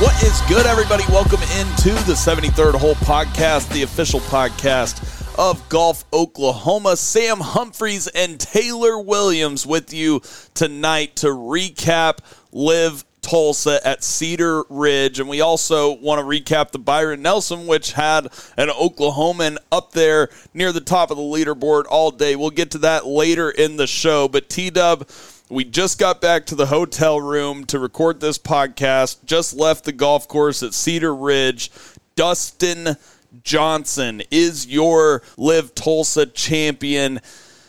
What is good, everybody? Welcome into the 73rd Hole Podcast, the official podcast of Golf Oklahoma. Sam Humphreys and Taylor Williams with you tonight to recap LIV Tulsa at Cedar Ridge. And we also want to recap the Byron Nelson, which had an Oklahoman up there near the top of the leaderboard all day. We'll get to that later in the show. But T Dub, we just got back to the hotel room to record this podcast, just left the golf course at Cedar Ridge. Dustin Johnson is your LIV Tulsa champion.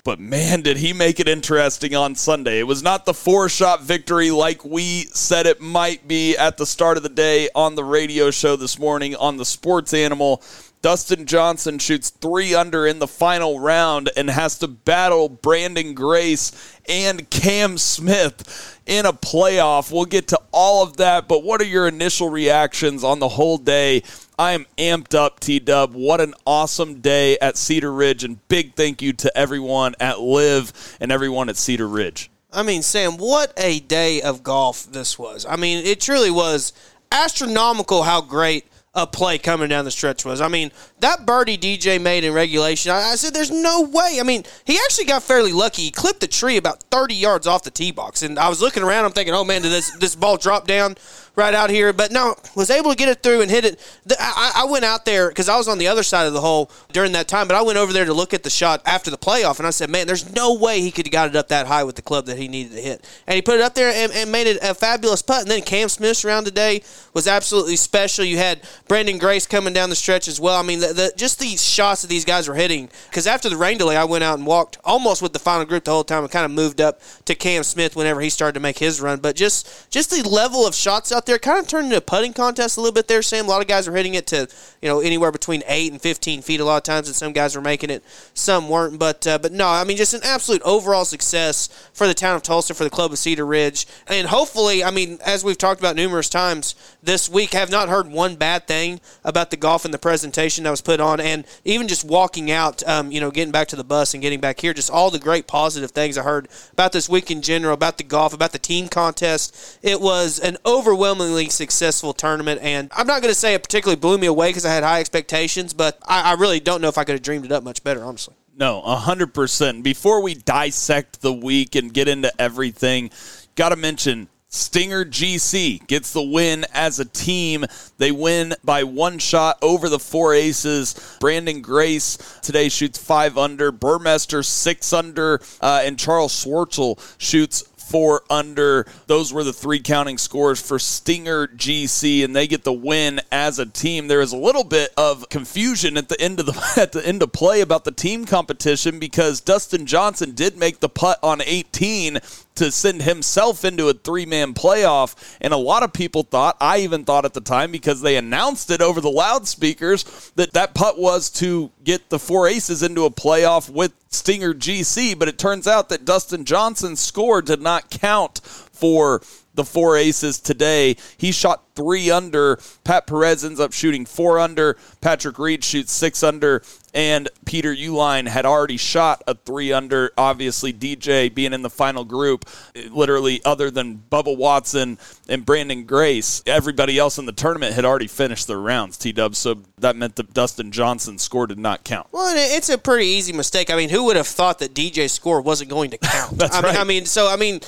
But man, did he make it interesting on Sunday. It was not the four shot victory like we said it might be at the start of the day on the radio show this morning on the Sports Animal. Dustin Johnson shoots three under in the final round and has to battle Branden Grace and Cam Smith in a playoff. We'll get to all of that, but what are your initial reactions on the whole day? I am amped up, T Dub. What an awesome day at Cedar Ridge, and big thank you to everyone at LIV and everyone at Cedar Ridge. I mean, Sam, what a day of golf this was. I mean, it truly was astronomical how great a play coming down the stretch was. I mean, that birdie DJ made in regulation, I, I, said, there's no way. I mean, he actually got fairly lucky. He clipped the tree about 30 yards off the tee box. And I was looking around, I'm thinking, oh man, did this, this ball drop down? right out here. But no, was able to get it through and hit it. I, I went out there because I was on the other side of the hole during that time, but I went over there to look at the shot after the playoff, and I said, man, there's no way he could have got it up that high with the club that he needed to hit. And he put it up there and, and made it a fabulous putt. And then Cam Smith's round today was absolutely special. You had Branden Grace coming down the stretch as well. I mean, the, the, just these shots that these guys were hitting. Because after the rain delay, I went out and walked almost with the final group the whole time and kind of moved up to Cam Smith whenever he started to make his run. But just just the level of shots out there kind of turned into a putting contest a little bit there, Sam. A lot of guys were hitting it to you know anywhere between eight and fifteen feet a lot of times, and some guys were making it, some weren't. But uh, but no, I mean just an absolute overall success for the town of Tulsa, for the club of Cedar Ridge, and hopefully, I mean as we've talked about numerous times this week, have not heard one bad thing about the golf and the presentation that was put on, and even just walking out, um, you know, getting back to the bus and getting back here, just all the great positive things I heard about this week in general, about the golf, about the team contest. It was an overwhelmingly successful successful tournament. And I'm not going to say it particularly blew me away because I had high expectations, but I, I really don't know if I could have dreamed it up much better, honestly. No, 100%. Before we dissect the week and get into everything, got to mention Stinger GC gets the win as a team. They win by one shot over the four aces. Branden Grace today shoots five under. Burmester six under, uh, and Charl Schwartzel shoots four under. Those were the three counting scores for Stinger GC, and they get the win as a team. There is a little bit of confusion at the end of the at the end of play about the team competition because Dustin Johnson did make the putt on 18 to send himself into a three man playoff. And a lot of people thought, I even thought at the time, because they announced it over the loudspeakers, that that putt was to get the four aces into a playoff with Stinger GC. But it turns out that Dustin Johnson's score did not count for the four aces today. He shot three under. Pat Perez ends up shooting four under. Patrick Reed shoots six under. And Peter Uihlein had already shot a three under. Obviously, DJ being in the final group, literally, other than Bubba Watson and Branden Grace, everybody else in the tournament had already finished their rounds, T Dub. So that meant that Dustin Johnson's score did not count. Well, it's a pretty easy mistake. I mean, who would have thought that DJ's score wasn't going to count? That's I right. Mean, I mean, so, I mean,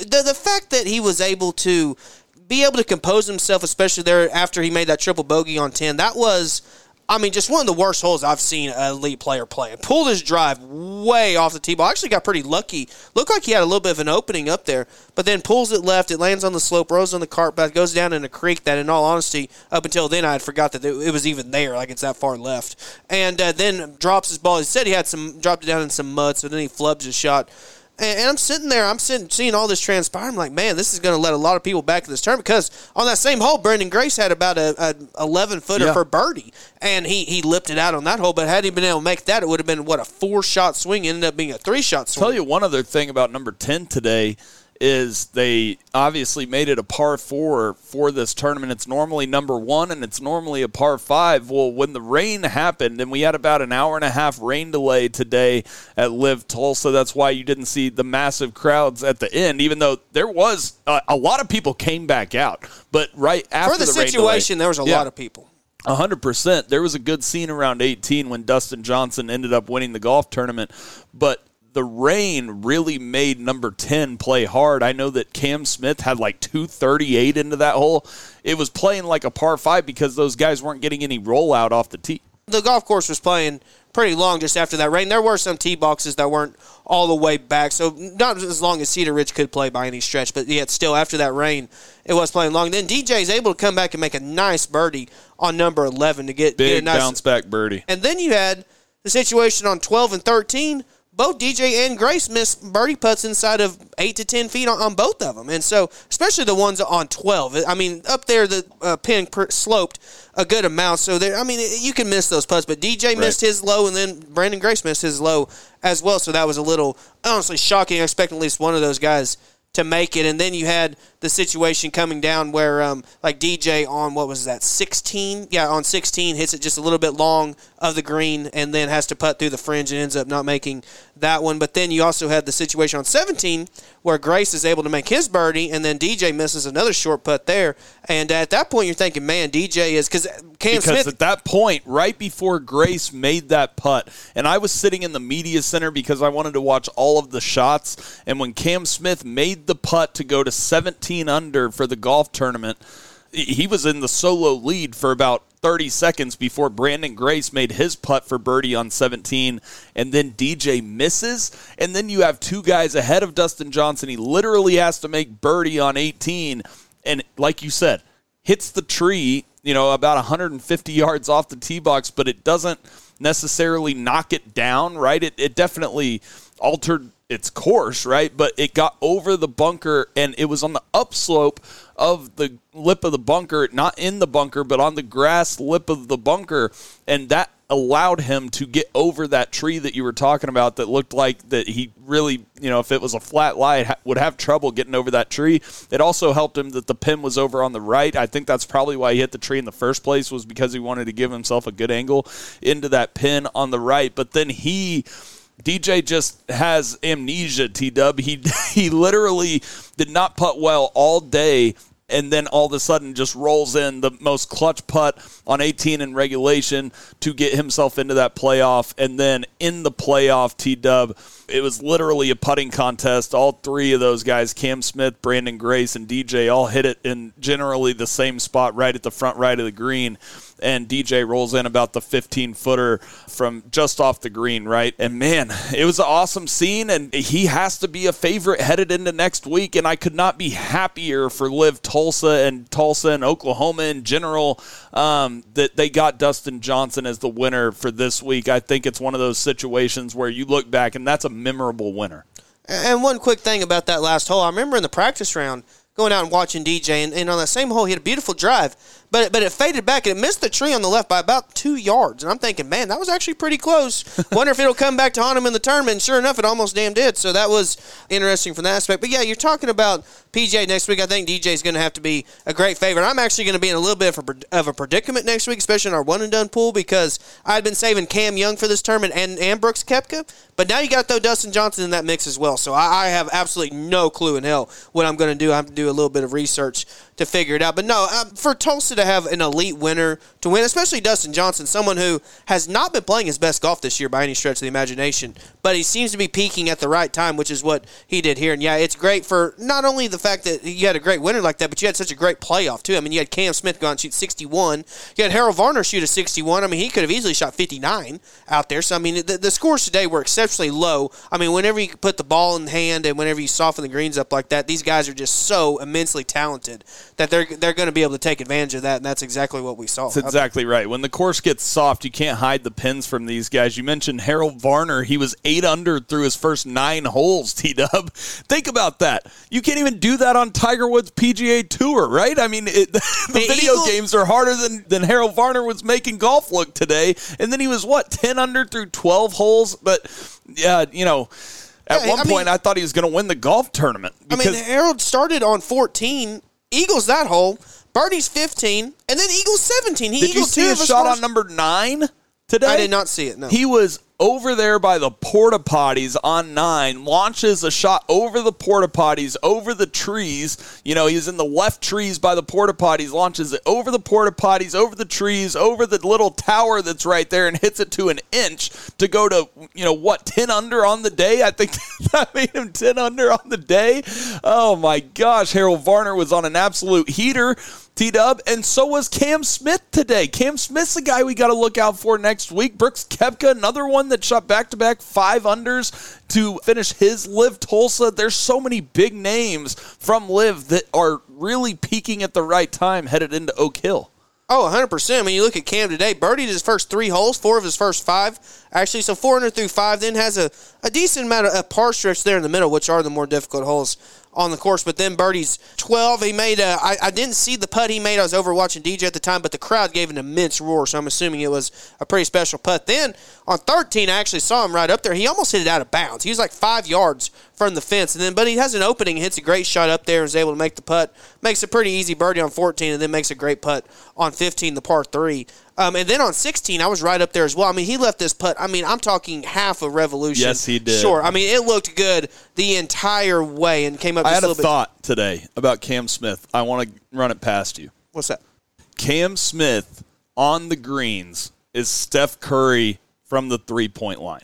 the, the fact that he was able to be able to compose himself, especially there after he made that triple bogey on 10, that was. I mean, just one of the worst holes I've seen an elite player play. Pulled his drive way off the tee ball. Actually, got pretty lucky. Looked like he had a little bit of an opening up there, but then pulls it left. It lands on the slope, rolls on the cart path, goes down in a creek that, in all honesty, up until then, I had forgot that it was even there. Like it's that far left, and uh, then drops his ball. He said he had some dropped it down in some mud, so then he flubs his shot And, and I'm sitting there, I'm sitting, seeing all this transpire. I'm like, man, this is going to let a lot of people back in this tournament because on that same hole, Branden Grace had about a, a 11 footer Yeah. for birdie, and he he lipped it out on that hole. But had he been able to make that, it would have been what a four shot swing. It ended up being a three shot swing. tell you one other thing about number 10 today is they obviously made it a par four for this tournament. It's normally number one and it's normally a par five. Well, when the rain happened, and we had about an hour and a half rain delay today at LIV Tulsa, that's why you didn't see the massive crowds at the end, even though there was uh, a lot of people came back out. But right after for the, rain situation, delay- there was a Yeah. lot of people. a hundred percent. There was a good scene around 18 when Dustin Johnson ended up winning the golf tournament, but the rain really made number 10 play hard. I know that Cam Smith had like 238 into that hole. It was playing like a par five because those guys weren't getting any rollout off the tee. the golf course was playing pretty long just after that rain. There were some tee boxes that weren't all the way back, so not as long as Cedar Ridge could play by any stretch, but yet still after that rain, it was playing long. Then DJ is able to come back and make a nice birdie on number 11 to get, get a Big nice bounce back birdie. And then you had the situation on 12 and 13. Both DJ and Grace missed birdie putts inside of 8 to 10 feet on, on both of them. And so, especially the ones on 12. I mean, up there, the uh, pin per- sloped a good amount. So, there, I mean, you can miss those putts. But DJ missed his low, and then Brandon Grace missed his low as well. So, that was a little, honestly, shocking. I expect at least one of those guys to make it. And then you had the situation coming down where, um, like DJ on what was that, 16? Yeah, on 16 hits it just a little bit long of the green and then has to putt through the fringe and ends up not making that one. But then you also had the situation on 17 where Grace is able to make his birdie and then DJ misses another short putt there. And at that point, you're thinking, man, DJ is because Cam because Smith. at that point, right before Grace made that putt, and I was sitting in the media center because I wanted to watch all of the shots, and when Cam Smith made the putt to go to 17 under for the golf tournament, he was in the solo lead for about 30 seconds before Branden Grace made his putt for birdie on 17, and then DJ misses, and then you have two guys ahead of Dustin Johnson. He literally has to make birdie on 18, and like you said, hits the tree, you know, about 150 yards off the tee box, but it doesn't necessarily knock it down, right? It, it definitely altered its course, right? But it got over the bunker and it was on the upslope of the lip of the bunker, not in the bunker, but on the grass lip of the bunker. And that allowed him to get over that tree that you were talking about that looked like that he really, you know, if it was a flat lie, would have trouble getting over that tree. It also helped him that the pin was over on the right. I think that's probably why he hit the tree in the first place was because he wanted to give himself a good angle into that pin on the right. But then he DJ just has amnesia, T Dub. He he literally did not putt well all day and then all of a sudden just rolls in the most clutch putt on 18 in regulation to get himself into that playoff. And then in the playoff, T Dub, it was literally a putting contest. All three of those guys, Cam Smith, Branden Grace, and DJ, all hit it in generally the same spot right at the front right of the green and DJ rolls in about the 15 footer from just off the green, right? And man, it was an awesome scene, and he has to be a favorite headed into next week. And I could not be happier for LIV Tulsa and Tulsa and Oklahoma in general um, that they got Dustin Johnson as the winner for this week. I think it's one of those situations where you look back and that's a memorable winner. And one quick thing about that last hole, I remember in the practice round going out and watching DJ, and, and on that same hole, he had a beautiful drive, but but it faded back and it missed the tree on the left by about two yards. And I'm thinking, man, that was actually pretty close. Wonder if it'll come back to haunt him in the tournament. And sure enough, it almost damn did. So that was interesting from that aspect. But yeah, you're talking about PJ next week. I think DJ is going to have to be a great favorite. I'm actually going to be in a little bit of a, of a predicament next week, especially in our one and done pool, because I'd been saving Cam Young for this tournament and, and Brooks Koepka. But now you got to throw Dustin Johnson in that mix as well. So I, I have absolutely no clue in hell what I'm going to do. I have to do a little bit of research to figure it out. But no, um, for Tulsa to have an elite winner to win, especially Dustin Johnson, someone who has not been playing his best golf this year by any stretch of the imagination, but he seems to be peaking at the right time, which is what he did here. And yeah, it's great for not only the fact that you had a great winner like that, but you had such a great playoff too. I mean, you had Cam Smith go and shoot 61. You had Harold Varner shoot a 61. I mean, he could have easily shot 59 out there. So I mean, the, the scores today were exceptionally low. I mean, whenever you put the ball in hand and whenever you soften the greens up like that, these guys are just so immensely talented that they're they're going to be able to take advantage of that, and that's exactly what we saw. That's exactly right. When the course gets soft, you can't hide the pins from these guys. You mentioned Harold Varner. He was eight under through his first nine holes, T Dub. Think about that. You can't even do that on Tiger Woods PGA Tour, right? I mean, it, the, The video Eagle- games are harder than, than Harold Varner was making golf look today. And then he was, what, 10 under through 12 holes? But, yeah, you know. At Yeah, one I mean- point, I thought he was going to win the golf tournament I mean, Harold started on 14, Eagles that hole, Birdie's 15, and then Eagles 17. He did you see two his shot first- on number nine today? I did not see it. No. He was over there by the porta potties on nine, launches a shot over the porta potties, over the trees. You know, he's in the left trees by the porta potties, launches it over the porta potties, over the trees, over the little tower that's right there, and hits it to an inch to go to, you know, what, 10 under on the day? I think that made him 10 under on the day. Oh my gosh, Harold Varner was on an absolute heater. T Dub, and so was Cam Smith today. Cam Smith's the guy we got to look out for next week. Brooks Koepka, another one that shot back to back five unders to finish his LIV Tulsa. There's so many big names from LIV that are really peaking at the right time headed into Oak Hill. Oh, 100%. When you look at Cam today, birdied his first three holes, four of his first five. Actually, so 400 through five, then has a, a decent amount of a par stretch there in the middle, which are the more difficult holes on the course. But then birdies 12. He made a, I, I didn't see the putt he made. I was over watching DJ at the time, but the crowd gave an immense roar, so I'm assuming it was a pretty special putt. Then on 13, I actually saw him right up there. He almost hit it out of bounds. He was like five yards from the fence. And then, but he has an opening, hits a great shot up there, and is able to make the putt. Makes a pretty easy birdie on 14, and then makes a great putt on 15, the par three. Um, and then on 16, I was right up there as well. I mean, he left this putt. I mean, I'm talking half a revolution. Yes, he did. Sure. I mean, it looked good the entire way and came up. I had a little bit. thought today about Cam Smith. I want to run it past you. What's that? Cam Smith on the greens is Steph Curry from the three point line.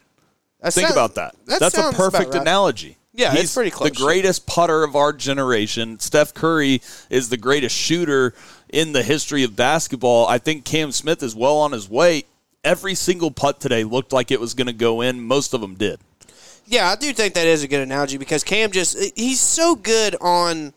That Think about that. that That's a perfect right. analogy. Yeah, He's it's pretty close. The greatest putter of our generation. Steph Curry is the greatest shooter in the history of basketball. I think Cam Smith is well on his way. Every single putt today looked like it was going to go in. Most of them did. Yeah, I do think that is a good analogy because Cam just he's so good on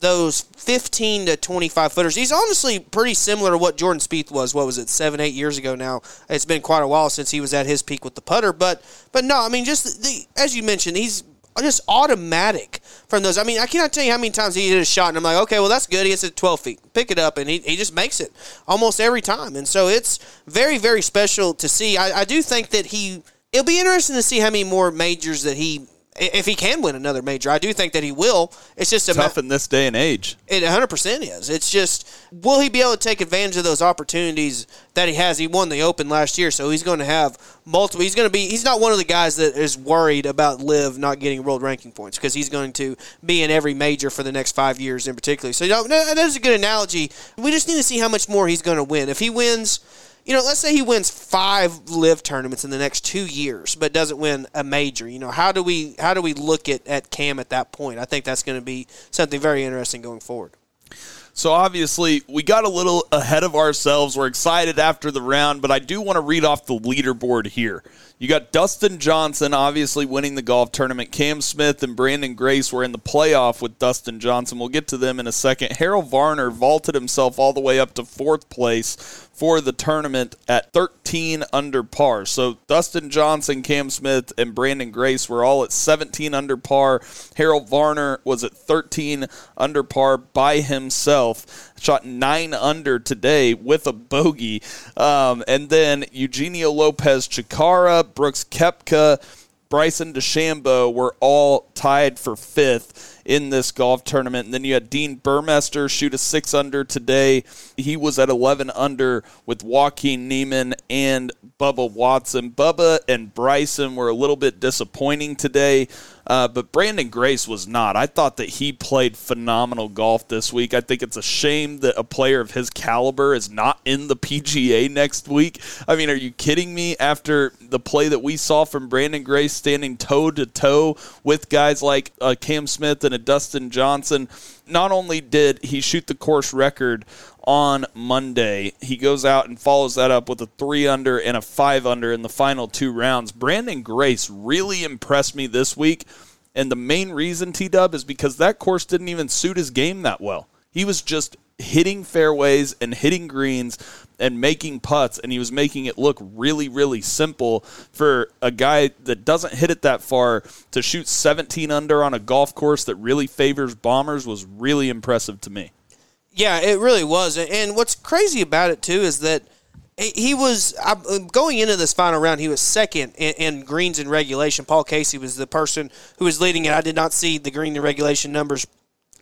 those 15 to 25 footers. He's honestly pretty similar to what Jordan Spieth was. What was it, seven, eight years ago now? It's been quite a while since he was at his peak with the putter. But but no, I mean, just the as you mentioned, he's just automatic from those. I mean, I cannot tell you how many times he hit a shot, and I'm like, okay, well, that's good. He hits it 12 feet. Pick it up, and he, he just makes it almost every time. And so it's very, very special to see. I, I do think that he. It'll be interesting to see how many more majors that he. If he can win another major, I do think that he will. It's just a ma- Tough in this day and age. it 100% is. It's just, will he be able to take advantage of those opportunities that he has? He won the Open last year, so he's going to have multiple. He's going to be, he's not one of the guys that is worried about LIV not getting world ranking points because he's going to be in every major for the next five years in particular. So, you know, that that is a good analogy. We just need to see how much more he's going to win. If he wins, you know, let's say he wins five LIV tournaments in the next two years, but doesn't win a major. You know, how do we how do we look at, at Cam at that point? I think that's going to be something very interesting going forward. So obviously, we got a little ahead of ourselves. We're excited after the round, but I do want to read off the leaderboard here. You got Dustin Johnson obviously winning the golf tournament. Cam Smith and Branden Grace were in the playoff with Dustin Johnson. We'll get to them in a second. Harold Varner vaulted himself all the way up to fourth place for the tournament at 13 under par. So Dustin Johnson, Cam Smith, and Branden Grace were all at 17 under par. Harold Varner was at 13 under par by himself. Shot nine under today with a bogey. Um, and then Eugenio Lopez Chacarra, Brooks Koepka, Bryson DeChambeau were all tied for fifth in this golf tournament. And then you had Dean Burmester shoot a six under today. He was at 11 under with Joaquin Niemann and Bubba Watson. Bubba and Bryson were a little bit disappointing today, uh, but Branden Grace was not. I thought that he played phenomenal golf this week. I think it's a shame that a player of his caliber is not in the PGA next week. I mean, are you kidding me? After the play that we saw from Brandon Grace standing toe to toe with guys like uh, Cam Smith and a Dustin Johnson, not only did he shoot the course record on Monday, he goes out and follows that up with a three under and a five under in the final two rounds. Branden Grace really impressed me this week. And the main reason, T Dub, is because that course didn't even suit his game that well. He was just hitting fairways and hitting greens and making putts, and he was making it look really, really simple for a guy that doesn't hit it that far to shoot 17 under on a golf course that really favors bombers was really impressive to me. Yeah, it really was. And what's crazy about it too is that he was going into this final round. He was second in, in, greens in regulation. Paul Casey was the person who was leading it. I did not see the green in regulation numbers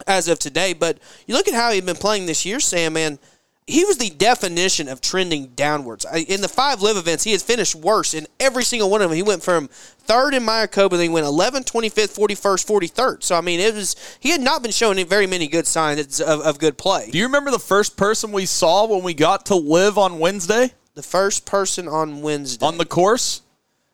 as of today, but you look at how he'd been playing this year, Sam. Man, he was the definition of trending downwards. In the five LIV events, he has finished worse in every single one of them. He went from third in Mayakoba, then he went 11th, 25th, 41st, 43rd. So, I mean, it was he had not been showing very many good signs of, of good play. Do you remember the first person we saw when we got to LIV on Wednesday? The first person on Wednesday. On the course?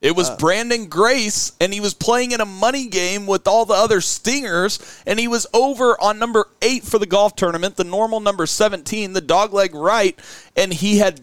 It was uh, Branden Grace, and he was playing in a money game with all the other stingers, and he was over on number eight for the golf tournament, the normal number 17, the dogleg right, and he had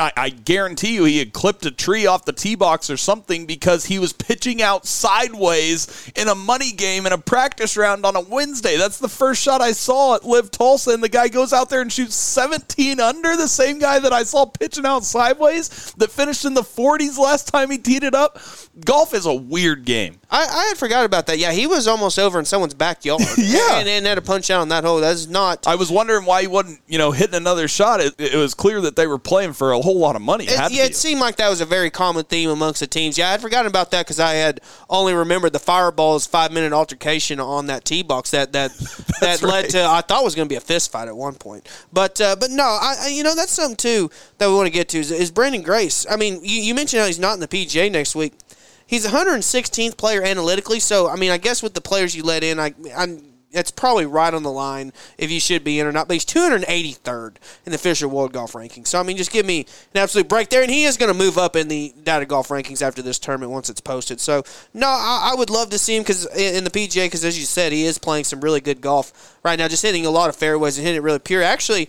I, I, guarantee you he had clipped a tree off the tee box or something because he was pitching out sideways in a money game in a practice round on a Wednesday. That's the first shot I saw at LIV Tulsa, and the guy goes out there and shoots 17 under. The same guy that I saw pitching out sideways that finished in the 40s last time he teed it up. Golf is a weird game. I, I had forgot about that. Yeah, he was almost over in someone's backyard. yeah, and, and had a punch out on that hole. That's not. I was wondering why he wasn't, you know, hitting another shot. It, it was clear that they were playing for a whole lot of money. It, it yeah, it seemed like that was a very common theme amongst the teams. Yeah, I had forgotten about that because I had only remembered the fireball's five minute altercation on that tee box that that that led to I thought was going to be a fist fight at one point. But uh, but no, I, I, you know that's something too that we want to get to is, is Branden Grace. I mean, you, you mentioned how he's not in the PGA next week. He's 116th player analytically, so I mean, I guess with the players you let in, I, I'm probably right on the line if you should be in or not. But he's 283rd in the Official World Golf Rankings. So I mean, just give me an absolute break there, and he is going to move up in the data golf rankings after this tournament once it's posted. So no, I, I would love to see him because in the PGA, because as you said, he is playing some really good golf right now, just hitting a lot of fairways and hitting it really pure. Actually,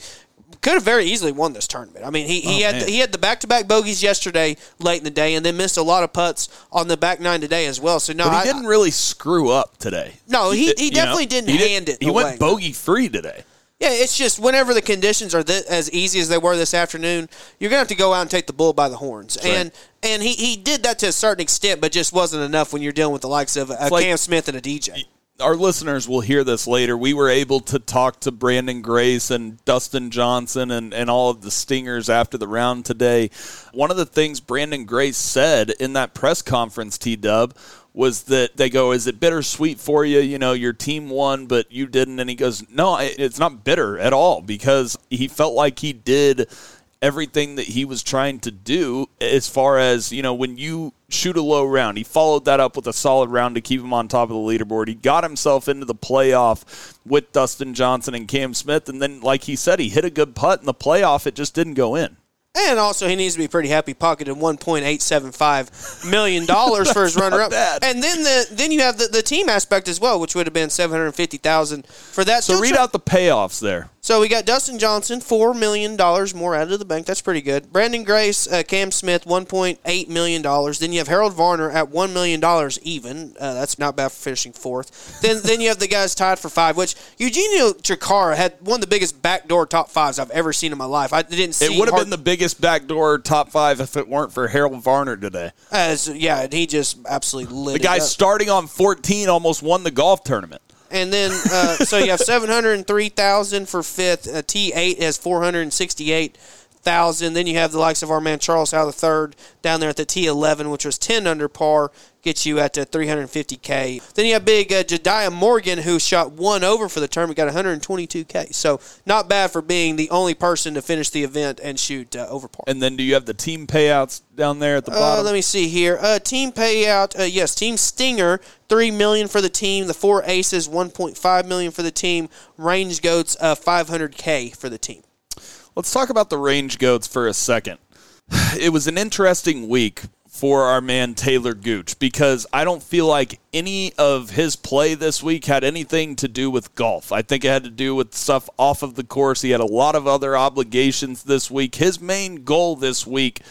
could have very easily won this tournament. I mean, he, he oh, had he had the back to back bogeys yesterday late in the day, and then missed a lot of putts on the back nine today as well. So no, but he I, didn't really screw up today. No, he, he, definitely know, didn't he hand did, it. He away. went bogey free today. Yeah, it's just whenever the conditions are th- as easy as they were this afternoon, you're gonna have to go out and take the bull by the horns. Right. And and he, he did that to a certain extent, but just wasn't enough when you're dealing with the likes of uh, a like, Cam Smith and a DJ our listeners will hear this later. We were able to talk to Branden Grace and Dustin Johnson and, and all of the stingers after the round today. One of the things Branden Grace said in that press conference, T Dub, was that they go, Is it bittersweet for you? You know, your team won, but you didn't. And he goes, No, it's not bitter at all because he felt like he did everything that he was trying to do as far as, you know, when you shoot a low round, he followed that up with a solid round to keep him on top of the leaderboard. He got himself into the playoff with Dustin Johnson and Cam Smith. And then, like he said, he hit a good putt in the playoff. It just didn't go in. And also, he needs to be pretty happy pocketing one point eight seven five million dollars for his runner-up. And then the then you have the, the team aspect as well, which would have been seven hundred fifty thousand for that. So read out the payoffs there. So we got Dustin Johnson, four million dollars more out of the bank. That's pretty good. Branden Grace, uh, Cam Smith, one point eight million dollars. Then you have Harold Varner at one million dollars even. Uh, that's not bad for finishing fourth. then then you have the guys tied for five, which Eugenio Chacarra had one of the biggest backdoor top fives I've ever seen in my life. I didn't see. It would have been the biggest backdoor top five if it weren't for Harold Varner today. As yeah, he just absolutely lit. The guy starting on fourteen almost won the golf tournament. And then, uh, so you have 703,000 for fifth. Uh, T8 has 468 thousand. Then you have the likes of our man Charles the third down there at the T11, which was ten under par, gets you at the 350k. Then you have big uh, Jediah Morgan who shot one over for the tournament, got 122k. So not bad for being the only person to finish the event and shoot uh, over par. And then do you have the team payouts down there at the uh, bottom? let me see here. Uh, team payout, uh, yes, Team Stinger. Three million for the team. The four aces, one point five million for the team. Range goats, uh, five hundred k for the team. Let's talk about the range goats for a second. It was an interesting week for our man Taylor Gooch because I don't feel like any of his play this week had anything to do with golf. I think it had to do with stuff off of the course. He had a lot of other obligations this week. His main goal this week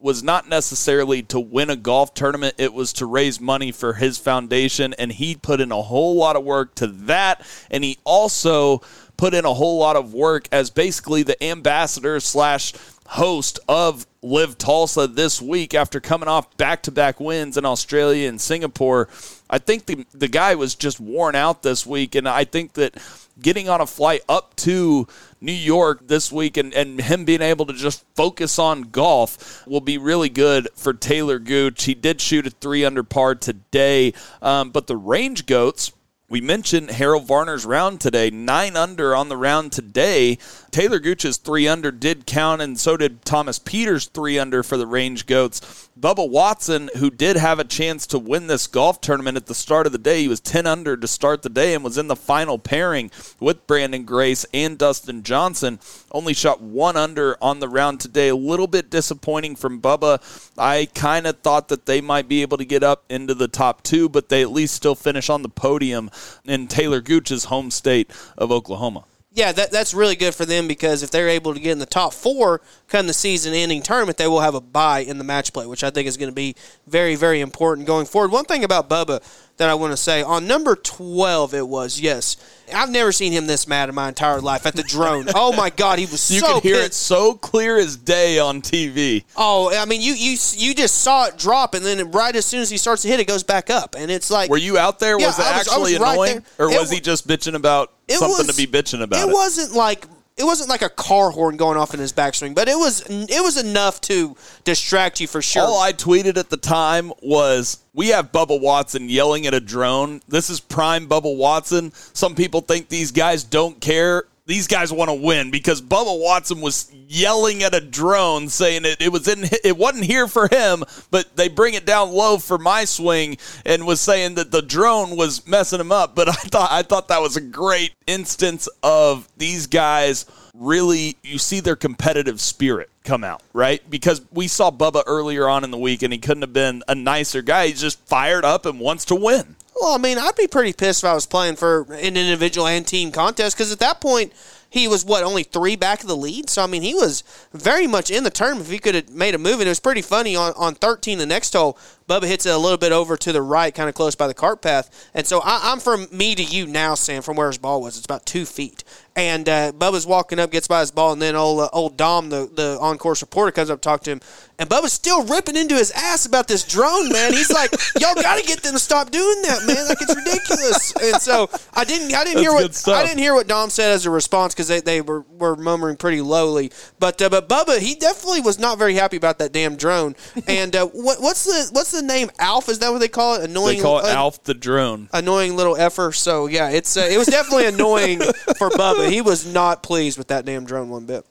was not necessarily to win a golf tournament, it was to raise money for his foundation, and he put in a whole lot of work to that. And he also put in a whole lot of work as basically the ambassador slash host of LIV Tulsa this week after coming off back to back wins in Australia and Singapore. I think the, the guy was just worn out this week, and I think that getting on a flight up to New York this week and, and him being able to just focus on golf will be really good for Taylor Gooch. He did shoot a three under par today, um, but the range goats we mentioned Harold Varner's round today, nine under on the round today. Taylor Gooch's three under did count, and so did Thomas Pieters' three under for the Range Goats. Bubba Watson, who did have a chance to win this golf tournament at the start of the day, he was 10 under to start the day and was in the final pairing with Branden Grace and Dustin Johnson. Only shot one under on the round today. A little bit disappointing from Bubba. I kind of thought that they might be able to get up into the top two, but they at least still finish on the podium in Taylor Gooch's home state of Oklahoma. Yeah, that, that's really good for them because if they're able to get in the top four come the season ending tournament, they will have a bye in the match play, which I think is going to be very, very important going forward. One thing about Bubba that I want to say on number 12, it was, yes. I've never seen him this mad in my entire life at the drone. oh my God, he was you so could hear pissed. it so clear as day on TV. Oh, I mean, you you you just saw it drop, and then right as soon as he starts to hit, it goes back up, and it's like Were you out there? Yeah, was it I was- was actually right annoying, there. or It was he just bitching about something was- to be bitching about? It wasn't like it wasn't like a car horn going off in his backswing, but it was it was enough to distract you for sure. All I tweeted at the time was, "We have Bubba Watson yelling at a drone. This is prime Bubba Watson. Some people think these guys don't care. These guys want to win because Bubba Watson was yelling at a drone, saying it, it was in it wasn't here for him, but they bring it down low for my swing, and was saying that the drone was messing him up. But I thought I thought that was a great instance of these guys really you see their competitive spirit come out, right? Because we saw Bubba earlier on in the week and he couldn't have been a nicer guy. He's just fired up and wants to win. Well, I mean, I'd be pretty pissed if I was playing for an individual and team contest because at that point he was what only three back of the lead. So I mean, he was very much in the term. If he could have made a move, and it was pretty funny on on 13, the next hole, Bubba hits it a little bit over to the right, kind of close by the cart path. And so I, I'm from me to you now, Sam, from where his ball was. It's about two feet. And uh, Bubba's walking up, gets by his ball, and then old uh, old Dom, the the on course reporter, comes up to talk to him. And Bubba's still ripping into his ass about this drone, man. He's like, "Y'all got to get them to stop doing that, man. Like it's ridiculous." And so I didn't, I didn't hear That's good what. I didn't hear what Dom said as a response because they, they were, were murmuring pretty lowly. But uh, but Bubba, he definitely was not very happy about that damn drone. And uh, what what's the what's the name? Alf is that what they call it? Annoying. They call it uh, Alf the drone. Annoying little effer. So yeah, it's uh, it was definitely annoying for Bubba. He was not pleased with that damn drone one bit.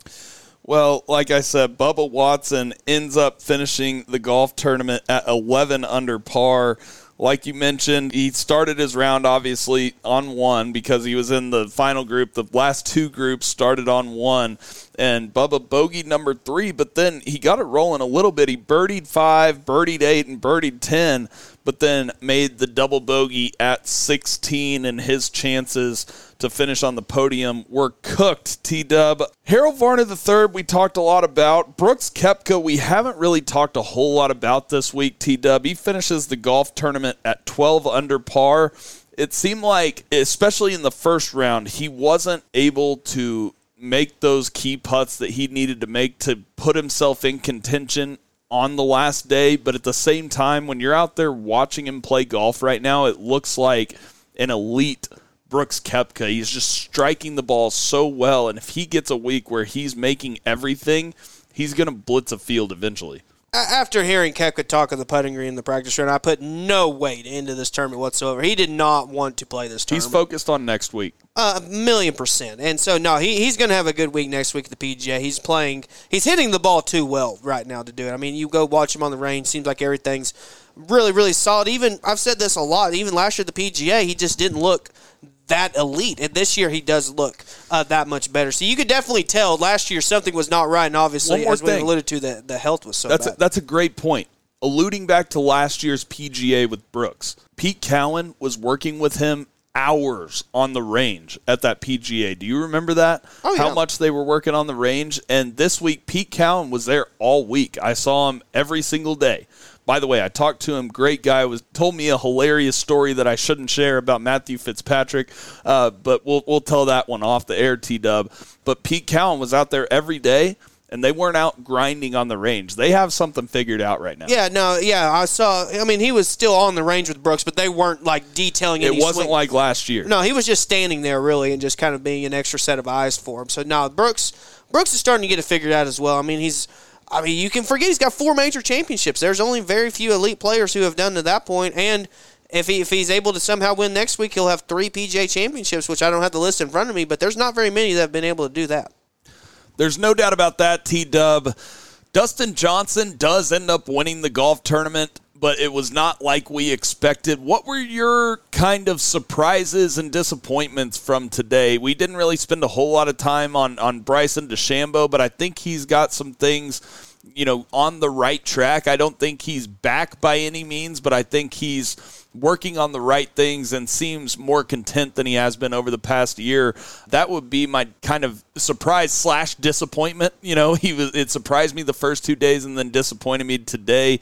Well, like I said, Bubba Watson ends up finishing the golf tournament at 11 under par. Like you mentioned, he started his round obviously on one because he was in the final group. The last two groups started on one, and Bubba bogeyed number three, but then he got it rolling a little bit. He birdied five, birdied eight, and birdied 10, but then made the double bogey at 16, and his chances to finish on the podium were cooked. T Dub. Harold Varner III, we talked a lot about. Brooks Koepka, we haven't really talked a whole lot about this week. T Dub. He finishes the golf tournament at 12 under par. It seemed like, especially in the first round, he wasn't able to make those key putts that he needed to make to put himself in contention on the last day. But at the same time, when you're out there watching him play golf right now, it looks like an elite Brooks Koepka. He's just striking the ball so well. And if he gets a week where he's making everything, he's going to blitz a field eventually. After hearing Koepka talk of the putting green in the practice round, I put no weight into this tournament whatsoever. He did not want to play this tournament. He's focused on next week. A million percent. And so no, he, he's going to have a good week next week at the PGA. He's playing. He's hitting the ball too well right now to do it. I mean, you go watch him on the range. Seems like everything's really, really solid. Even I've said this a lot. Even last year at the PGA, he just didn't look that elite. And this year, he does look uh, that much better. So you could definitely tell last year something was not right. And obviously, as we thing. alluded to, the the health was so That's a, that's a great point. Alluding back to last year's PGA with Brooks, Pete Cowan was working with him hours on the range at that PGA. Do you remember that? Oh, yeah. How much they were working on the range? And this week, Pete Cowan was there all week. I saw him every single day By the way, I talked to him. Great guy. Was told me a hilarious story that I shouldn't share about Matthew Fitzpatrick, uh, but we'll we'll tell that one off the air. T Dub. But Pete Cowan was out there every day and they weren't out grinding on the range. They have something figured out right now. Yeah, no, yeah, I saw. I mean, he was still on the range with Brooks, but they weren't like detailing. It wasn't swing- like last year. No, he was just standing there really and just kind of being an extra set of eyes for him. So now Brooks Brooks is starting to get it figured out as well. I mean, he's I mean, you can forget he's got four major championships. There's only very few elite players who have done to that point and if, he, if he's able to somehow win next week, he'll have three PGA championships, which I don't have the list in front of me, but there's not very many that have been able to do that. There's no doubt about that, T Dub. Dustin Johnson does end up winning the golf tournament, but it was not like we expected. What were your kind of surprises and disappointments from today? We didn't really spend a whole lot of time on, on Bryson DeChambeau, but I think he's got some things, you know, on the right track. I don't think he's back by any means, but I think he's working on the right things and seems more content than he has been over the past year. That would be my kind of surprise slash disappointment. You know, he was it surprised me the first two days and then disappointed me today.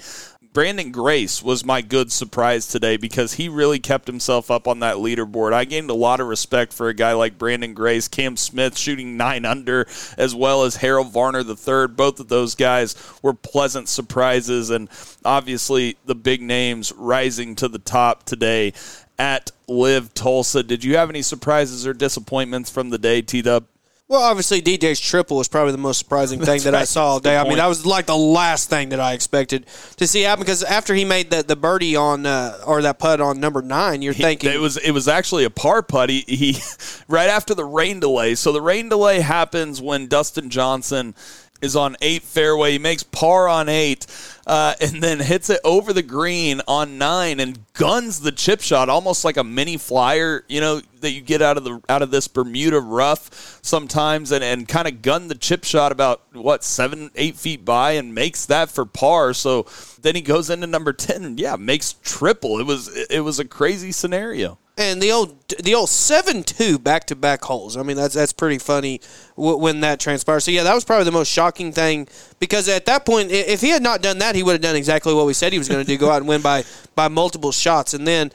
Branden Grace was my good surprise today because he really kept himself up on that leaderboard. I gained a lot of respect for a guy like Branden Grace, Cam Smith shooting nine under, as well as Harold Varner III. Both of those guys were pleasant surprises, and obviously the big names rising to the top today at LIV Tulsa. Did you have any surprises or disappointments from the day, T Dub? Well, obviously, DJ's triple was probably the most surprising thing that I saw all day. I mean, that was like the last thing that I expected to see happen because after he made the, the birdie on uh, or that putt on number nine, you're thinking it was it was actually a par putt. He, he right after the rain delay. So the rain delay happens when Dustin Johnson is on eight fairway. He makes par on eight, uh, and then hits it over the green on nine and guns the chip shot almost like a mini flyer. You know that you get out of the out of this Bermuda rough sometimes, and and kind of gun the chip shot about what seven eight feet by and makes that for par. So then he goes into number ten, yeah, makes triple. It was it was a crazy scenario. And the old the old seven two back to back holes. I mean, that's that's pretty funny w- when that transpires. So yeah, that was probably the most shocking thing because at that point, if he had not done that, he would have done exactly what we said he was going to do: go out and win by by multiple shots. And then,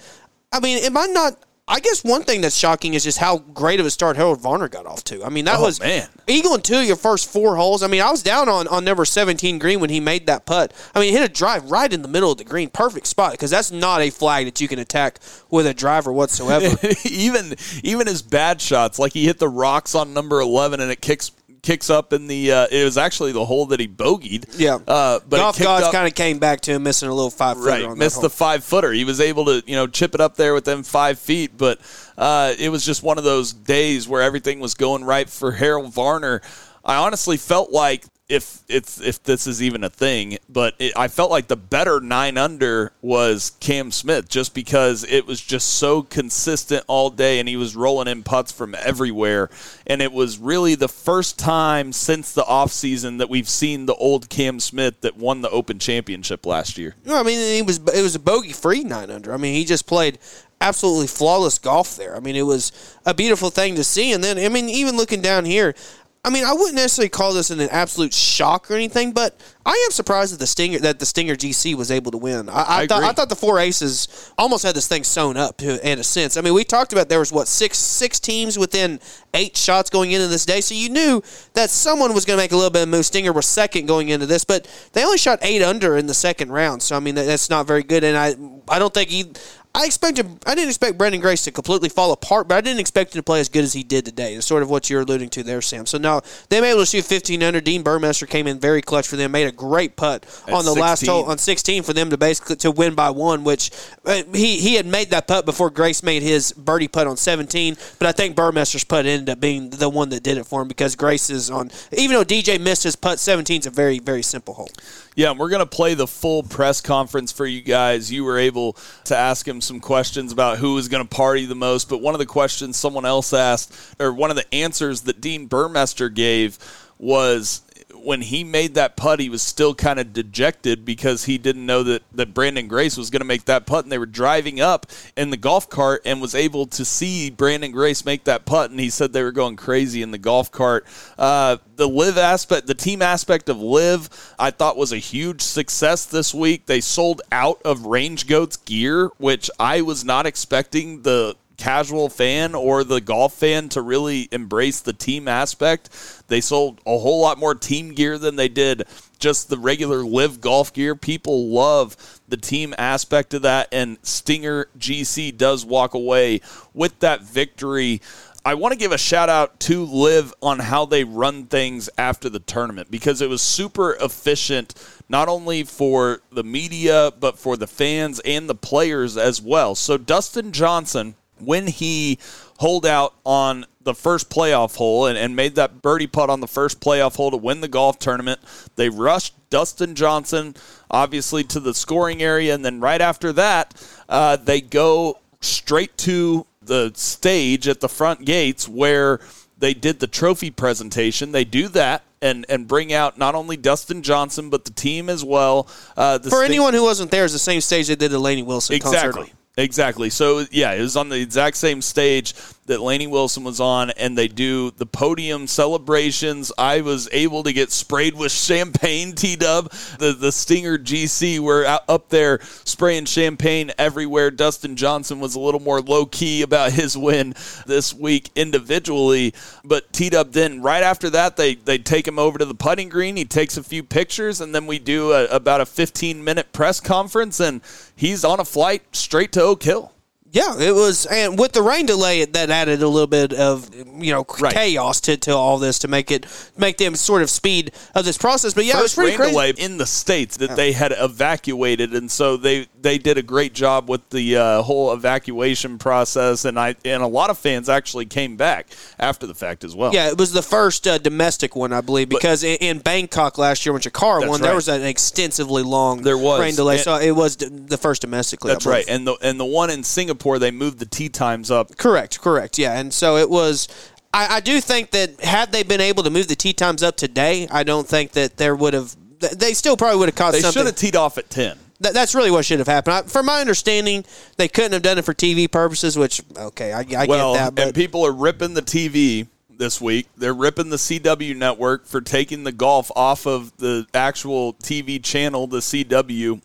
I mean, am I not? I guess one thing that's shocking is just how great of a start Harold Varner got off to. I mean, that Oh, was man. eagle and two your first four holes. I mean, I was down on, on number 17 green when he made that putt. I mean, he hit a drive right in the middle of the green, perfect spot because that's not a flag that you can attack with a driver whatsoever. even even his bad shots, like he hit the rocks on number eleven and it kicks kicks up in the. Uh, it was actually the hole that he bogeyed. Yeah, uh, but golf gods kind of came back to him missing a little five footer right missed the five footer. He was able to you know chip it up there within five feet, but uh, it was just one of those days where everything was going right for Harold Varner. I honestly felt like if it's if this is even a thing, but it, I felt like the better nine under was Cam Smith, just because it was just so consistent all day, and he was rolling in putts from everywhere, and it was really the first time since the offseason that we've seen the old Cam Smith that won the Open Championship last year. No, I mean it was it was a bogey free nine under. I mean he just played absolutely flawless golf there. I mean it was a beautiful thing to see. And then I mean even looking down here, I mean I wouldn't necessarily call this an absolute shock or anything, but I am surprised that the Stinger that the Stinger GC was able to win. I, I, I thought agree. I thought the four aces almost had this thing sewn up to, in a sense. I mean we talked about there was what six six teams within eight shots going into this day, so you knew that someone was going to make a little bit of move. Stinger was second going into this, but they only shot eight under in the second round. So I mean that, that's not very good, and I I don't think he. I expected. I didn't expect Branden Grace to completely fall apart, but I didn't expect him to play as good as he did today. It's sort of what you're alluding to there, Sam. So now they were able to shoot 15 under. Dean Burmester came in very clutch for them, made a great putt At on the last hole on 16 for them to basically to win by one. Which uh, he he had made that putt before Grace made his birdie putt on 17, but I think Burmester's putt ended up being the one that did it for him because Grace is on. Even though DJ missed his putt, 17 is a very very simple hole. Yeah, and we're going to play the full press conference for you guys. You were able to ask him some questions about who was going to party the most, but one of the questions someone else asked, or one of the answers that Dean Burmester gave was when he made that putt, he was still kind of dejected because he didn't know that, that Branden Grace was going to make that putt. And they were driving up in the golf cart and was able to see Branden Grace make that putt. And he said they were going crazy in the golf cart. Uh, the LIV aspect, the team aspect of LIV, I thought was a huge success this week. They sold out of Range Goats gear, which I was not expecting the casual fan or the golf fan to really embrace the team aspect. They sold a whole lot more team gear than they did just the regular LIV golf gear. People love the team aspect of that, and Stinger GC does walk away with that victory. I want to give a shout out to LIV on how they run things after the tournament because it was super efficient, not only for the media, but for the fans and the players as well. So, Dustin Johnson when he holed out on the first playoff hole and, and made that birdie putt on the first playoff hole to win the golf tournament. They rushed Dustin Johnson, obviously, to the scoring area. And then right after that, uh, they go straight to the stage at the front gates where they did the trophy presentation. They do that and and bring out not only Dustin Johnson but the team as well. Uh, For anyone who wasn't there, it's the same stage they did the Lainey Wilson exactly. concert. Exactly. So yeah, it was on the exact same stage that Lainey Wilson was on, and they do the podium celebrations. I was able to get sprayed with champagne. T Dub, the the Stinger GC, were out, up there spraying champagne everywhere. Dustin Johnson was a little more low key about his win this week individually, but T Dub then right after that they they take him over to the putting green. He takes a few pictures, and then we do a, about a 15 minute press conference, and he's on a flight straight to Oak Hill. Yeah, it was, and with the rain delay, that added a little bit of you know Right. chaos to, to all this to make it make them sort of speed of this process. But yeah, it was pretty rain crazy. delay in the states that they had evacuated, and so they they did a great job with the uh, whole evacuation process, and I and a lot of fans actually came back after the fact as well. Yeah, it was the first uh, domestic one, I believe, because in, in Bangkok last year when Chacarra won, there was an extensively long There was. rain delay. And- so it was d- the first domestically. That's right. And the and the one in Singapore, they moved the tee times up. Correct, correct. Yeah, and so it was. I, I do think that had they been able to move the tee times up today, I don't think that there would have. They still probably would have caused They should something. have teed off at ten. That, that's really what should have happened. I, from my understanding, they couldn't have done it for TV purposes, which okay, I, I well, get that. But and people are ripping the TV this week. They're ripping the CW network for taking the golf off of the actual TV channel, the CW,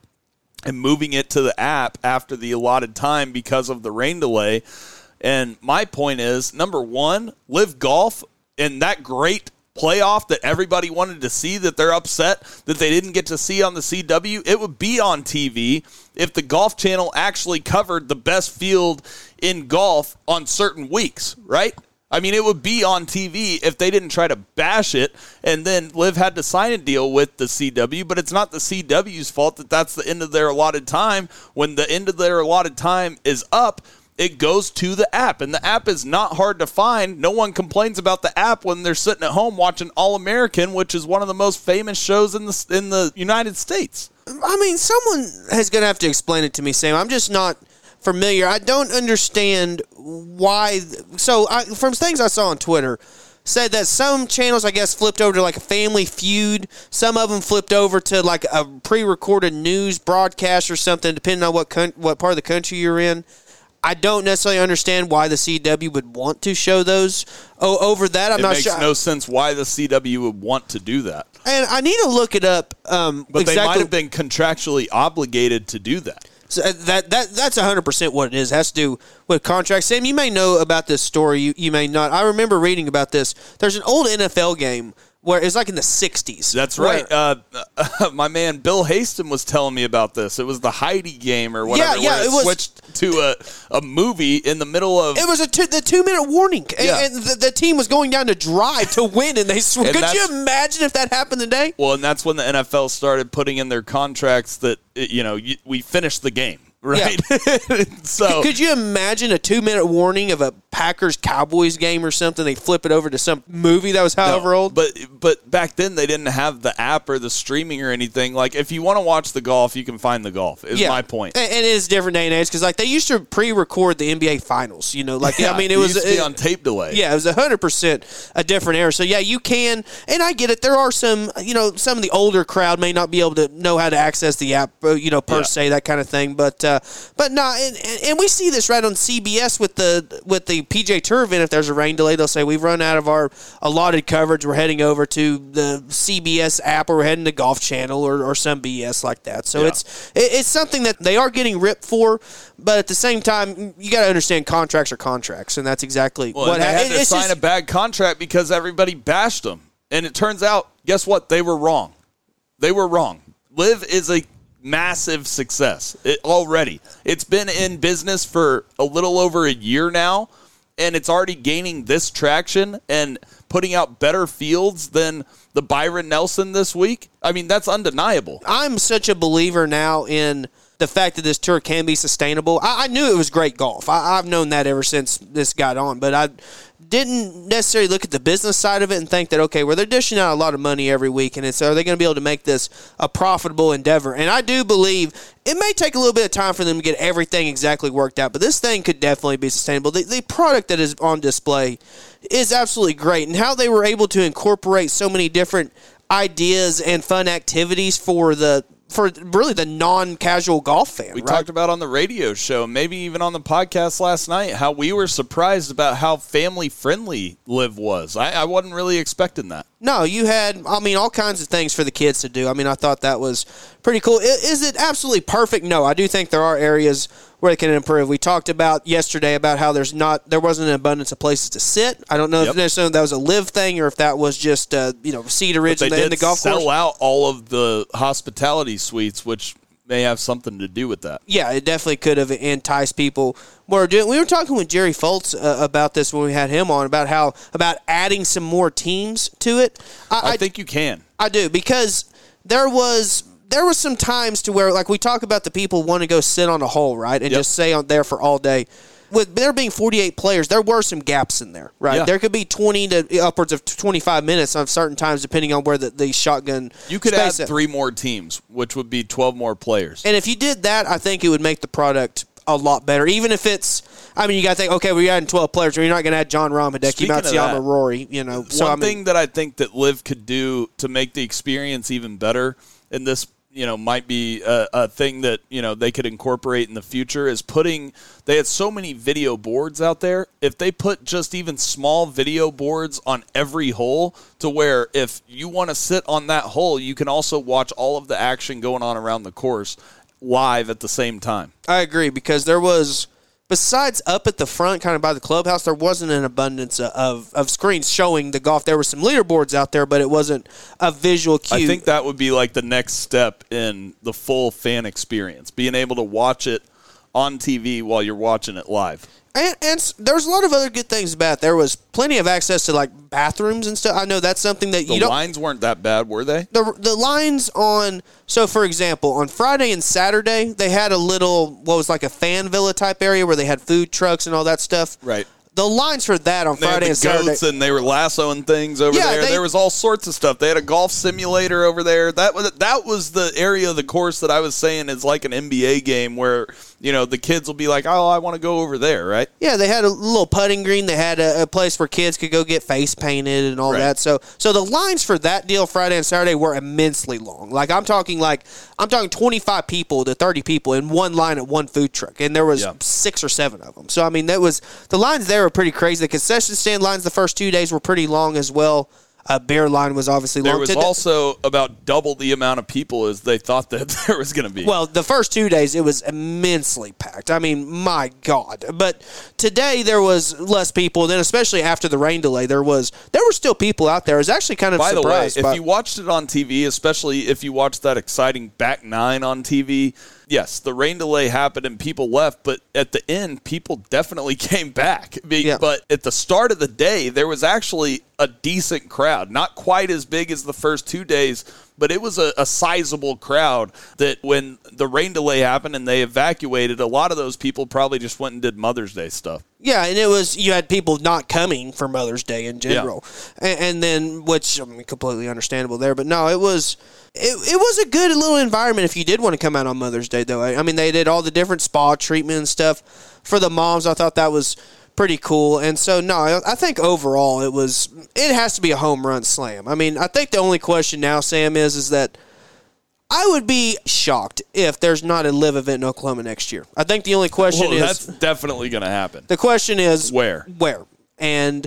and moving it to the app after the allotted time because of the rain delay. And my point is number one, LIV golf and that great playoff that everybody wanted to see that they're upset that they didn't get to see on the CW. It would be on TV if the Golf Channel actually covered the best field in golf on certain weeks, right? I mean, it would be on TV if they didn't try to bash it, and then LIV had to sign a deal with the CW. But it's not the CW's fault that that's the end of their allotted time. When the end of their allotted time is up, it goes to the app, and the app is not hard to find. No one complains about the app when they're sitting at home watching All American, which is one of the most famous shows in the in the United States. I mean, someone is going to have to explain it to me, Sam. I'm just not familiar. I don't understand why. So, I, from things I saw on Twitter, said that some channels, I guess, flipped over to like a Family Feud. Some of them flipped over to like a pre-recorded news broadcast or something, depending on what coun- what part of the country you're in. I don't necessarily understand why the CW would want to show those oh, over that. I'm It not makes sure. no sense why the CW would want to do that, and I need to look it up. Um, but exactly. they might have been contractually obligated to do that. So uh, that that that's hundred percent what it is. It has to do with contracts. Sam, you may know about this story. You you may not. I remember reading about this. There's an old NFL game where it's like in the '60s. That's right. Uh, my man Bill Haston was telling me about this. It was the Heidi game or whatever. Yeah, yeah, it, it was- switched to a, a movie in the middle of. It was a two, the two minute warning, and, Yeah. and the, the team was going down to drive to win, and they sw- And could you imagine if that happened today? well, and that's when the NFL started putting in their contracts that you know you, we finished the game. right? so Could you imagine a two minute warning of a Packers Cowboys game or something? They flip it over to some movie that was however No, old. But but back then they didn't have the app or the streaming or anything. Like if you want to watch the golf, you can find the golf. Is my point. And, and it is different day and age because like they used to pre-record the NBA finals. You know, like I mean, it was used to be it- on tape delay. Yeah, it was hundred percent a different era. So yeah, you can, and I get it. There are some, you know, some of the older crowd may not be able to know how to access the app, uh, you know, per Yeah. se that kind of thing. But uh, but no, and, and, and we see this right on CBS with the with the PGA Tour event. If there's a rain delay, they'll say we've run out of our allotted coverage. We're heading over to the CBS app, or we're heading to Golf Channel, or, or some BS like that. So Yeah. it's it, it's something that they are getting ripped for, but at the same time, you got to understand contracts are contracts, and that's exactly Well, what they had to it's sign just- a bad contract because everybody bashed them. And it turns out, guess what? They were wrong. They were wrong. LIV is a massive success it, already. It's been in business for a little over a year now, and it's already gaining this traction and putting out better fields than the Byron Nelson this week. I mean, that's undeniable. I'm such a believer now in the fact that this tour can be sustainable. I, I knew it was great golf. I, I've known that ever since this got on, but I didn't necessarily look at the business side of it and think that okay, well they're dishing out a lot of money every week, and it's are they going to be able to make this a profitable endeavor? And I do believe it may take a little bit of time for them to get everything exactly worked out, but this thing could definitely be sustainable. The, the product that is on display is absolutely great, and how they were able to incorporate so many different ideas and fun activities for the for really the non-casual golf fan. We right? talked about on the radio show, maybe even on the podcast last night, how we were surprised about how family friendly LIV was. I, I wasn't really expecting that. No, you had, I mean, all kinds of things for the kids to do. I mean, I thought that was pretty cool. Is it absolutely perfect? No, I do think there are areas where it can improve. We talked about yesterday about how there's not, there wasn't an abundance of places to sit. I don't know Yep. if necessarily that was a LIV thing or if that was just, uh, you know, Cedar Ridge in the, the golf sell course. out all of the hospitality suites, which may have something to do with that. yeah, it definitely could have enticed people more. doing- We were talking with Jerry Foltz uh, about this when we had him on about how about adding some more teams to it. I, think you can. I do because there was there was some times to where like we talk about the people want to go sit on a hole right and Yep. just stay on there for all day. With there being 48 players, there were some gaps in there, right? Yeah. There could be 20 to upwards of 25 minutes on certain times, depending on where the, the shotgun. You could add at. three more teams, which would be 12 more players. And if you did that, I think it would make the product a lot better. Even if it's, I mean, you got to think, okay, we're adding 12 players, or you're not going to add Jon Rahm, Hideki Matsuyama, Rory, you know. So One I mean, thing that I think that LIV could do to make the experience even better, and this you know might be a, a thing that you know they could incorporate in the future, is putting. They had so many video boards out there. If they put just even small video boards on every hole, to where if you want to sit on that hole, you can also watch all of the action going on around the course live at the same time. I agree because there was besides up at the front, kind of by the clubhouse, there wasn't an abundance of, of screens showing the golf. There were some leaderboards out there, but it wasn't a visual cue. I think that would be like the next step in the full fan experience, being able to watch it on TV while you're watching it live. And, and there's a lot of other good things about. it. There was plenty of access to like bathrooms and stuff. I know that's something that The you don't. lines weren't that bad, were they? the the lines on so for example on Friday and Saturday they had a little what was like a fan villa type area where they had food trucks and all that stuff. Right. The lines for that on They Friday the and Saturday. and they were lassoing things over Yeah, there. they- there was all sorts of stuff. They had a golf simulator over there. That was that was the area of the course that I was saying is like an NBA game where you know the kids will be like, "Oh, I want to go over there," right? Yeah, they had a little putting green. They had a, a place where kids could go get face painted and all Right. that. So, so the lines for that deal Friday and Saturday were immensely long. Like I'm talking, like I'm talking 25 people to 30 people in one line at one food truck, and there was Yeah. six or seven of them. So I mean, that was the lines there were pretty crazy. The concession stand lines the first two days were pretty long as well. Uh, bear line was obviously long. There was Today- also about double the amount of people as they thought that there was going to be. Well, the first two days it was immensely packed. I mean, my God! But today there was less people. Then, especially after the rain delay, there was there were still people out there. I was actually kind of By the way, surprised. if you watched it on TV, especially if you watched that exciting back nine on TV, yes, the rain delay happened and people left, but at the end, people definitely came back. Yeah. But at the start of the day, there was actually a decent crowd. Not quite as big as the first two days, but it was a, a sizable crowd that when the rain delay happened and they evacuated, a lot of those people probably just went and did Mother's Day stuff. Yeah, and it was you had people not coming for Mother's Day in general, and, and then which I mean completely understandable there. But no, it was it, it was a good little environment if you did want to come out on Mother's Day though. I, I mean they did all the different spa treatment and stuff for the moms. I thought that was pretty cool. And so no, I think overall it was it has to be a home run slam. I mean I think the only question now, Sam, is is that. I would be shocked if there's not a LIV event in Oklahoma next year. I think the only question Well, is that's definitely going to happen. the question is Where? Where? And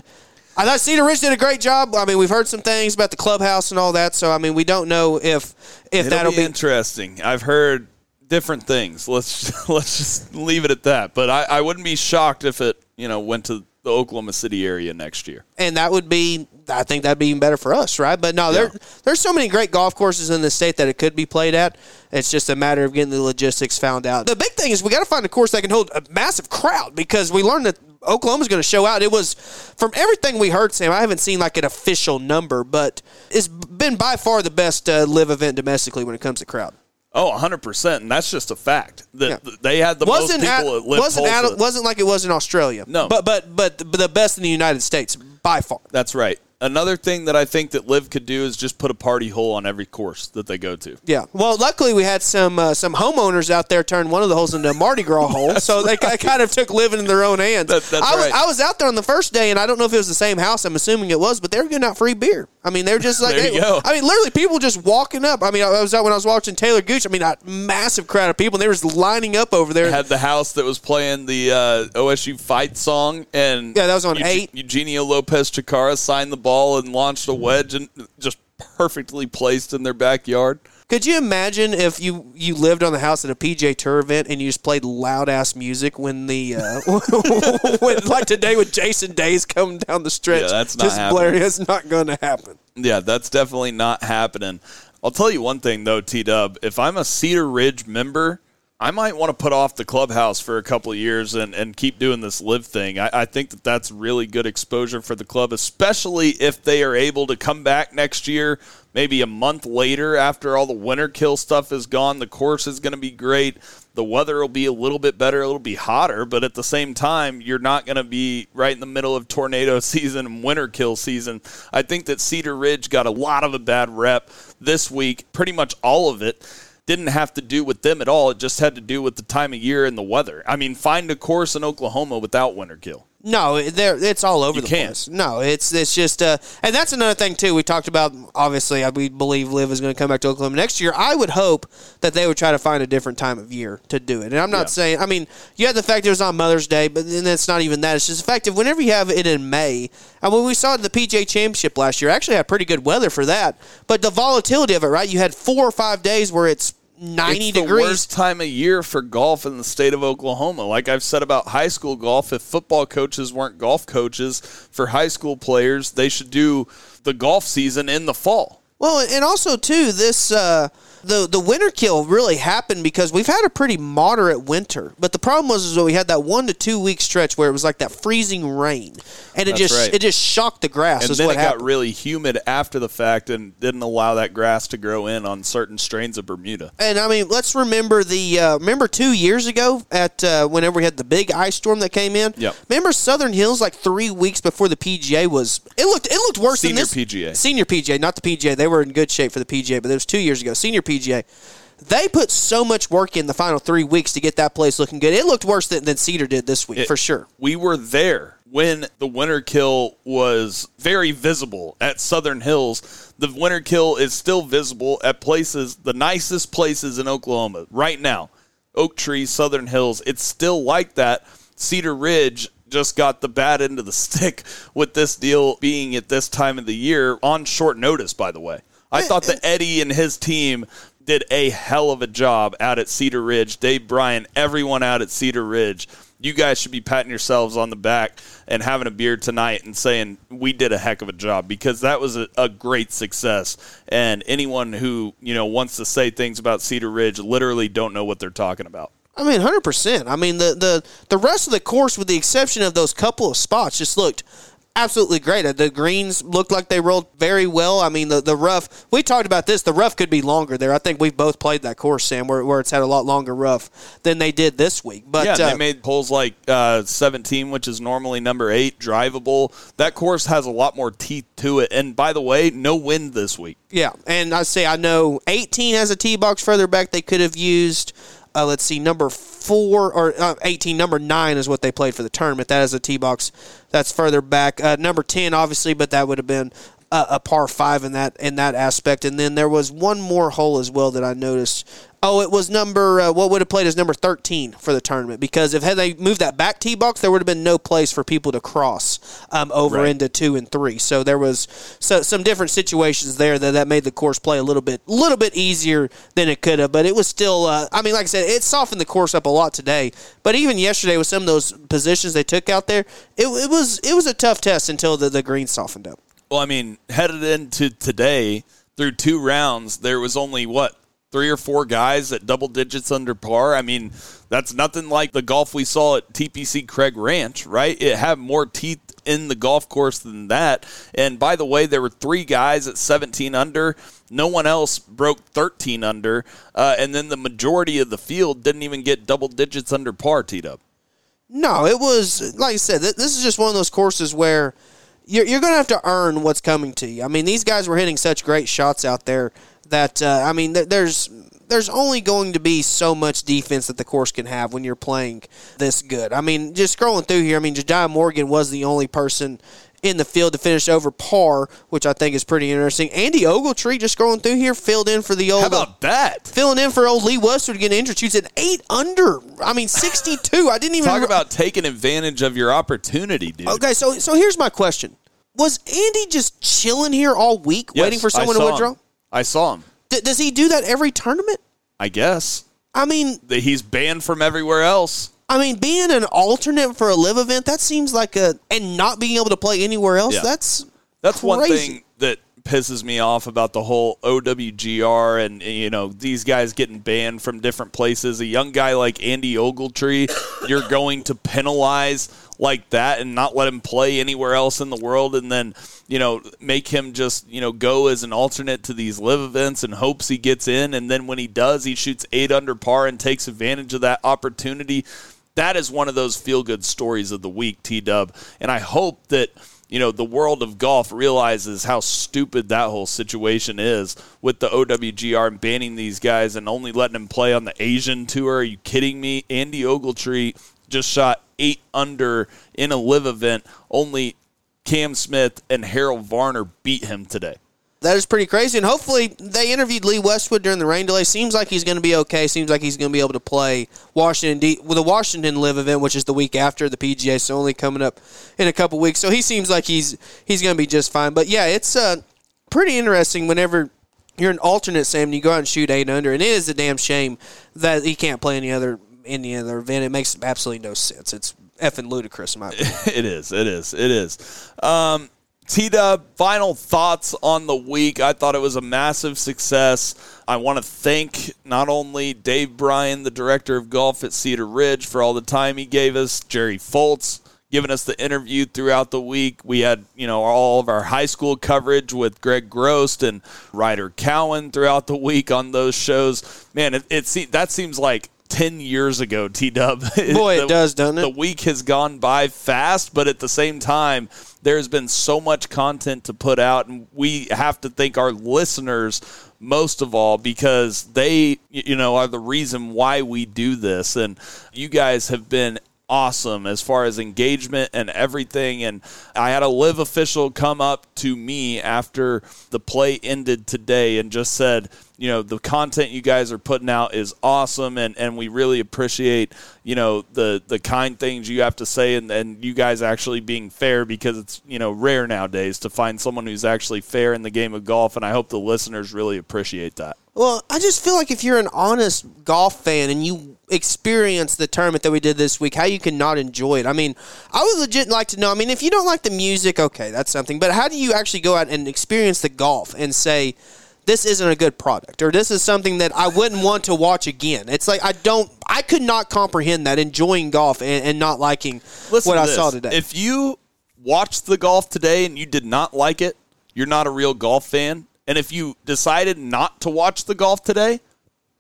I thought Cedar Ridge did a great job. I mean, we've heard some things about the clubhouse and all that, so I mean, we don't know if if It'll that'll be, be. interesting. I've heard different things. Let's let's just leave it at that. But I, I wouldn't be shocked if it you know went to the Oklahoma City area next year. and that would be I think that'd be even better for us, right? But no, there there's so many great golf courses in the state that it could be played at. It's just a matter of getting the logistics found out. The big thing is we got to find a course that can hold a massive crowd because we learned that Oklahoma's going to show out. It was from everything we heard, Sam. I haven't seen like an official number, but it's been by far the best uh, LIV event domestically when it comes to crowd. Oh, 100%. And that's just a fact. That Yeah. they had the wasn't most at, people that LIV wasn't at, wasn't like it was in Australia. No. but but but the best in the United States by far. That's right. Another thing that I think that LIV could do is just put a party hole on every course that they go to. Yeah. Well, luckily we had some uh, some homeowners out there turn one of the holes into a Mardi Gras hole, so they kind of took living in their own hands. That- that's I was right. I was out there on the first day, and I don't know if it was the same house. I'm assuming it was, but they were giving out free beer. I mean, they're just like, There you go. I mean, literally people just walking up. I mean, I was out when I was watching Taylor Gooch. I mean, a massive crowd of people. And they were just lining up over there. Had the house that was playing the uh, OSU fight song, and Yeah, that was on eight. Eugenio Lopez Chacarra signed the ball and launched a wedge, and just perfectly placed in their backyard. Could you imagine if you you lived on the house at a PGA Tour event and you just played loud ass music when the uh, when, like today with Jason Day's coming down the stretch? Yeah, that's not just happening. blaring. It's not going to happen. Yeah, that's definitely not happening. I'll tell you one thing though, T Dub. If I'm a Cedar Ridge member, I might want to put off the clubhouse for a couple of years and, and keep doing this LIV thing. I, I think that that's really good exposure for the club, especially if they are able to come back next year, maybe a month later after all the winter kill stuff is gone. The course is going to be great. The weather will be a little bit better. It'll be hotter, but at the same time, you're not going to be right in the middle of tornado season and winter kill season. I think that Cedar Ridge got a lot of a bad rep this week, pretty much all of it didn't have to do with them at all. It just had to do with the time of year and the weather. I mean, find a course in Oklahoma without winter kill. No, there it's all over You the can't. place. No, it's it's just uh, and that's another thing too. We talked about obviously we believe LIV is going to come back to Oklahoma next year. I would hope that they would try to find a different time of year to do it. And I'm not Yeah. saying I mean you had the fact it was on Mother's Day, but then it's not even that. It's just effective whenever you have it in May. And when we saw the PGA Championship last year, actually had pretty good weather for that. But the volatility of it, right? You had four or five days where it's 90 it's the degrees. worst time of year for golf in the state of Oklahoma. Like I've said about high school golf, if football coaches weren't golf coaches for high school players, they should do the golf season in the fall. Well, and also too, this uh, the the winter kill really happened because we've had a pretty moderate winter, but the problem was is that we had that one to two week stretch where it was like that freezing rain, and it That's just right. it just shocked the grass. And then it happened. got really humid after the fact and didn't allow that grass to grow in on certain strains of Bermuda. and I mean, let's remember the uh, remember two years ago at uh, whenever we had the big ice storm that came in. Yep. Remember Southern Hills like three weeks before the PGA was. It looked it looked worse Senior than this. PGA. Senior PGA, not the PGA. They were in good shape for the PGA, but it was two years ago. Senior PGA. They put so much work in the final three weeks to get that place looking good. It looked worse than, than Cedar did this week, It- for sure. We were there when the winter kill was very visible at Southern Hills. The winter kill is still visible at places, the nicest places in Oklahoma right now. Oak Tree, Southern Hills. It's still like that. Cedar Ridge just got the bad end of the stick with this deal being at this time of the year on short notice, by the way. I thought that Eddie and his team did a hell of a job out at Cedar Ridge. Dave Bryan, everyone out at Cedar Ridge. You guys should be patting yourselves on the back and having a beer tonight and saying we did a heck of a job because that was a, a great success. And anyone who you know wants to say things about Cedar Ridge literally don't know what they're talking about. I mean, hundred percent. I mean, the, the the rest of the course, with the exception of those couple of spots, just looked absolutely great. Uh, The greens looked like they rolled very well. I mean, the, the rough, we talked about this. The rough could be longer there. I think we've both played that course, Sam, where, where it's had a lot longer rough than they did this week. But yeah, uh, they made holes like uh, 17, which is normally number eight, drivable. That course has a lot more teeth to it. And by the way, no wind this week. Yeah, and I say I know 18 has a tee box further back they could have used. Uh, let's see, number four or uh, 18, number nine is what they played for the tournament. That is a tee box that's further back. Uh, number 10, obviously, but that would have been a, a par five in that in that aspect. And then there was one more hole as well that I noticed. Oh, it was number uh, what would have played as number 13 for the tournament because if had they moved that back tee box, there would have been no place for people to cross um, over Right. into two and three. So there was so, some different situations there that, that made the course play a little bit little bit easier than it could have. But it was still, uh, I mean, like I said, it softened the course up a lot today. But even yesterday with some of those positions they took out there, it, it was it was a tough test until the, the green softened up. Well, I mean, headed into today, through two rounds, there was only what three or four guys at double digits under par. I mean, that's nothing like the golf we saw at TPC Craig Ranch, right? It had more teeth in the golf course than that. And by the way, there were three guys at 17 under. No one else broke 13 under, uh, and then the majority of the field didn't even get double digits under par. Teed up. No, it was like I said. th- This is just one of those courses where you're, you're going to have to earn what's coming to you. I mean, these guys were hitting such great shots out there that uh, I mean, th- there's there's only going to be so much defense that the course can have when you're playing this good. I mean, just scrolling through here, I mean, Jediah Morgan was the only person in the field to finish over par, which I think is pretty interesting. Andy Ogletree, just scrolling through here, filled in for the old. How about that? Filling in for old Lee Westwood getting injured. Shoots at eight under. I mean, 62. I didn't even Talk about taking advantage of your opportunity, dude. Okay, so so here's my question: Was Andy just chilling here all week, Yes, waiting for someone to withdraw? him. I saw him. D- does he do that every tournament? I guess I mean, he's banned from everywhere else. I mean, being an alternate for a LIV event that seems like a and not being able to play anywhere else. Yeah. That's That's one thing pisses me off about the whole OWGR and you know these guys getting banned from different places. A young guy like Andy Ogletree, you're going to penalize like that and not let him play anywhere else in the world, and then you know make him just you know go as an alternate to these LIV events and hopes he gets in, and then when he does, he shoots eight under par and takes advantage of that opportunity. That is one of those feel good stories of the week, T Dub, and I hope that you know, the world of golf realizes how stupid that whole situation is with the OWGR and banning these guys and only letting them play on the Asian tour. Are you kidding me? Andy Ogletree just shot eight under in a LIV event. Only Cam Smith and Harold Varner beat him today. That is pretty crazy. And hopefully, they interviewed Lee Westwood during the rain delay. Seems like he's going to be okay. Seems like he's going to be able to play Washington D with the Washington LIV event, which is the week after the PGA, so only coming up in a couple weeks. So he seems like he's he's going to be just fine. But yeah, it's uh, pretty interesting whenever you're an alternate, Sam, and you go out and shoot eight under, and it is a damn shame that he can't play any other any other event. It makes absolutely no sense. It's effing ludicrous, in my opinion. it is. It is. It is. Um, T Dub, final thoughts on the week. I thought it was a massive success. I want to thank not only Dave Bryan, the director of golf at Cedar Ridge, for all the time he gave us, Jerry Foltz giving us the interview throughout the week. We had, you know, all of our high school coverage with Greg Grost and Ryder Cowan throughout the week on those shows. Man, it, it se- that seems like 10 years ago, T Dub. Boy, it does, doesn't it? The week has gone by fast, but at the same time, there's been so much content to put out, and we have to thank our listeners most of all because they, you know, are the reason why we do this. And you guys have been awesome as far as engagement and everything. And I had a LIV official come up to me after the play ended today and just said, you know, the content you guys are putting out is awesome and, and we really appreciate, you know, the the kind things you have to say and, and you guys actually being fair because it's, you know, rare nowadays to find someone who's actually fair in the game of golf and I hope the listeners really appreciate that. Well, I just feel like if you're an honest golf fan and you experience the tournament that we did this week, how you can not enjoy it. I mean, I would legit like to know. I mean, if you don't like the music, okay, that's something. But how do you actually go out and experience the golf and say, this isn't a good product or this is something that I wouldn't want to watch again? It's like I don't, I could not comprehend that enjoying golf and, and not liking Listen what I this. saw today. If you watched the golf today and you did not like it, you're not a real golf fan. And if you decided not to watch the golf today,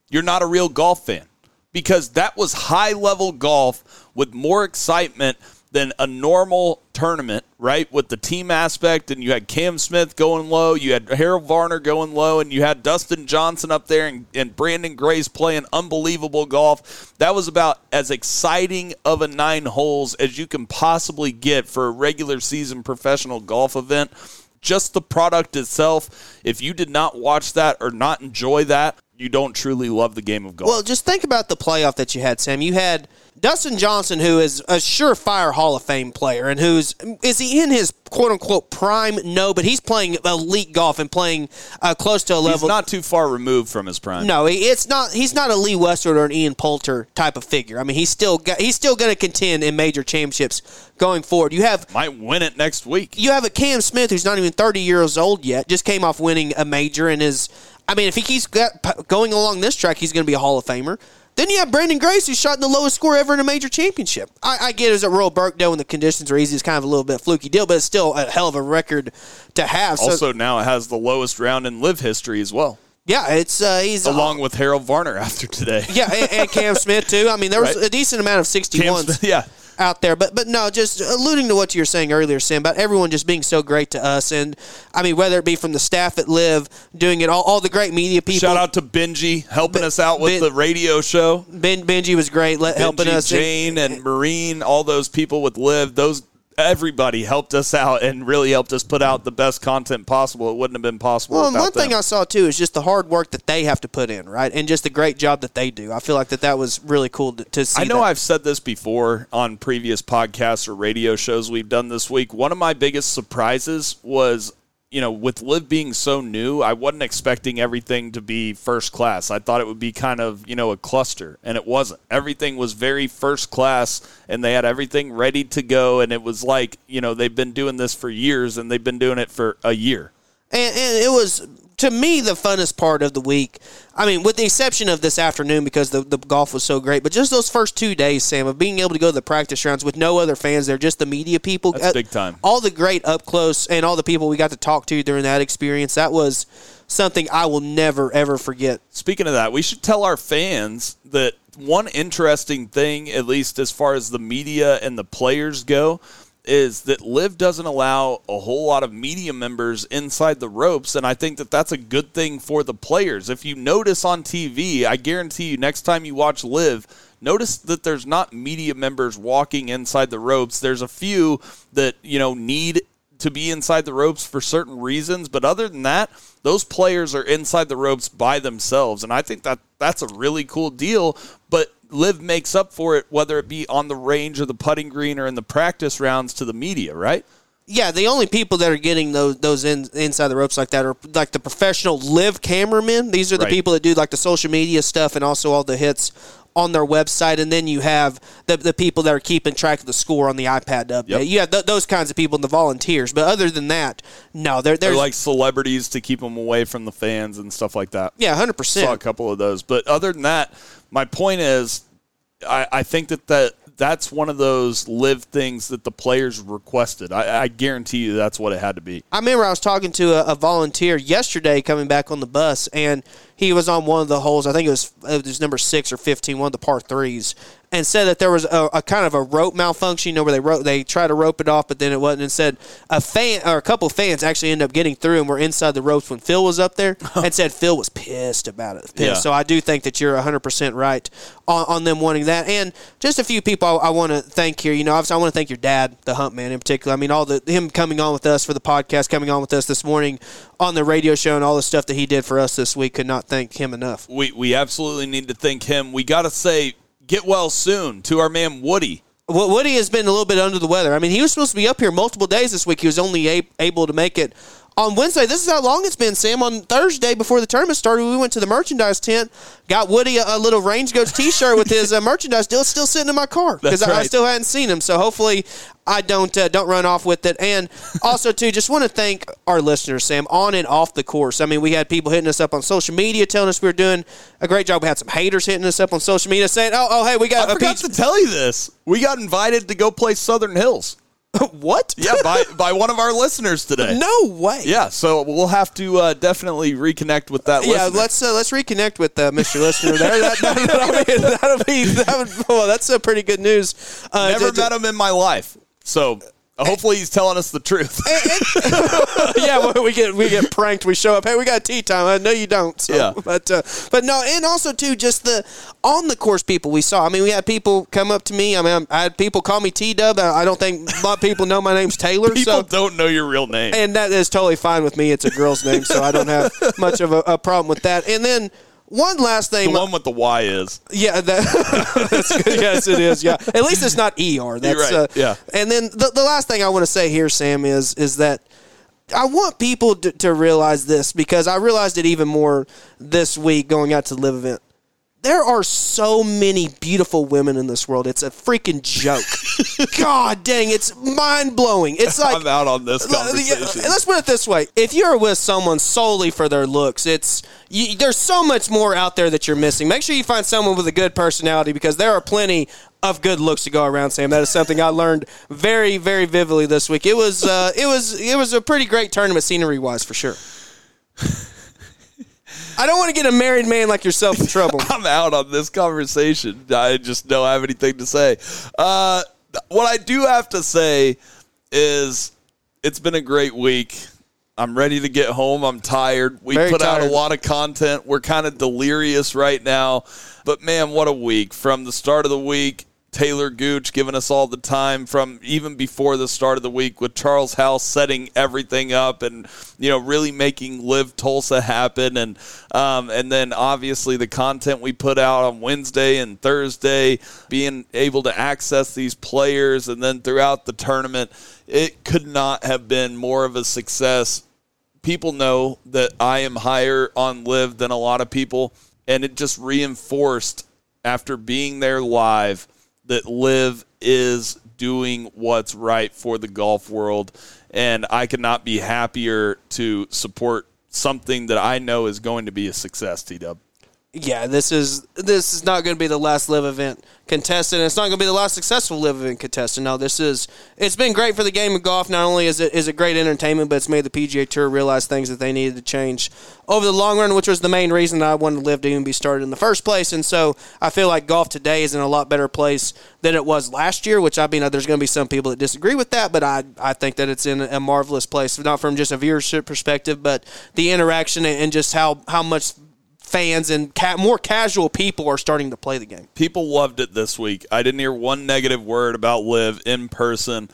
you're not a real golf fan because that was high level golf with more excitement than a normal tournament, right? With the team aspect, and you had Cam Smith going low, you had Harold Varner going low, and you had Dustin Johnson up there and, and Branden Grace playing unbelievable golf. That was about as exciting of a nine holes as you can possibly get for a regular season professional golf event. Just the product itself, if you did not watch that or not enjoy that, you don't truly love the game of golf. Well, just think about the playoff that you had, Sam. You had Dustin Johnson, who is a surefire Hall of Fame player, and who's is he in his quote unquote prime? No, but he's playing elite golf and playing uh, close to a level. He's not too far removed from his prime. No, he- it's not. He's not a Lee Westwood or an Ian Poulter type of figure. I mean, he's still got, he's still going to contend in major championships going forward. You have Might win it next week. you have a Cam Smith who's not even 30 years old yet, just came off winning a major and is, I mean, if he keeps going along this track, he's going to be a Hall of Famer. Then you have Branden Grace, who shot the lowest score ever in a major championship. I, I get it was at Royal Birkdale when the conditions are easy. It's kind of a little bit fluky deal, but it's still a hell of a record to have. So, Also, now it has the lowest round in LIV history as well, yeah, it's uh, he's along with Harold Varner after today. yeah, and, and Cam Smith too. I mean, there was Right. a decent amount of 61s. Cam yeah. Out there. But but no, just alluding to what you were saying earlier, Sam, about everyone just being so great to us, and I mean whether it be from the staff at LIV doing it, all, all the great media people. Shout out to Benji helping Ben- us out with Ben- the radio show. Ben Benji was great, let, helping us. Jane, and Marine, all those people with LIV, those everybody helped us out and really helped us put out the best content possible. It wouldn't have been possible. Well, one thing them. I saw too is just the hard work that they have to put in, right, and just the great job that they do. I feel like that that was really cool to, to see. I know that. I've said this before on previous podcasts or radio shows we've done this week. One of my biggest surprises was, you know, with LIV being so new, I wasn't expecting everything to be first class. I thought it would be kind of, you know, a cluster, and it wasn't. Everything was very first class, and they had everything ready to go, and it was like, you know, they've been doing this for years, and they've been doing it for a year. and, and it was to me the funnest part of the week. I mean, with the exception of this afternoon because the, the golf was so great, but just those first two days, Sam, of being able to go to the practice rounds with no other fans there, just the media people. That's Uh, big time. All the great up close and all the people we got to talk to during that experience. That was something I will never ever forget. Speaking of that, we should tell our fans that one interesting thing, at least as far as the media and the players go, is that LIV doesn't allow a whole lot of media members inside the ropes, and I think that that's a good thing for the players. If you notice on TV, I guarantee you, next time you watch LIV, notice that there's not media members walking inside the ropes. There's a few that you know need to be inside the ropes for certain reasons, but other than that, those players are inside the ropes by themselves, and I think that that's a really cool deal. But LIV makes up for it, whether it be on the range or the putting green or in the practice rounds to the media, right? Yeah, the only people that are getting those those in, inside the ropes like that are like the professional LIV cameramen. These are the Right. people that do like the social media stuff and also all the hits on their website. And then you have the, the people that are keeping track of the score on the iPad update. Yep. You have th- those kinds of people and the volunteers. But other than that, no, they're They're like celebrities to keep them away from the fans and stuff like that. yeah, hundred percent. saw a couple of those. But other than that, my point is, I, I think that, that that's one of those LIV things that the players requested. I, I guarantee you that's what it had to be. I remember I was talking to a, a volunteer yesterday coming back on the bus, and he was on one of the holes. I think it was it was number six or fifteen, one of the par threes, and said that there was a, a kind of a rope malfunction. You know, where they they tried to rope it off, but then it wasn't. And said a fan or a couple fans actually ended up getting through and were inside the ropes when Phil was up there, and said Phil was pissed about it. Pissed. Yeah. So I do think that you're hundred percent right on, on them wanting that, and just a few people I, I want to thank here. You know, obviously I want to thank your dad, the Hump Man, in particular. I mean, all the him coming on with us for the podcast, coming on with us this morning on the radio show, and all the stuff that he did for us this week. Could not thank him enough. We we absolutely need to thank him. We got to say get well soon to our man Woody. Wo- Woody has been a little bit under the weather. I mean, he was supposed to be up here multiple days this week. He was only able to make it on Wednesday. This is how long it's been, Sam. On Thursday, before the tournament started, we went to the merchandise tent, got Woody a, a little Range Goats T-shirt with his uh, merchandise deal. It's still sitting in my car because That's I, I still hadn't seen him. So hopefully, I don't uh, don't run off with it. And also, too, just want to thank our listeners, Sam, on and off the course. I mean, we had people hitting us up on social media, telling us we were doing a great job. We had some haters hitting us up on social media saying, "Oh, oh, hey, we got I a forgot peach to tell you this. We got invited to go play Southern Hills. what? Yeah, by by one of our listeners today. No way. Yeah, so we'll have to uh, definitely reconnect with that. Yeah, listener. let's uh, let's reconnect with uh, Mr. Listener there. That, that'll be, that'll be that would, well, that's a pretty good news. Uh, Never to- met him in my life, so uh, hopefully he's telling us the truth. yeah, we get we get pranked. We show up. Hey, we got tee time. I know you don't. So, Yeah. but uh, but no, and also too, just the on the course people we saw. I mean, we had people come up to me. I mean, I had people call me T Dub. I I don't think a lot of people know my name's Taylor. People so don't know your real name. and that is totally fine with me. It's a girl's name, so I don't have much of a, a problem with that. And then. One last thing, the one with the Y is. yeah, that, that's good. yes, it is. Yeah, at least it's not er. That's right, Uh, yeah. And then the, the last thing I want to say here, Sam, is is that I want people to, to realize this because I realized it even more this week going out to the LIV event. There are so many beautiful women in this world. It's a freaking joke. God dang, it's mind blowing. It's like I'm out on this conversation. Let's put it this way: if you're with someone solely for their looks, it's you, there's so much more out there that you're missing. Make sure you find someone with a good personality because there are plenty of good looks to go around. Sam, that is something I learned very, very vividly this week. It was, uh, it was, it was a pretty great tournament scenery wise for sure. I don't want to get a married man like yourself in trouble. I'm out on this conversation. I just don't have anything to say. Uh, what I do have to say is it's been a great week. I'm ready to get home. I'm tired. We Very put out a lot of content. We're kind of delirious right now. But man, what a week. From the start of the week, Taylor Gooch giving us all the time from even before the start of the week with Charles House setting everything up and you know really making LIV Tulsa happen. And um, and then obviously the content we put out on Wednesday and Thursday being able to access these players and then throughout the tournament it could not have been more of a success. People know that I am higher on LIV than a lot of people, and it just reinforced after being there live that LIV is doing what's right for the golf world, and I could not be happier to support something that I know is going to be a success. T Dub. Yeah, this is this is not going to be the last LIV event contestant. It's not going to be the last successful LIV event contestant. No, this is it's been great for the game of golf. Not only is it is it great entertainment, but it's made the PGA Tour realize things that they needed to change over the long run, which was the main reason I wanted LIV to even be started in the first place. And so I feel like golf today is in a lot better place than it was last year. Which I mean, there's going to be some people that disagree with that, but I I think that it's in a marvelous place, not from just a viewership perspective, but the interaction and just how how much fans and ca- more casual people are starting to play the game. people loved it this week. I didn't hear one negative word about LIV in person.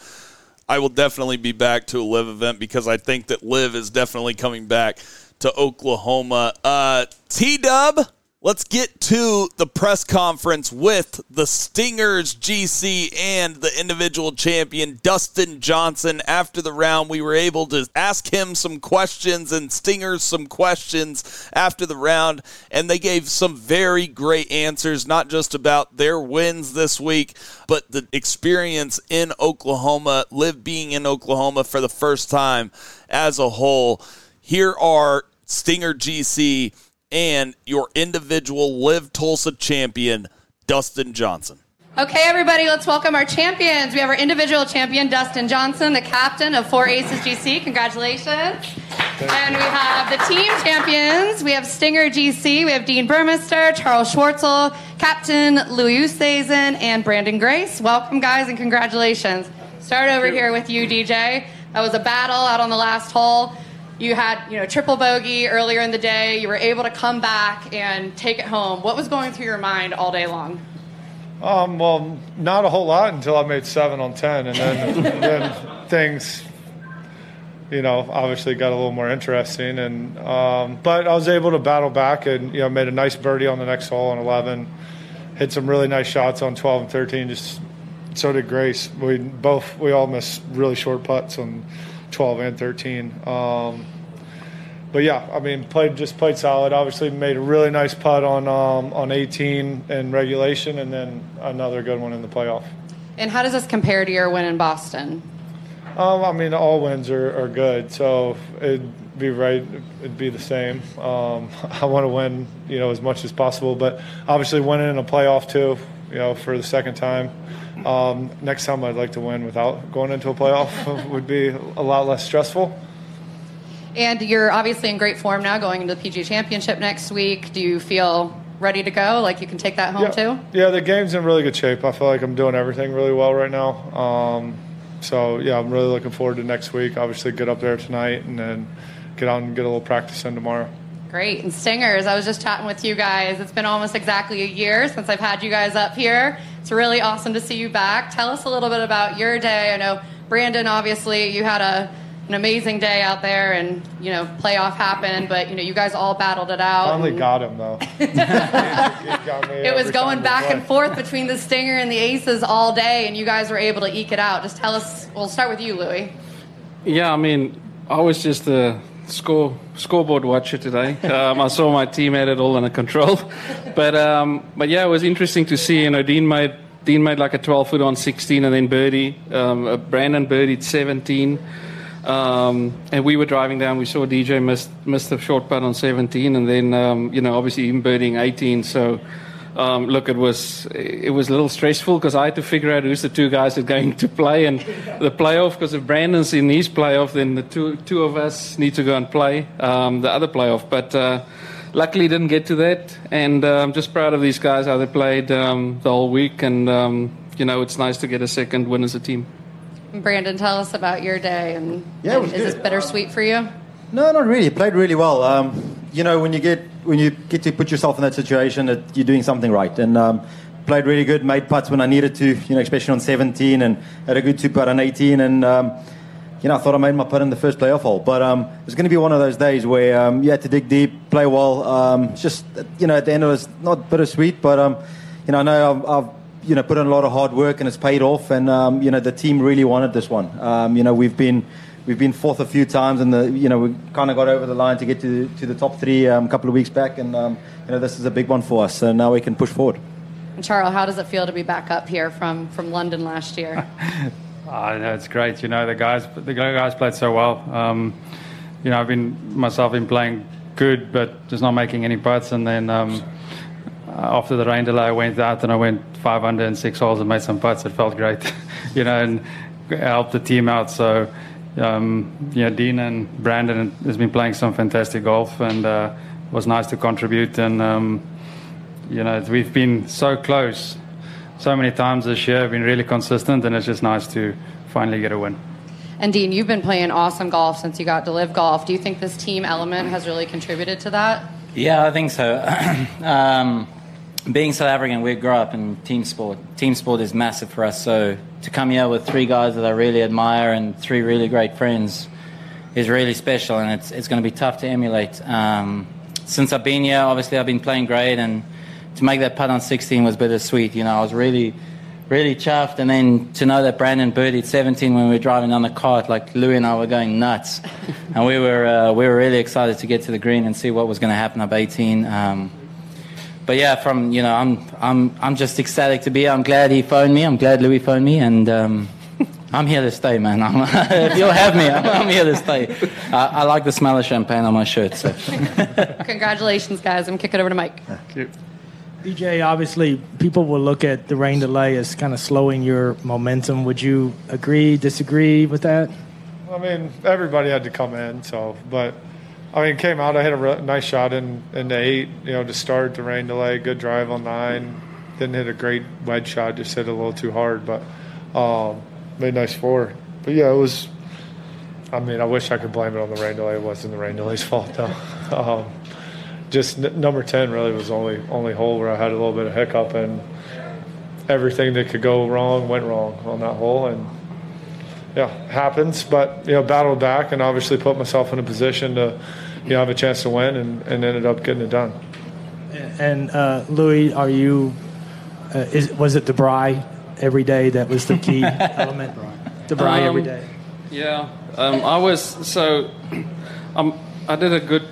I will definitely be back to a LIV event because I think that LIV is definitely coming back to Oklahoma. Uh, T Dub, let's get to the press conference with the Stingers GC and the individual champion Dustin Johnson. After the round, we were able to ask him some questions and Stingers some questions after the round, and they gave some very great answers, not just about their wins this week, but the experience in Oklahoma, LIV being in Oklahoma for the first time as a whole. Here are Stinger GC and your individual LIV Tulsa champion, Dustin Johnson. Okay, everybody, let's welcome our champions. We have our individual champion, Dustin Johnson, the captain of Four Aces GC. Congratulations. And we have the team champions. We have Stinger GC, we have Dean Burmester, Charl Schwartzel, Captain Louis Oosthuizen, and Branden Grace. Welcome, guys, and congratulations. Start over here with you, DJ. That was a battle out on the last hole you had you know triple bogey earlier in the day. You were able to come back and take it home. What was going through your mind all day long? Um, well not a whole lot until i made seven on ten and then, then things you know obviously got a little more interesting and um, but i was able to battle back and you know made a nice birdie on the next hole on 11 hit some really nice shots on 12 and 13 just so did grace. We both we all missed really short putts and 12 and 13. Um, but yeah, I mean, played just played solid. Obviously, made a really nice putt on um, on 18 in regulation, and then another good one in the playoff. And how does this compare to your win in Boston? Um, I mean, all wins are, are, good, so it'd be right. It'd be the same. Um, I want to win, you know, as much as possible, but obviously winning in a playoff too you know, for the second time. Um, next time, I'd like to win without going into a playoff. would be a lot less stressful. And you're obviously in great form now going into the PGA Championship next week. Do you feel ready to go? Like you can take that home yeah. too? Yeah, the game's in really good shape. I feel like I'm doing everything really well right now. Um, so yeah, I'm really looking forward to next week. Obviously, get up there tonight and then get out and get a little practice in tomorrow. Great. And Stingers, I was just chatting with you guys. It's been almost exactly a year since I've had you guys up here. It's really awesome to see you back. Tell us a little bit about your day. I know Branden, obviously, you had a an amazing day out there, and you know playoff happened, but you know you guys all battled it out. Finally and- got him though. it was going back and forth between the Stinger and the Aces all day, and you guys were able to eke it out. Just tell us. We'll start with you, Louis. Yeah, I mean, I was just a score scoreboard watcher today. Um, I saw my team had it all under control, but um, but yeah, it was interesting to see. You know, Dean made Dean made like a 12 foot on 16, and then birdie. Um, uh, Branden birdied 17. Um, and we were driving down. We saw DJ missed missed a short putt on 17, and then um, you know obviously him birding 18. So um, look, it was it was a little stressful because I had to figure out who's the two guys that are going to play and the playoff. Because if Branden's in his playoff, then the two two of us need to go and play um, the other playoff. But uh, luckily, didn't get to that, and uh, I'm just proud of these guys how they played um, the whole week, and um, you know it's nice to get a second win as a team. Brandon, tell us about your day, and, Yeah, it was and is this good. bittersweet for you? No, not really. Played really well. Um, you know, when you get when you get to put yourself in that situation, that you're doing something right. And um, played really good. Made putts when I needed to. You know, especially on 17, and had a good two putt on 18. And um, you know, I thought I made my putt in the first playoff hole. But um, it's going to be one of those days where um, you had to dig deep, play well. Um, just you know, at the end it was not bittersweet, but um, you know, I know I've, I've you know put in a lot of hard work and it's paid off. And um, you know, the team really wanted this one. Um, you know, we've been we've been fourth a few times, and the you know we kind of got over the line to get to to the top three um, a couple of weeks back, and um, you know this is a big one for us. So now we can push forward. And Charl, how does it feel to be back up here from from London last year? Oh, no, it's great. You know, the guys, the guys played so well. Um, you know, I've been myself been playing good, but just not making any putts. And then um, after the rain delay, I went out and I went five under and six holes and made some putts. It felt great, you know, and helped the team out. So, um, you know, Dean and Branden has been playing some fantastic golf, and uh, it was nice to contribute. And um, you know, we've been so close so many times this year, been really consistent, and it's just nice to finally get a win. And Dean, you've been playing awesome golf since you got to LIV golf. Do you think this team element has really contributed to that? Yeah, I think so. um, being South African, we grew up in team sport. Team sport is massive for us. So to come here with three guys that I really admire and three really great friends is really special, and it's it's going to be tough to emulate. Um, since I've been here, obviously I've been playing great, and to make that putt on 16 was bittersweet. You know, I was really, really chuffed, and then to know that Branden birdied 17 when we were driving on the cart, like Louis and I were going nuts, and we were uh, we were really excited to get to the green and see what was going to happen up 18. Um, but yeah, from you know, I'm I'm I'm just ecstatic to be here. I'm glad he phoned me. I'm glad Louis phoned me, and um, I'm here to stay, man. I'm, if you'll have me, I'm, I'm here to stay. I, I like the smell of champagne on my shirt. So. Congratulations, guys. I'm kicking over to Mike. DJ, obviously, people will look at the rain delay as kind of slowing your momentum. Would you agree, disagree with that? I mean, everybody had to come in, so but I mean, came out. I had a re- nice shot in in the eight, you know, to start the rain delay. Good drive on nine. Didn't hit a great wedge shot. Just hit a little too hard, but um, made nice four. But yeah, it was. I mean, I wish I could blame it on the rain delay. It wasn't the rain delay's fault though. Um, just n- number ten really was only only hole where I had a little bit of hiccup and everything that could go wrong went wrong on that hole and yeah, happens. But you know, battled back and obviously put myself in a position to, you know, have a chance to win and, and ended up getting it done. And uh, Louis, are you? Uh, is was it Debray every day that was the key element? Debray every Um, day. Yeah, um, I was so. Um, I did a good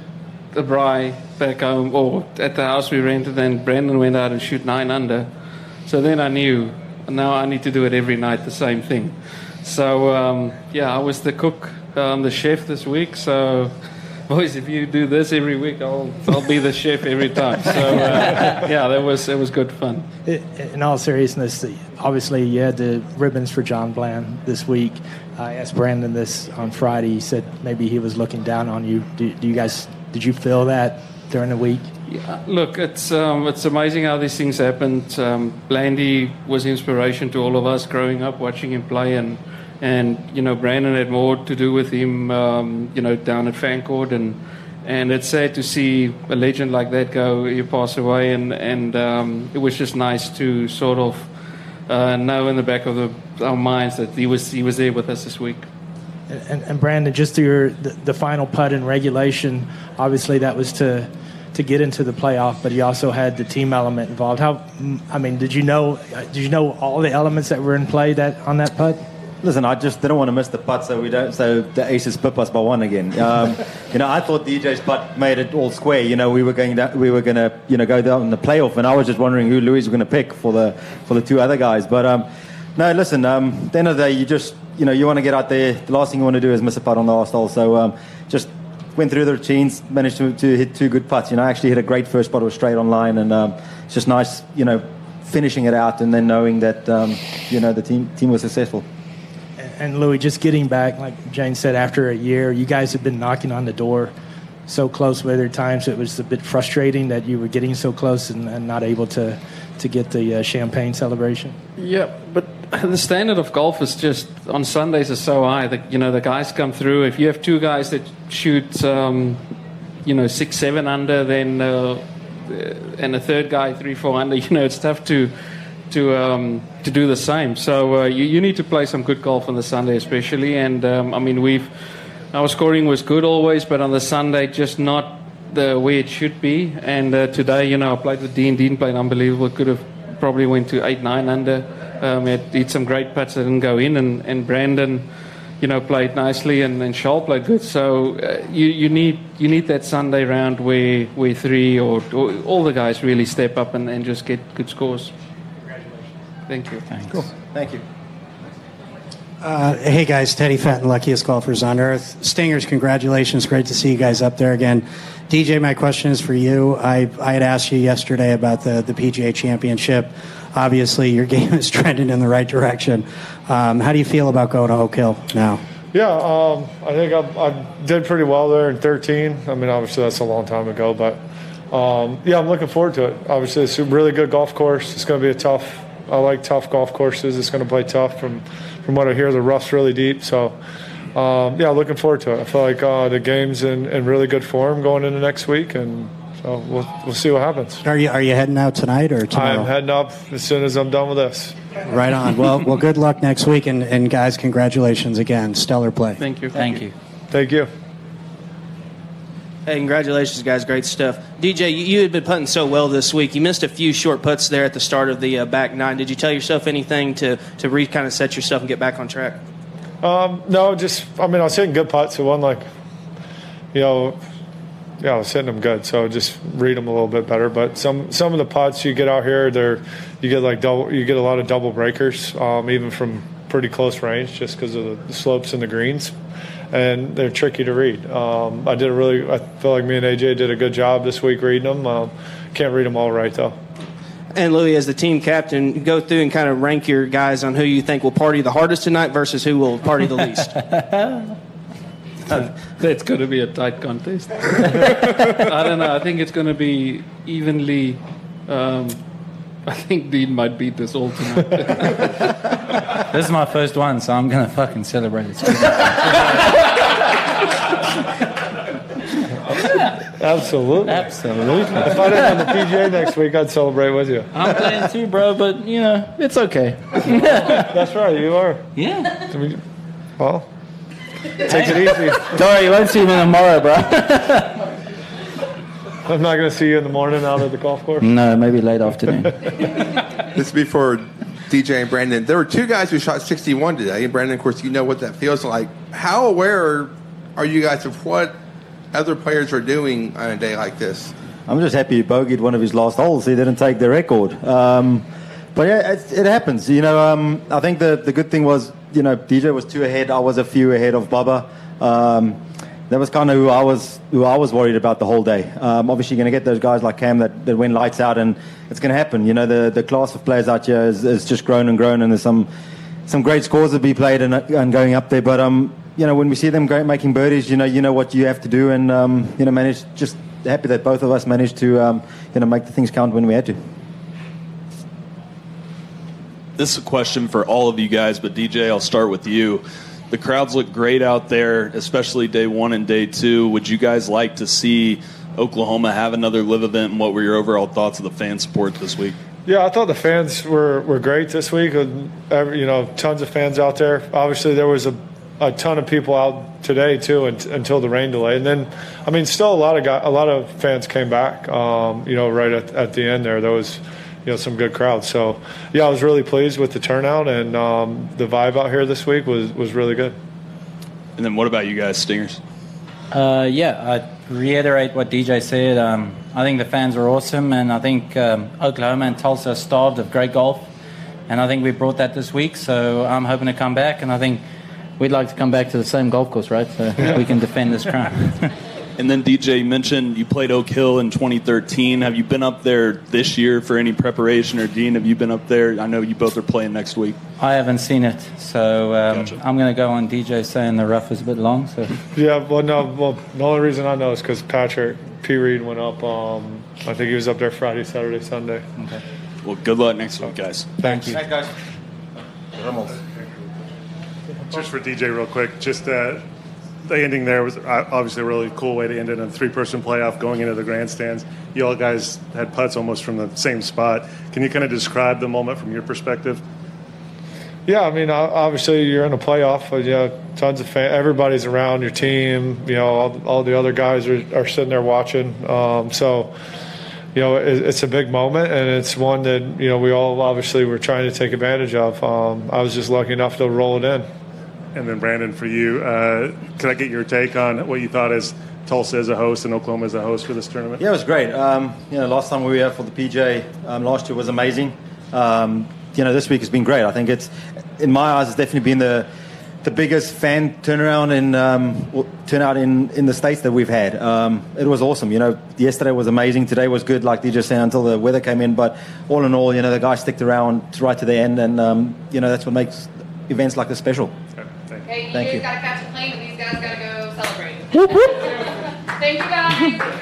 Debray back home or at the house we rented, and Branden went out and shoot nine under. So then I knew now I need to do it every night, the same thing. So um, yeah, I was the cook, um, the chef this week. So boys, if you do this every week, I'll I'll be the chef every time. So uh, yeah, that was it was good fun. In all seriousness, obviously you had the ribbons for John Bland this week. I asked Branden this on Friday. He said maybe he was looking down on you. Do, do you guys did you feel that during the week? Yeah, look, it's um, it's amazing how these things happened. Um, Blandy was inspiration to all of us growing up, watching him play, and and you know Branden had more to do with him, um, you know, down at Fancourt, and and it's sad to see a legend like that go, you pass away, and and um, it was just nice to sort of uh, know in the back of the, our minds that he was he was there with us this week. And, and Branden, just your the, the final putt in regulation, obviously that was to to get into the playoff, but he also had the team element involved. How, I mean, did you know did you know all the elements that were in play that on that putt? Listen, I just didn't want to miss the putt, so we don't. So the aces pip us by one again. Um, you know, I thought DJ's putt made it all square. You know, we were going to, we were going to, you know, go down in the playoff, and I was just wondering who Louis was going to pick for the for the two other guys. But um, no, listen. Um, at the end of the day, you just, you know, you want to get out there. The last thing you want to do is miss a putt on the last hole. So um, just went through the routines, managed to, to hit two good putts. You know, I actually hit a great first putt, was straight on line, and um, it's just nice, you know, finishing it out and then knowing that, um, you know, the team team was successful. And Louis, just getting back, like Jane said, after a year, you guys have been knocking on the door so close. But there times it was a bit frustrating that you were getting so close and, and not able to to get the uh, champagne celebration. Yeah, but the standard of golf is just on Sundays is so high that you know the guys come through. If you have two guys that shoot, um, you know, six, seven under, then uh, and a third guy three, four under, you know, it's tough to to um, to do the same. So uh, you, you need to play some good golf on the Sunday, especially. And um, I mean, we've our scoring was good always, but on the Sunday, just not the way it should be. And uh, today, you know, I played with Dean. Dean played unbelievable. Could have probably went to eight, nine under. Um, had, had some great putts that didn't go in, and, and Brandon, you know, played nicely, and, and Charl played good. So uh, you, you need you need that Sunday round where where three or, or all the guys really step up and, and just get good scores. Thank you. Thanks. Cool. Thank you. Uh, hey guys, Teddy Fenton, luckiest golfers on earth. Stingers, congratulations! Great to see you guys up there again. DJ, my question is for you. I, I had asked you yesterday about the, the PGA Championship. Obviously, your game is trending in the right direction. Um, how do you feel about going to Oak Hill now? Yeah, um, I think I, I, did pretty well there in 13. I mean, obviously that's a long time ago, but um, yeah, I'm looking forward to it. Obviously, it's a really good golf course. It's going to be a tough. I like tough golf courses. It's going to play tough. From from what I hear, the rough's really deep. So um, yeah, looking forward to it. I feel like uh, the game's in, in really good form going into next week, and so we'll we'll see what happens. Are you are you heading out tonight or tomorrow? I'm heading up as soon as I'm done with this. Right on. Well, well, good luck next week, and, and guys, congratulations again. Stellar play. Thank you. Thank you. Thank you. Hey, congratulations, guys! Great stuff. DJ, you, you had been putting so well this week. You missed a few short putts there at the start of the uh, back nine. Did you tell yourself anything to to re kind of set yourself and get back on track? Um, no, just I mean I was hitting good putts. It wasn't like, you know, yeah, I was hitting them good. So just read them a little bit better. But some some of the putts you get out here, they're you get like double, you get a lot of double breakers, um, even from pretty close range, just because of the slopes and the greens, and they're tricky to read. Um, I did a really, I feel like me and AJ did a good job this week reading them. Um, can't read them all right though. And Louis, as the team captain, go through and kind of rank your guys on who you think will party the hardest tonight versus who will party the least. That's going to be a tight contest. I don't know. I think it's going to be evenly. Um, I think Dean might beat this all tonight. This is my first one, so I'm gonna fucking celebrate it. Absolutely. Absolutely. If I didn't have the PGA next week, I'd celebrate with you. I'm playing too, bro, but you know it's okay. That's right, you are. Yeah. I mean, well, take it easy. Don't worry, you won't see me tomorrow, bro. I'm not going to see you in the morning out at the golf course. no, maybe late afternoon. This is before DJ and Branden. There were two guys who shot 61 today. And Branden, of course, you know what that feels like. How aware are you guys of what other players are doing on a day like this? I'm just happy he bogeyed one of his last holes. He didn't take the record. Um, but yeah, it, it happens. You know, um, I think the, the good thing was, you know, DJ was two ahead. I was a few ahead of Bubba. Um, that was kind of who I was who I was worried about the whole day. Um, obviously, you're going to get those guys like Cam that, that went lights out, and it's going to happen. You know, the, the class of players out here has, has just grown and grown, and there's some some great scores to be played and, and going up there. But um, you know, when we see them great making birdies, you know, you know what you have to do, and um, you know, manage. Just happy that both of us managed to um, you know make the things count when we had to. This is a question for all of you guys, but DJ, I'll start with you. The crowds look great out there, especially day one and day two. Would you guys like to see Oklahoma have another LIV event? And what were your overall thoughts of the fan support this week? Yeah, I thought the fans were, were great this week. You know, tons of fans out there. Obviously, there was a, a ton of people out today too, until the rain delay. And then, I mean, still a lot of guys, a lot of fans came back. Um, you know, right at, at the end there, there was you know some good crowds. So yeah, I was really pleased with the turnout and um, the vibe out here this week was was really good. And then what about you guys, Stingers? Uh, yeah, I reiterate what DJ said. Um, I think the fans were awesome, and I think um, Oklahoma and Tulsa are starved of great golf, and I think we brought that this week. So I'm hoping to come back, and I think we'd like to come back to the same golf course, right? So we can defend this crown. And then DJ mentioned you played Oak Hill in 2013. Have you been up there this year for any preparation, or Dean? Have you been up there? I know you both are playing next week. I haven't seen it, so um, gotcha. I'm going to go on DJ saying the rough is a bit long. So yeah, well, no, well, the only reason I know is because Patrick P. Reed went up. Um, I think he was up there Friday, Saturday, Sunday. Okay. Well, good luck next week, guys. Thank you. Thanks, guys. Just for DJ, real quick, just uh, the ending there was uh, obviously a really cool way to end it in a three-person playoff going into the grandstands. You all guys had putts almost from the same spot. Can you kind of describe the moment from your perspective? Yeah, I mean, obviously you're in a playoff. But, you know, tons of fans. Everybody's around your team. You know, all, all the other guys are, are sitting there watching. Um, so, you know, it, it's a big moment, and it's one that you know we all obviously were trying to take advantage of. Um, I was just lucky enough to roll it in. And then Branden, for you, uh, can I get your take on what you thought as Tulsa as a host and Oklahoma as a host for this tournament? Yeah, it was great. Um, you know, last time we were here for the PJ um, last year was amazing. Um, you know, this week has been great. I think it's, in my eyes, it's definitely been the the biggest fan turnaround in um, turnout in, in the states that we've had. Um, it was awesome. You know, yesterday was amazing. Today was good, like DJ said, until the weather came in. But all in all, you know, the guys sticked around right to the end, and um, you know that's what makes events like this special. Hey, you Thank guys you. gotta catch a plane, and these guys gotta go celebrate. Thank you guys.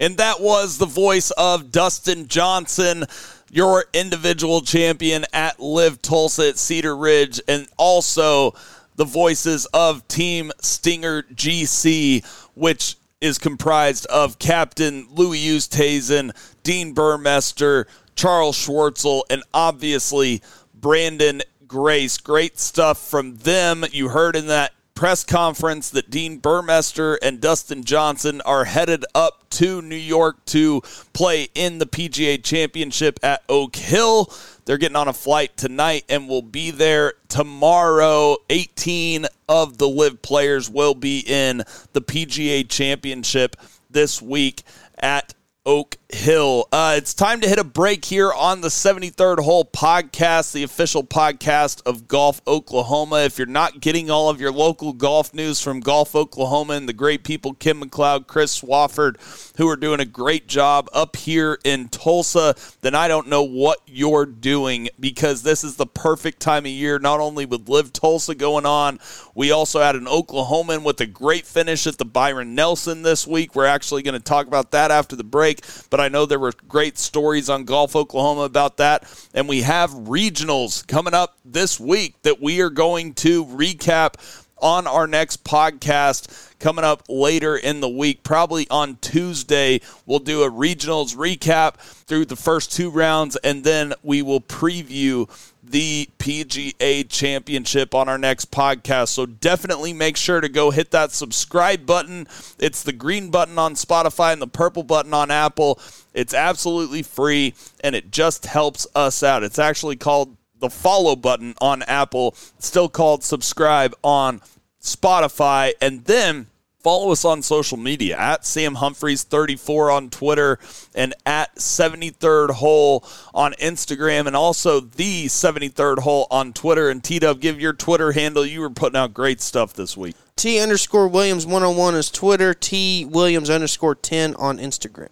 And that was the voice of Dustin Johnson, your individual champion at LIV Tulsa at Cedar Ridge, and also the voices of Team Stinger GC, which is comprised of Captain Louis Oosthuizen, Dean Burmester, Charl Schwartzel, and obviously Branden Grace. Great stuff from them. You heard in that press conference that Dean Burmester and Dustin Johnson are headed up to New York to play in the PGA Championship at Oak Hill. They're getting on a flight tonight and will be there tomorrow. 18 of the LIV players will be in the PGA Championship this week at Oak Hill. Uh, it's time to hit a break here on the 73rd Hole podcast, the official podcast of Golf Oklahoma. If you're not getting all of your local golf news from Golf Oklahoma and the great people, Ken MacLeod, Chris Swafford, who are doing a great job up here in Tulsa, then I don't know what you're doing because this is the perfect time of year, not only with LIV Tulsa going on, we also had an Oklahoman with a great finish at the Byron Nelson this week. We're actually going to talk about that after the break, but I know there were great stories on Golf Oklahoma about that. And we have regionals coming up this week that we are going to recap on our next podcast coming up later in the week. Probably on Tuesday, we'll do a regionals recap through the first two rounds, and then we will preview the PGA Championship on our next podcast. So definitely make sure to go hit that subscribe button. It's the green button on Spotify and the purple button on Apple. It's absolutely free and it just helps us out. It's actually called the follow button on Apple, it's still called subscribe on Spotify. And then follow us on social media at Sam Humphreys 34 on Twitter and at 73rd Hole on Instagram and also the 73rd Hole on Twitter. And T Dub, give your Twitter handle. You were putting out great stuff this week. T underscore Williams 101 is Twitter. T Williams underscore 10 on Instagram.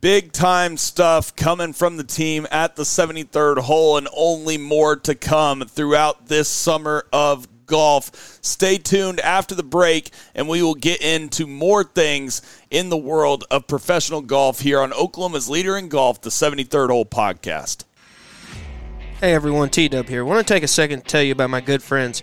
Big time stuff coming from the team at the 73rd hole, and only more to come throughout this summer of golf. Stay tuned after the break, and we will get into more things in the world of professional golf here on Oklahoma's Leader in Golf, the 73rd Hole Podcast. Hey everyone, T Dub here. I want to take a second to tell you about my good friends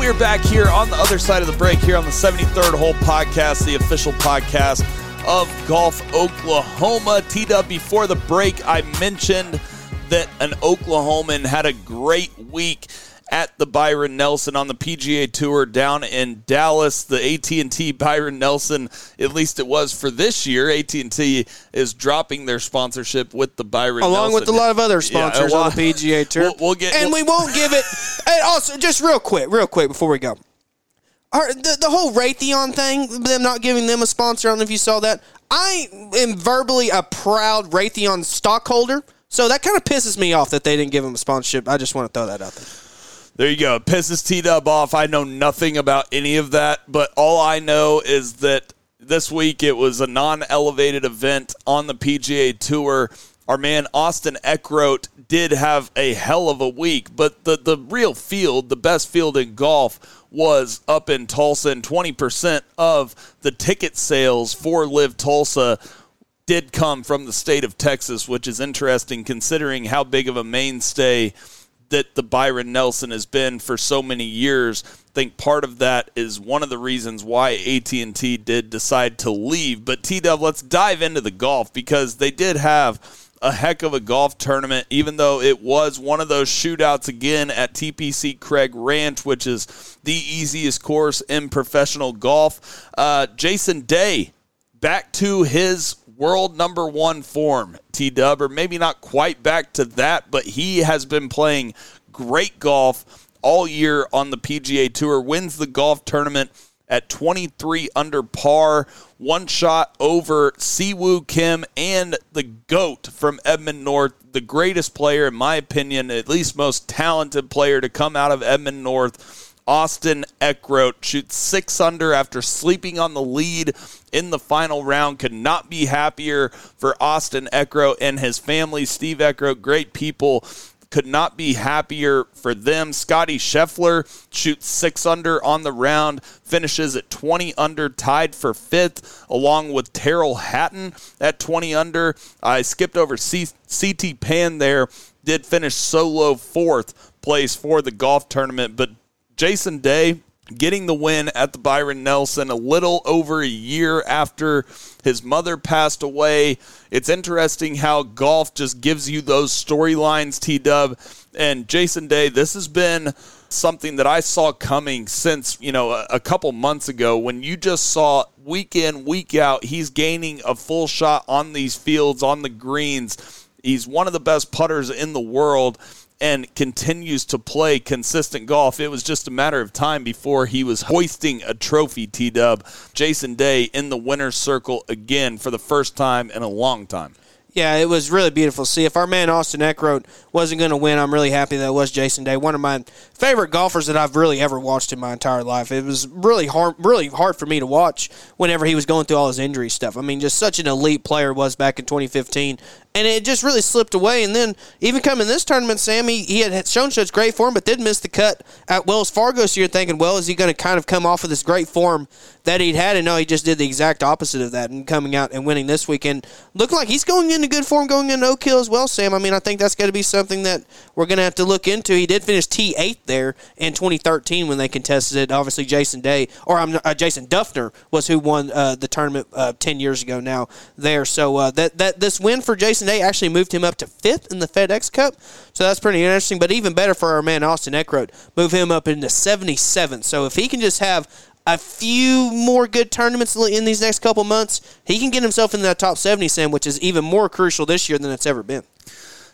We are back here on the other side of the break here on the 73rd Hole Podcast, the official podcast of Golf Oklahoma. T Dub, before the break, I mentioned that an Oklahoman had a great week at the Byron Nelson on the PGA Tour down in Dallas. The AT&T Byron Nelson, at least it was for this year, AT&T is dropping their sponsorship with the Byron Nelson. Along Nelson. with a lot of other sponsors Yeah, well, on the PGA Tour. We'll, we'll get and we won't give it. And also, just real quick, real quick before we go, Our, the, the whole Raytheon thing, them not giving them a sponsor. I don't know if you saw that. I am verbally a proud Raytheon stockholder, so that kind of pisses me off that they didn't give them a sponsorship. I just want to throw that out there. There you go. Pisses T Dub off. I know nothing about any of that, but all I know is that this week it was a non elevated event on the PGA Tour. Our man Austin Eckroat did have a hell of a week, but the, the real field, the best field in golf, was up in Tulsa, and 20% of the ticket sales for LIV Tulsa did come from the state of Texas, which is interesting considering how big of a mainstay that the Byron Nelson has been for so many years. I think part of that is one of the reasons why AT&T did decide to leave. But T-Dub, let's dive into the golf because they did have a heck of a golf tournament, even though it was one of those shootouts again at TPC Craig Ranch, which is the easiest course in professional golf. Uh, Jason Day back to his world number one form, T Dub, or maybe not quite back to that, but he has been playing great golf all year on the PGA Tour, wins the golf tournament at 23 under par, one shot over Si Woo Kim and the GOAT from Edmond North, the greatest player, in my opinion, at least most talented player to come out of Edmond North. Austin Eckroat shoots six under after sleeping on the lead in the final round. Could not be happier for Austin Eckroat and his family. Steve Eckroat, great people. Could not be happier for them. Scotty Scheffler shoots six under on the round, finishes at 20 under, tied for fifth, along with Tyrrell Hatton at 20 under. I skipped over C- CT Pan there, did finish solo fourth place for the golf tournament, but Jason Day getting the win at the Byron Nelson a little over a year after his mother passed away. It's interesting how golf just gives you those storylines, T Dub. And Jason Day, this has been something that I saw coming since, you know, a, a couple months ago when you just saw week in, week out, he's gaining a full shot on these fields, on the greens. He's one of the best putters in the world and continues to play consistent golf. It was just a matter of time before he was hoisting a trophy, T Dub. Jason Day in the winner's circle again for the first time in a long time. Yeah, it was really beautiful see. If our man Austin Eckroat wasn't going to win, I'm really happy that it was Jason Day, one of my favorite golfers that I've really ever watched in my entire life. It was really hard, really hard for me to watch whenever he was going through all his injury stuff. I mean, just such an elite player was back in 2015, and it just really slipped away. And then even coming this tournament, Sam, he, he had shown such great form, but did miss the cut at Wells Fargo. So you're thinking, well, is he going to kind of come off of this great form that he'd had? And no, he just did the exact opposite of that and coming out and winning this weekend. Looking like he's going into good form going into Oak Hill as well, Sam. I mean, I think that's going to be something that we're going to have to look into. He did finish T8 there in 2013 when they contested it. Obviously, Jason Day, or I'm uh, Jason Dufner was who won uh, the tournament uh, 10 years ago now there. So uh, that, that this win for Jason Day actually moved him up to fifth in the FedEx Cup. So that's pretty interesting. But even better for our man Austin Eckroat, move him up into 77th. So if he can just have a few more good tournaments in these next couple months, he can get himself in that top 70, Sam, which is even more crucial this year than it's ever been.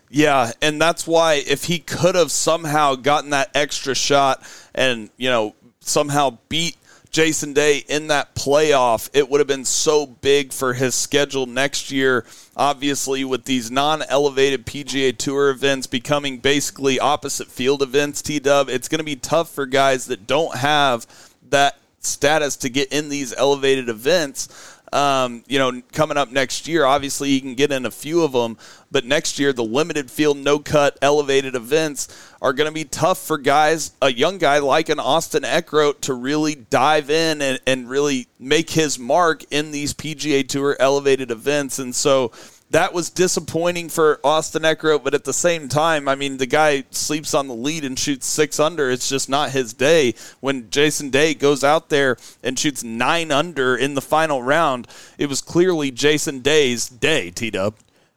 Yeah, and that's why if he could have somehow gotten that extra shot and, you know, somehow beat Jason Day in that playoff, it would have been so big for his schedule next year. Obviously, with these non elevated PGA Tour events becoming basically opposite field events, T Dub, it's going to be tough for guys that don't have that status to get in these elevated events. Um, you know, coming up next year, obviously he can get in a few of them, but next year the limited field, no cut, elevated events are going to be tough for guys, a young guy like an Austin Eckroat to really dive in and, and really make his mark in these PGA Tour elevated events. And so, that was disappointing for Austin Eckroat, but at the same time, I mean, the guy sleeps on the lead and shoots six under. It's just not his day. When Jason Day goes out there and shoots nine under in the final round, it was clearly Jason Day's day, T Dub.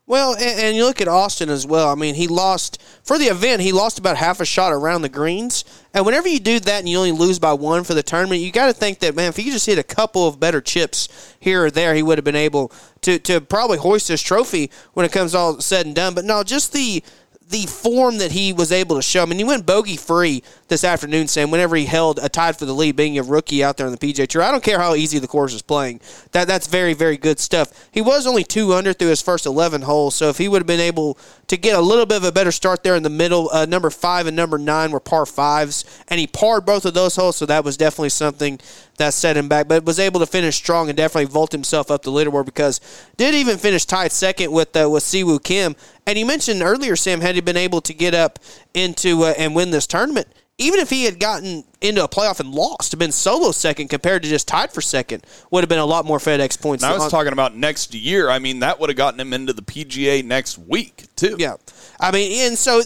Well, and, and, you look at Austin as well. I mean, he lost for the event. He lost about half a shot around the greens. And whenever you do that and you only lose by one for the tournament, you got to think that man, if he just hit a couple of better chips here or there, he would have been able to to probably hoist this trophy when it comes all said and done. But no, just the the form that he was able to show. I mean, he went bogey free this afternoon, Sam, whenever he held a tied for the lead, being a rookie out there on the PGA Tour. I don't care how easy the course is playing. That That's very, very good stuff. He was only two under through his first 11 holes, so if he would have been able to get a little bit of a better start there in the middle, uh, number five and number nine were par fives, and he parred both of those holes, so that was definitely something that set him back, but was able to finish strong and definitely vault himself up the leaderboard because did even finish tied second with uh, with Si Woo Kim. And you mentioned earlier, Sam, had he been able to get up into uh, and win this tournament, even if he had gotten into a playoff and lost, been solo second compared to just tied for second, would have been a lot more FedEx points. I was on. talking about next year. I mean, that would have gotten him into the PGA next week too. Yeah, I mean, and so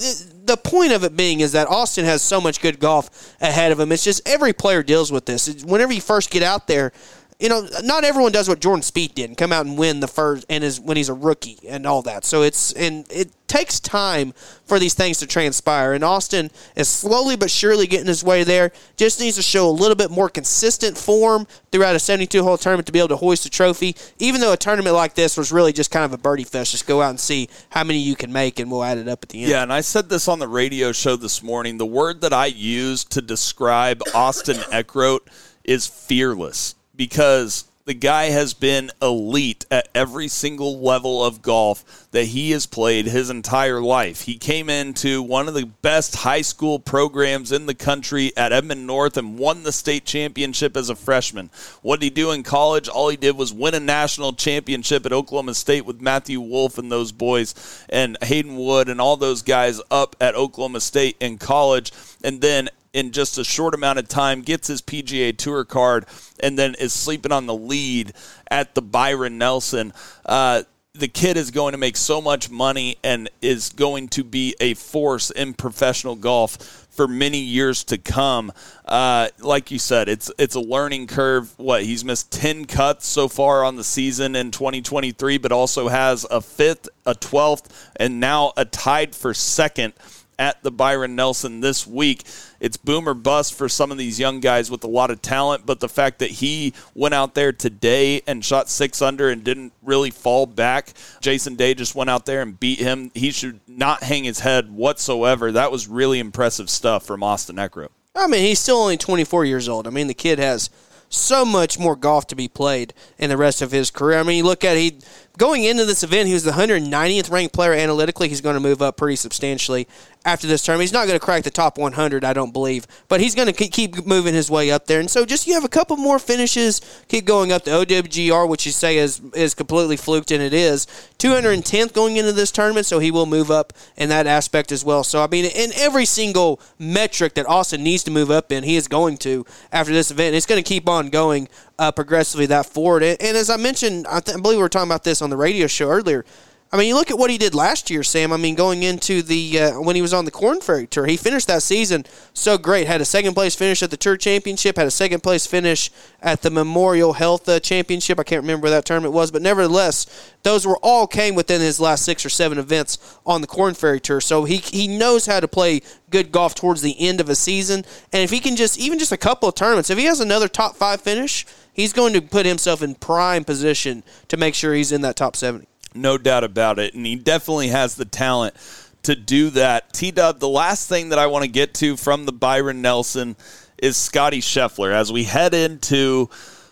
the point of it being is that Austin has so much good golf ahead of him. It's just every player deals with this. Whenever you first get out there, you know, not everyone does what Jordan Spieth did and come out and win the first and is when he's a rookie and all that. So it's and it takes time for these things to transpire. And Austin is slowly but surely getting his way there. Just needs to show a little bit more consistent form throughout a 72 hole tournament to be able to hoist a trophy. Even though a tournament like this was really just kind of a birdie fest, just go out and see how many you can make, and we'll add it up at the end. Yeah, and I said this on the radio show this morning. The word that I used to describe Austin Eckroat is fearless because the guy has been elite at every single level of golf that he has played his entire life. He came into one of the best high school programs in the country at Edmond North and won the state championship as a freshman. What did he do in college? All he did was win a national championship at Oklahoma State with Matthew Wolff and those boys and Hayden Wold and all those guys up at Oklahoma State in college. And then in just a short amount of time, gets his PGA Tour card, and then is sleeping on the lead at the Byron Nelson. Uh, the kid is going to make so much money and is going to be a force in professional golf for many years to come. Uh, like you said, it's it's a learning curve. What he's missed ten cuts so far on the season in 2023, but also has a fifth, a twelfth, and now a tied for second at the Byron Nelson this week. It's boomer bust for some of these young guys with a lot of talent, but the fact that he went out there today and shot six under and didn't really fall back, Jason Day just went out there and beat him. He should not hang his head whatsoever. That was really impressive stuff from Austin Eckroat. I mean, he's still only 24 years old. I mean, the kid has so much more golf to be played in the rest of his career. I mean, you look at he going into this event, he was the 190th ranked player analytically. He's going to move up pretty substantially after this term. He's not going to crack the top 100, I don't believe, but he's going to keep moving his way up there. And so, just you have a couple more finishes, keep going up. The OWGR, which you say is is completely fluked, and it is 210th going into this tournament, so he will move up in that aspect as well. So, I mean, in every single metric that Austin needs to move up in, he is going to after this event. It's going to keep on going uh, progressively that forward. And, and as I mentioned, I, th- I believe we were talking about this on the radio show earlier. I mean, you look at what he did last year, Sam. I mean, going into the uh, when he was on the Corn Ferry Tour, he finished that season so great. Had a second place finish at the Tour Championship. Had a second place finish at the Memorial Health uh, Championship. I can't remember that tournament was, but nevertheless, those were all came within his last six or seven events on the Corn Ferry Tour. So he he knows how to play good golf towards the end of a season. And if he can just even just a couple of tournaments, if he has another top five finish, he's going to put himself in prime position to make sure he's in that top seventy. No doubt about it. And he definitely has the talent to do that. T Dub, the last thing that I want to get to from the Byron Nelson is Scotty Scheffler. As we head into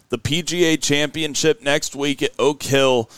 the PGA Championship next week at Oak Hill,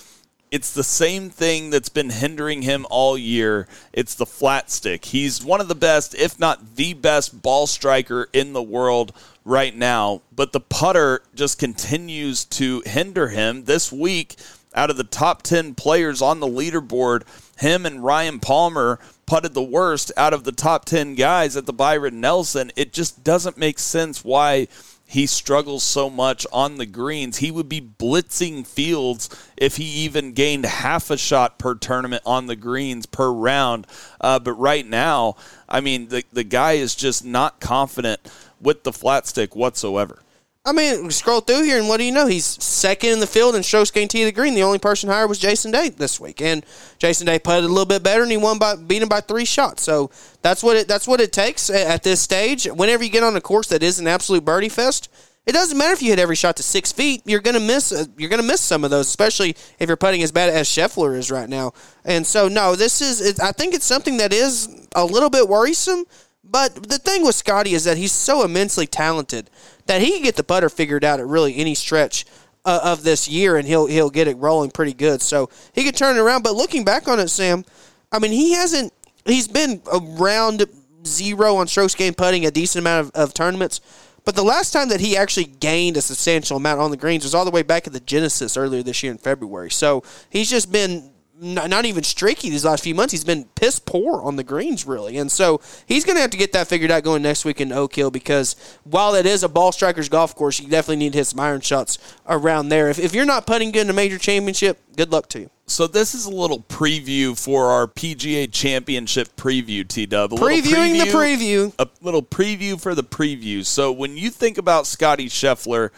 it's the same thing that's been hindering him all year. It's the flat stick. He's one of the best, if not the best, ball striker in the world right now, but the putter just continues to hinder him. This week, out of the top 10 players on the leaderboard, him and Ryan Palmer putted the worst out of the top 10 guys at the Byron Nelson. It just doesn't make sense why he struggles so much on the greens. He would be blitzing fields if he even gained half a shot per tournament on the greens per round. Uh, but right now, I mean, the, the guy is just not confident with the flat stick whatsoever. I mean, scroll through here, and what do you know? He's second in the field in strokes gained tee to the green. The only person higher was Jason Day this week, and Jason Day putted a little bit better, and he won by beating by three shots. So that's what it that's what it takes at this stage. Whenever you get on a course that is an absolute birdie fest, it doesn't matter if you hit every shot to six feet. You're gonna miss. uh, You're gonna miss some of those, especially if you're putting as bad as Scheffler is right now. And so, no, this is. I think it's something that is a little bit worrisome. But the thing with Scotty is that he's so immensely talented that he can get the putter figured out at really any stretch uh, of this year, and he'll he'll get it rolling pretty good. So he could turn it around. But looking back on it, Sam, I mean, he hasn't. He's been around zero on strokes gained putting a decent amount of, of tournaments. But the last time that he actually gained a substantial amount on the greens was all the way back at the Genesis earlier this year in February. So he's just been not, not even streaky these last few months. He's been piss poor on the greens, really. And so he's going to have to get that figured out going next week in Oak Hill because while it is a ball striker's golf course, you definitely need to hit some iron shots around there. If, if you're not putting good in a major championship, good luck to you. So this is a little preview for our PGA Championship preview, T Dub. Previewing the preview. A little preview for the preview. So when you think about Scotty Scheffler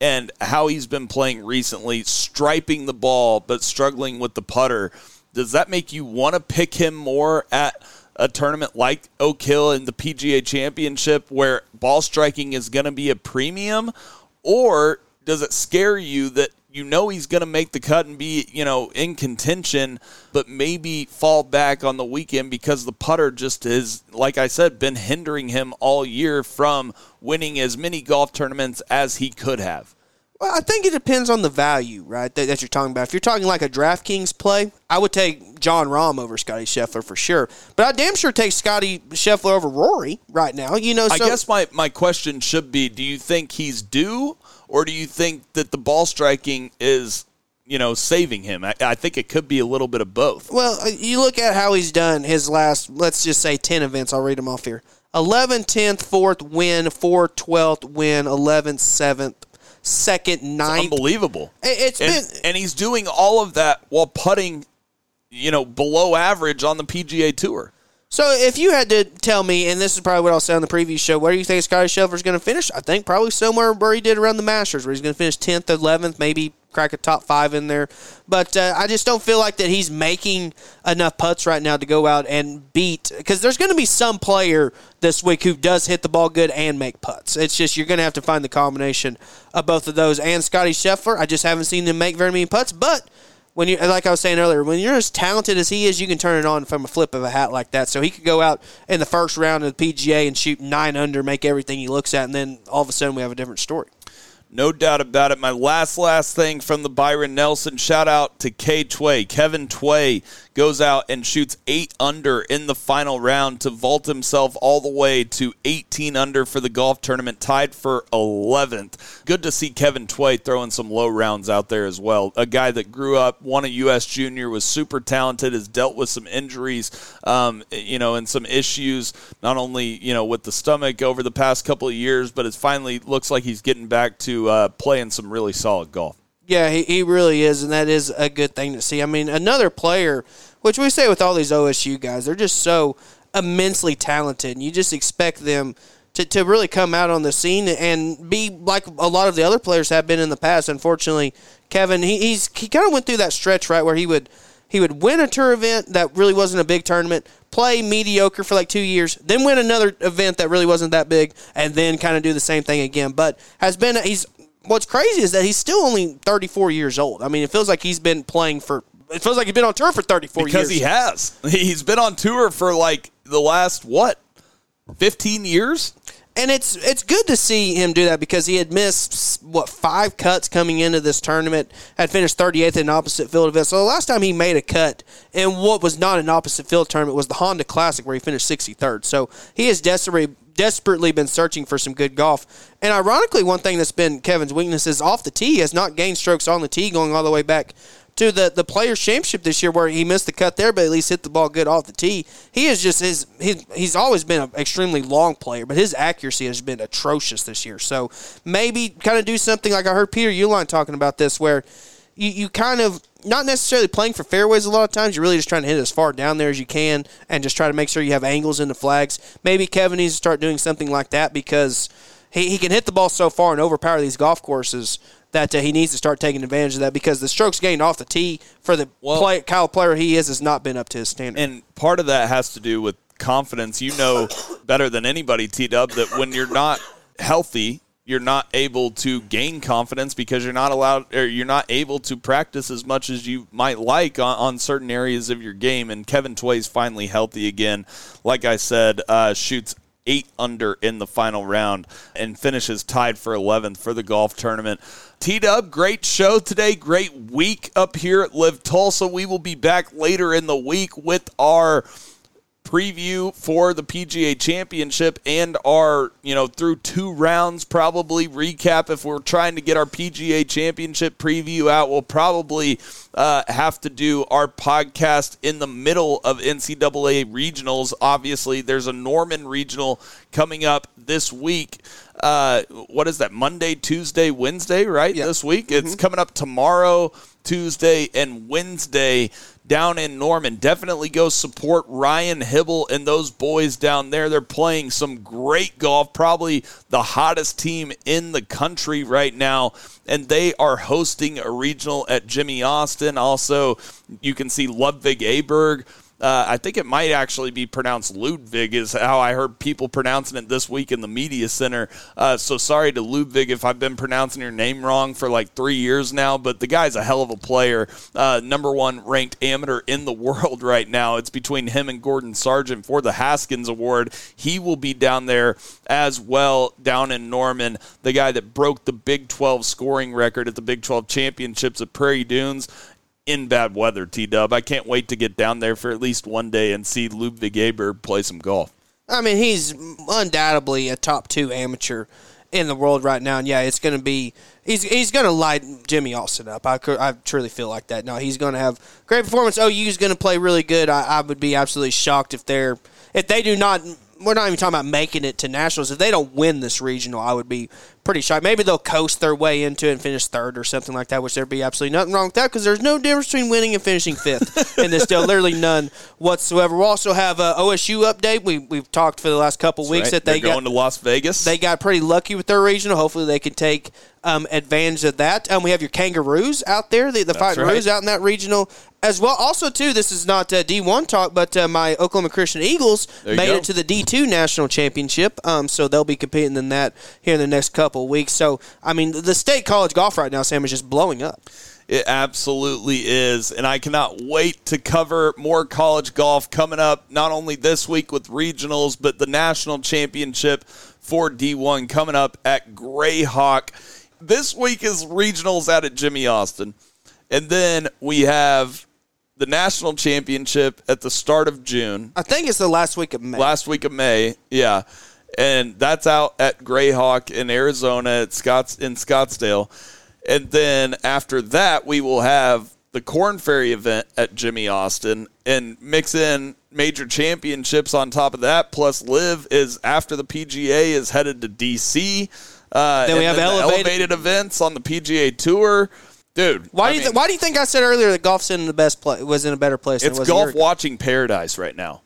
and how he's been playing recently, striping the ball but struggling with the putter, does that make you want to pick him more at a tournament like Oak Hill in the PGA Championship where ball striking is going to be a premium? Or does it scare you that you know he's going to make the cut and be, you know, in contention, but maybe fall back on the weekend because the putter just is, like I said, been hindering him all year from winning as many golf tournaments as he could have. Well, I think it depends on the value, right, that, that you're talking about. If you're talking like a DraftKings play, I would take Jon Rahm over Scotty Scheffler for sure. But I damn sure take Scotty Scheffler over Rory right now. You know, I guess my, my question should be do you think he's due or do you think that the ball striking is, you know, saving him? I, I think it could be a little bit of both. Well, uh, you look at how he's done his last, let's just say 10 events. I'll read them off here 11, 10th, 4th win, 4, 12th win, 11th, 7th, second, ninth. Unbelievable. It, has and, been. and he's doing all of that while putting, you know, below average on the PGA Tour. So if you had to tell me, and this is probably what I'll say on the previous show, where do you think Scotty Scheffler's going to finish? I think probably somewhere where he did around the Masters, where he's going to finish 10th, 11th, maybe crack a top five in there. But uh, I just don't feel like that he's making enough putts right now to go out and beat. Because there's going to be some player this week who does hit the ball good and make putts. It's just you're going to have to find the combination of both of those. And Scotty Scheffler, I just haven't seen him make very many putts, but when you like I was saying earlier, when you're as talented as he is, you can turn it on from a flip of a hat like that. So he could go out in the first round of the PGA and shoot nine under, make everything he looks at, and then all of a sudden we have a different story. No doubt about it. My last, last thing from the Byron Nelson shout out to K Tway. Kevin Tway goes out and shoots eight under in the final round to vault himself all the way to 18 under for the golf tournament, tied for 11th. Good to see Kevin Tway throwing some low rounds out there as well. A guy that grew up, won a U.S. Junior, was super talented, has dealt with some injuries, um, you know, and some issues, not only, you know, with the stomach over the past couple of years, but it finally looks like he's getting back to uh, playing some really solid golf. Yeah, he, he really is, and that is a good thing to see. I mean, another player, which we say with all these OSU guys, they're just so immensely talented, and you just expect them to, to really come out on the scene and be like a lot of the other players have been in the past. Unfortunately, Kevin, he, he's he kind of went through that stretch right where he would he would win a tour event that really wasn't a big tournament, play mediocre for like two years, then win another event that really wasn't that big, and then kind of do the same thing again. But has been he's what's crazy is that he's still only 34 years old. I mean, it feels like he's been playing for. It feels like he's been on tour for 34 because years. he has. He's been on tour for like the last what, 15 years. And it's it's good to see him do that because he had missed what five cuts coming into this tournament. Had finished 38th in opposite field event. So the last time he made a cut in what was not an opposite field tournament was the Honda Classic where he finished 63rd. So he has desperately desperately been searching for some good golf. And ironically, one thing that's been Kevin's weakness is off the tee. He has not gained strokes on the tee going all the way back to the, the Players Championship this year where he missed the cut there, but at least hit the ball good off the tee. He is just his, his he's always been an extremely long player, but his accuracy has been atrocious this year. So maybe kind of do something like I heard Peter Uihlein talking about this, where you, you kind of not necessarily playing for fairways a lot of times. You're really just trying to hit as far down there as you can and just try to make sure you have angles in the flags. Maybe Kevin needs to start doing something like that because he, he can hit the ball so far and overpower these golf courses that uh, he needs to start taking advantage of that because the strokes gained off the tee for the play, Kyle player he is has not been up to his standard. And part of that has to do with confidence. You know better than anybody, T Dub, that when you're not healthy, you're not able to gain confidence because you're not allowed or you're not able to practice as much as you might like on, on certain areas of your game. And Kevin Tway's finally healthy again. Like I said, uh, shoots eight under in the final round and finishes tied for 11th for the golf tournament. T Dub, great show today. Great week up here at LIV Tulsa. We will be back later in the week with our preview for the PGA Championship and our, you know, through two rounds, probably recap. If we're trying to get our PGA Championship preview out, we'll probably uh, have to do our podcast in the middle of NCAA regionals. Obviously, there's a Norman regional coming up this week. Uh, what is that? Monday, Tuesday, Wednesday, right? This week. It's coming up tomorrow, Tuesday, and Wednesday down in Norman. Definitely go support Ryan Hybl and those boys down there. They're playing some great golf, probably the hottest team in the country right now. And they are hosting a regional at Jimmy Austin. Also, you can see Ludwig Aberg. Uh, I think it might actually be pronounced Ludwig, is how I heard people pronouncing it this week in the media center. Uh, so sorry to Ludwig if I've been pronouncing your name wrong for like three years now, but the guy's a hell of a player. Uh, number one ranked amateur in the world right now. It's between him and Gordon Sargent for the Haskins Award. He will be down there as well, down in Norman. The guy that broke the Big 12 scoring record at the Big 12 championships at Prairie Dunes in bad weather, T Dub. I can't wait to get down there for at least one day and see Ludwig Aberg play some golf. I mean, he's undoubtedly a top two amateur in the world right now, and yeah, it's going to be he's he's going to light Jimmy Austin up. I, I truly feel like that. No, he's going to have great performance. OU's going to play really good. I, I would be absolutely shocked if they're if they do not. We're not even talking about making it to nationals. If they don't win this regional, I would be pretty shocked. Maybe they'll coast their way into it and finish third or something like that, which there'd be absolutely nothing wrong with that because there's no difference between winning and finishing fifth in this deal. Literally none whatsoever. We'll also have a OSU update. We, we've talked for the last couple That's weeks right. that they They're got, going to Las Vegas. They got pretty lucky with their regional. Hopefully, they can take um, advantage of that. Um, we have your Kangaroos out there, the, the Fighting right. Out in that regional as well. Also, too, this is not uh, D1 talk, but uh, my Oklahoma Christian Eagles made go. it to the D2 national championship. Um, so they'll be competing in that here in the next couple weeks. So, I mean, the state college golf right now, Sam, is just blowing up. It absolutely is. And I cannot wait to cover more college golf coming up, not only this week with regionals, but the national championship for D1 coming up at Grayhawk this week is regionals out at Jimmy Austin. And then we have the national championship at the start of June. I think it's the last week of May. Last week of May, yeah. And that's out at Grayhawk in Arizona at Scotts in Scottsdale. And then after that, we will have the Korn Ferry event at Jimmy Austin and mix in major championships on top of that. Plus, LIV is after the PGA is headed to DC. Uh, Then we have the elevated- elevated events on the PGA Tour. Dude, Why I do you mean, th- Why do you think I said earlier that golf's in the best place was in a better place? Than it's it golf watching paradise right now.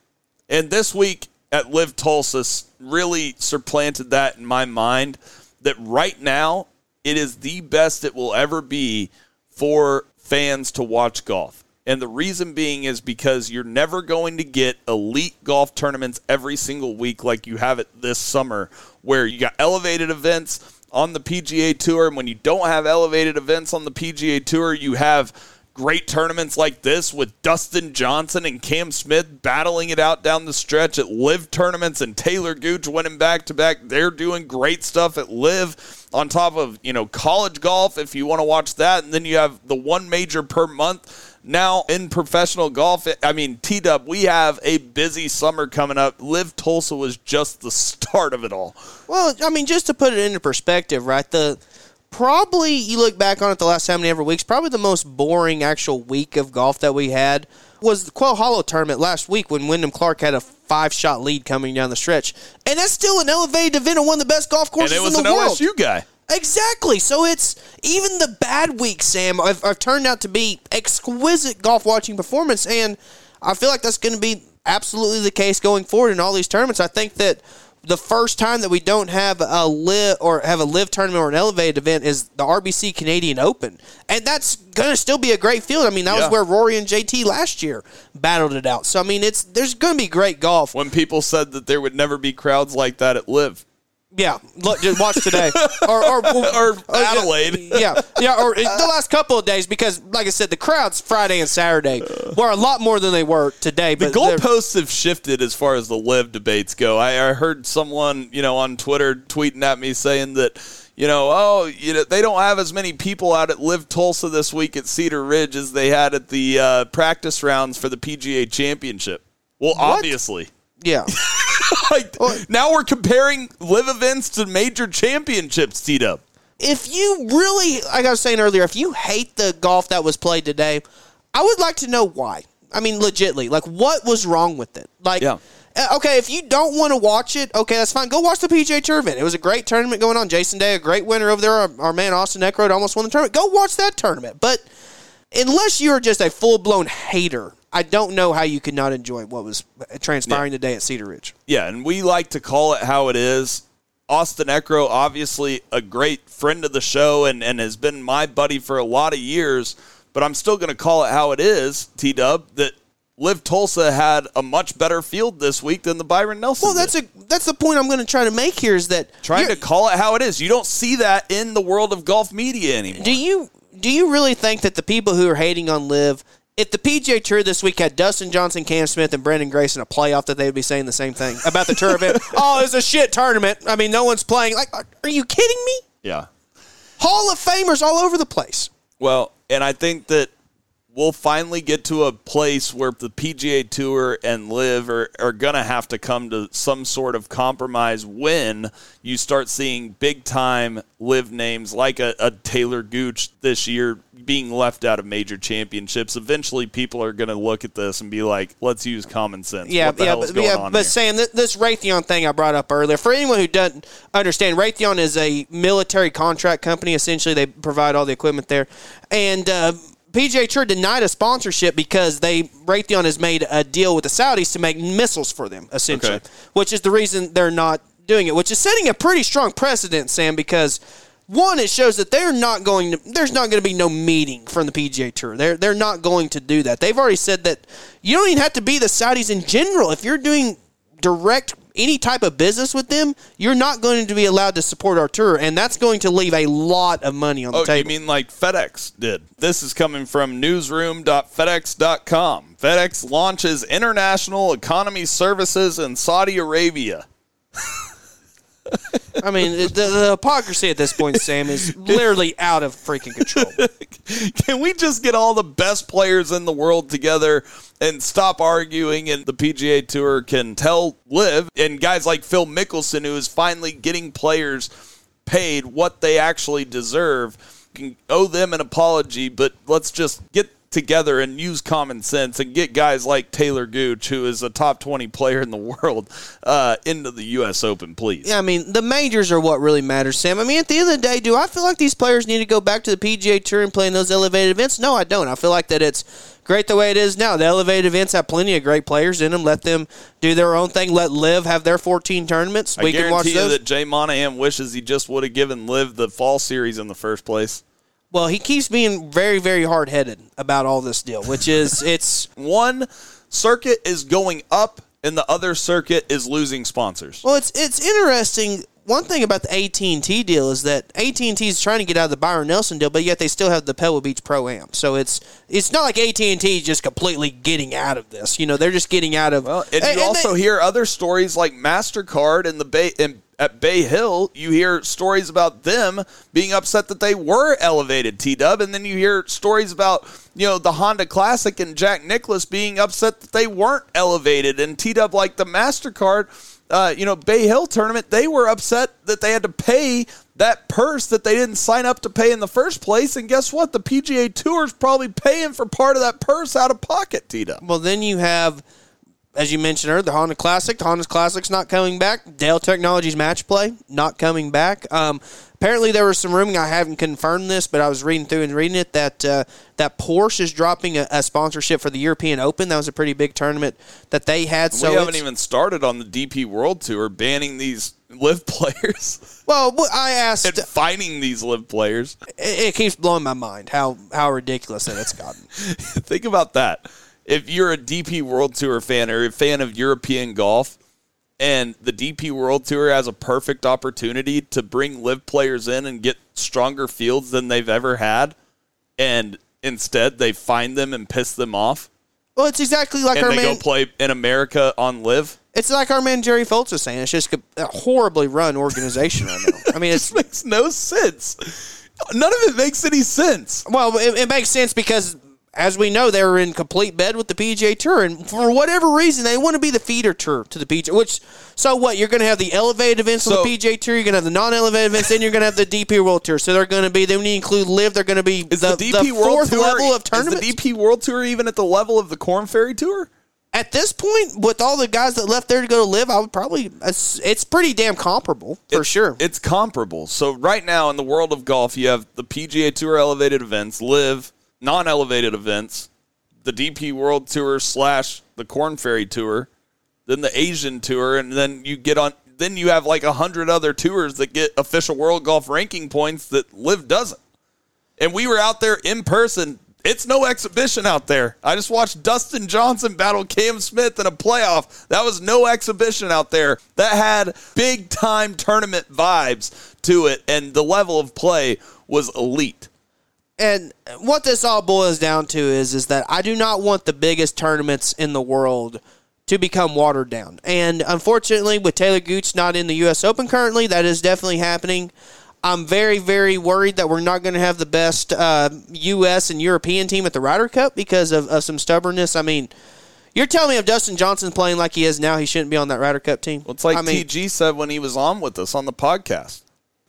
And this week at LIV Tulsa really supplanted that in my mind that right now it is the best it will ever be for fans to watch golf. And the reason being is because you're never going to get elite golf tournaments every single week like you have it this summer, where you got elevated events on the PGA Tour. And when you don't have elevated events on the PGA Tour, you have great tournaments like this with Dustin Johnson and Cam Smith battling it out down the stretch at LIV tournaments and Taylor Gooch winning back to back. They're doing great stuff at LIV on top of, you know, college golf if you want to watch that. And then you have the one major per month. Now in professional golf, I mean, T Dub, we have a busy summer coming up. LIV Tulsa was just the start of it all. Well, I mean, just to put it into perspective, right? The probably you look back on it the last how many ever weeks, probably the most boring actual week of golf that we had was the Quail Hollow tournament last week when Wyndham Clark had a five shot lead coming down the stretch. And that's still an elevated event and one of the best golf And courses it was in an the world. OSU guy. Exactly. So it's even the bad weeks, Sam, have, have turned out to be exquisite golf watching performance, and I feel like that's going to be absolutely the case going forward in all these tournaments. I think that the first time that we don't have a LIV or have a LIV tournament or an elevated event is the RBC Canadian Open, and that's going to still be a great field. I mean, that Yeah. was where Rory and JT last year battled it out. So I mean, it's there's going to be great golf. When people said that there would never be crowds like that at LIV. Yeah, look, just watch today, or or, or Adelaide. Yeah, yeah, or the last couple of days because, like I said, the crowds Friday and Saturday were a lot more than they were today. The But they're- goalposts have shifted as far as the LIV debates go. I, I heard someone, you know, on Twitter tweeting at me saying that, you know, oh, you know, they don't have as many people out at LIV Tulsa this week at Cedar Ridge as they had at the uh, practice rounds for the PGA Championship. Well, obviously. Yeah. like, now we're comparing LIV events to major championships, T Dub. if you really, like I was saying earlier, if you hate the golf that was played today, I would like to know why. I mean, legitly, like what was wrong with it? Like, Yeah. uh, okay, if you don't want to watch it, okay, that's fine. Go watch the PGA Tour event. It was a great tournament going on. Jason Day, a great winner over there. Our, our man Austin Eckroat almost won the tournament. Go watch that tournament. But unless you're just a full blown hater, I don't know how you could not enjoy what was transpiring today at Cedar Ridge. Yeah, and we like to call it how it is. Austin Eckroat, obviously a great friend of the show and, and has been my buddy for a lot of years, but I'm still going to call it how it is, T Dub, that LIV Tulsa had a much better field this week than the Byron Nelson. Well, that's a that's the point I'm going to try to make here is that Trying to call it how it is. You don't see that in the world of golf media anymore. Do you do you really think that the people who are hating on LIV, if the PGA Tour this week had Dustin Johnson, Cam Smith, and Branden Grace in a playoff, that they would be saying the same thing about the tour event? Oh, it's a shit tournament. I mean, no one's playing. Like, are you kidding me? Yeah. Hall of Famers all over the place. Well, and I think that we'll finally get to a place where the PGA Tour and LIV are, are going to have to come to some sort of compromise when you start seeing big time LIV names like a, a Taylor Gooch this year being left out of major championships. Eventually, people are going to look at this and be like, let's use common sense. Yeah, yeah, but, going yeah, on but here? Sam, th- this Raytheon thing I brought up earlier, for anyone who doesn't understand, Raytheon is a military contract company. Essentially, they provide all the equipment there, and uh, PGA Tour denied a sponsorship because they Raytheon has made a deal with the Saudis to make missiles for them, essentially, Okay. which is the reason they're not doing it. Which is setting a pretty strong precedent, Sam, because. One, it shows that they're not going to. There's not going to be no meeting from the PGA Tour. They're they're not going to do that. They've already said that you don't even have to be the Saudis in general. If you're doing direct any type of business with them, you're not going to be allowed to support our tour, and that's going to leave a lot of money on the Oh, table. you mean like FedEx did? This is coming from newsroom.fedex.com. FedEx launches international economy services in Saudi Arabia. I mean, the, the hypocrisy at this point, Sam, is literally out of freaking control. Can we just get all the best players in the world together and stop arguing? And the PGA Tour can tell LIV and guys like Phil Mickelson, who is finally getting players paid what they actually deserve, can owe them an apology. But let's just get together and use common sense and get guys like Taylor Gooch, who is a top 20 player in the world, uh, into the U.S. Open, please. Yeah, I mean, the majors are what really matters, Sam. I mean, at the end of the day, do I feel like these players need to go back to the PGA Tour and play in those elevated events? No, I don't. I feel like that it's great the way it is now. The elevated events have plenty of great players in them. Let them do their own thing. Let LIV have their 14 tournaments. I we can watch guarantee you those. that Jay Monahan wishes he just would have given Liv the fall series in the first place. Well, he keeps being very, very hard headed about all this deal, which is it's one circuit is going up and the other circuit is losing sponsors. Well, it's it's interesting. One thing about the AT and T deal is that AT and T is trying to get out of the Byron Nelson deal, but yet they still have the Pebble Beach Pro Am. So it's it's not like AT and T is just completely getting out of this. You know, they're just getting out of. Well, And you also hear other stories like Mastercard and the Bay and at Bay Hill. You hear stories about them being upset that they were elevated T Dub, and then you hear stories about you know the Honda Classic and Jack Nicklaus being upset that they weren't elevated, and T Dub like the Mastercard. Uh, you know, Bay Hill tournament, they were upset that they had to pay that purse that they didn't sign up to pay in the first place. And guess what? The PGA Tour is probably paying for part of that purse out of pocket, T Dub. Well, then you have, as you mentioned earlier, the Honda Classic. The Honda Classic's not coming back. Dell Technologies Match Play not coming back. Um, apparently, there was some ruming. I haven't confirmed this, but I was reading through and reading it that uh, that Porsche is dropping a, a sponsorship for the European Open. That was a pretty big tournament that they had. So we haven't even started on the DP World Tour banning these LIV players. Well, I asked. and fining these LIV players. It, it keeps blowing my mind how how ridiculous that it's gotten. Think about that. If you're a DP World Tour fan or a fan of European golf, and the DP World Tour has a perfect opportunity to bring LIV players in and get stronger fields than they've ever had, and instead they find them and piss them off, Well, it's exactly like and our they man. go play in America on LIV. It's like our man Jerry Foltz was saying. It's just a horribly run organization right now. I mean, it makes no sense. None of it makes any sense. Well, it, it makes sense because, as we know, they were in complete bed with the PGA Tour, and for whatever reason, they want to be the feeder tour to the PGA. Which, so what? You're going to have the elevated events So- on the PGA Tour. You're going to have the non-elevated events. Then you're going to have the DP World Tour. So they're going to be. Then when you include LIV, they're going to be Is the, the, DP the World fourth Tour level of Is the DP World Tour even at the level of the Korn Ferry Tour? At this point, with all the guys that left there to go to LIV, I would probably. It's, it's pretty damn comparable for sure. It's comparable. So right now in the world of golf, you have the PGA Tour elevated events, LIV non-elevated events, the DP World Tour slash the Korn Ferry Tour, then the Asian Tour, and then you get on. Then you have like a hundred other tours that get official world golf ranking points that LIV doesn't. And we were out there in person. It's no exhibition out there. I just watched Dustin Johnson battle Cam Smith in a playoff. That was no exhibition out there. That had big time tournament vibes to it, and the level of play was elite. And what this all boils down to is is that I do not want the biggest tournaments in the world to become watered down. And unfortunately, with Taylor Gooch not in the U.S. Open currently, that is definitely happening. I'm very, very worried that we're not going to have the best uh, U.S. and European team at the Ryder Cup because of, of some stubbornness. I mean, you're telling me if Dustin Johnson's playing like he is now, he shouldn't be on that Ryder Cup team? It's like I mean, TG said when he was on with us on the podcast.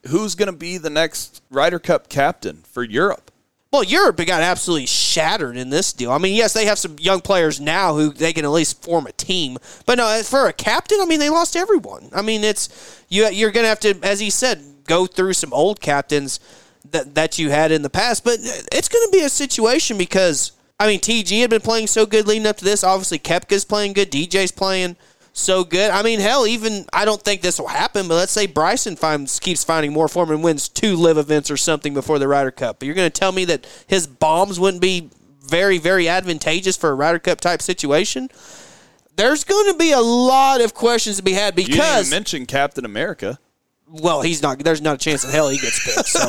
Who's going to be the next Ryder Cup captain for Europe? Well, Europe got absolutely shattered in this deal. I mean, yes, they have some young players now who they can at least form a team. But no, for a captain, I mean, they lost everyone. I mean, it's you. You're going to have to, as he said, go through some old captains that that you had in the past. But it's going to be a situation because I mean, TG had been playing so good leading up to this. Obviously, Koepka's playing good. DJ's playing so good. I mean, hell, even I don't think this will happen, but let's say Bryson finds keeps finding more form and wins two LIV events or something before the Ryder Cup. But you're going to tell me that his bombs wouldn't be very, very advantageous for a Ryder Cup type situation? There's going to be a lot of questions to be had because You didn't mention Captain America. well, he's not. There's not a chance in hell he gets picked, so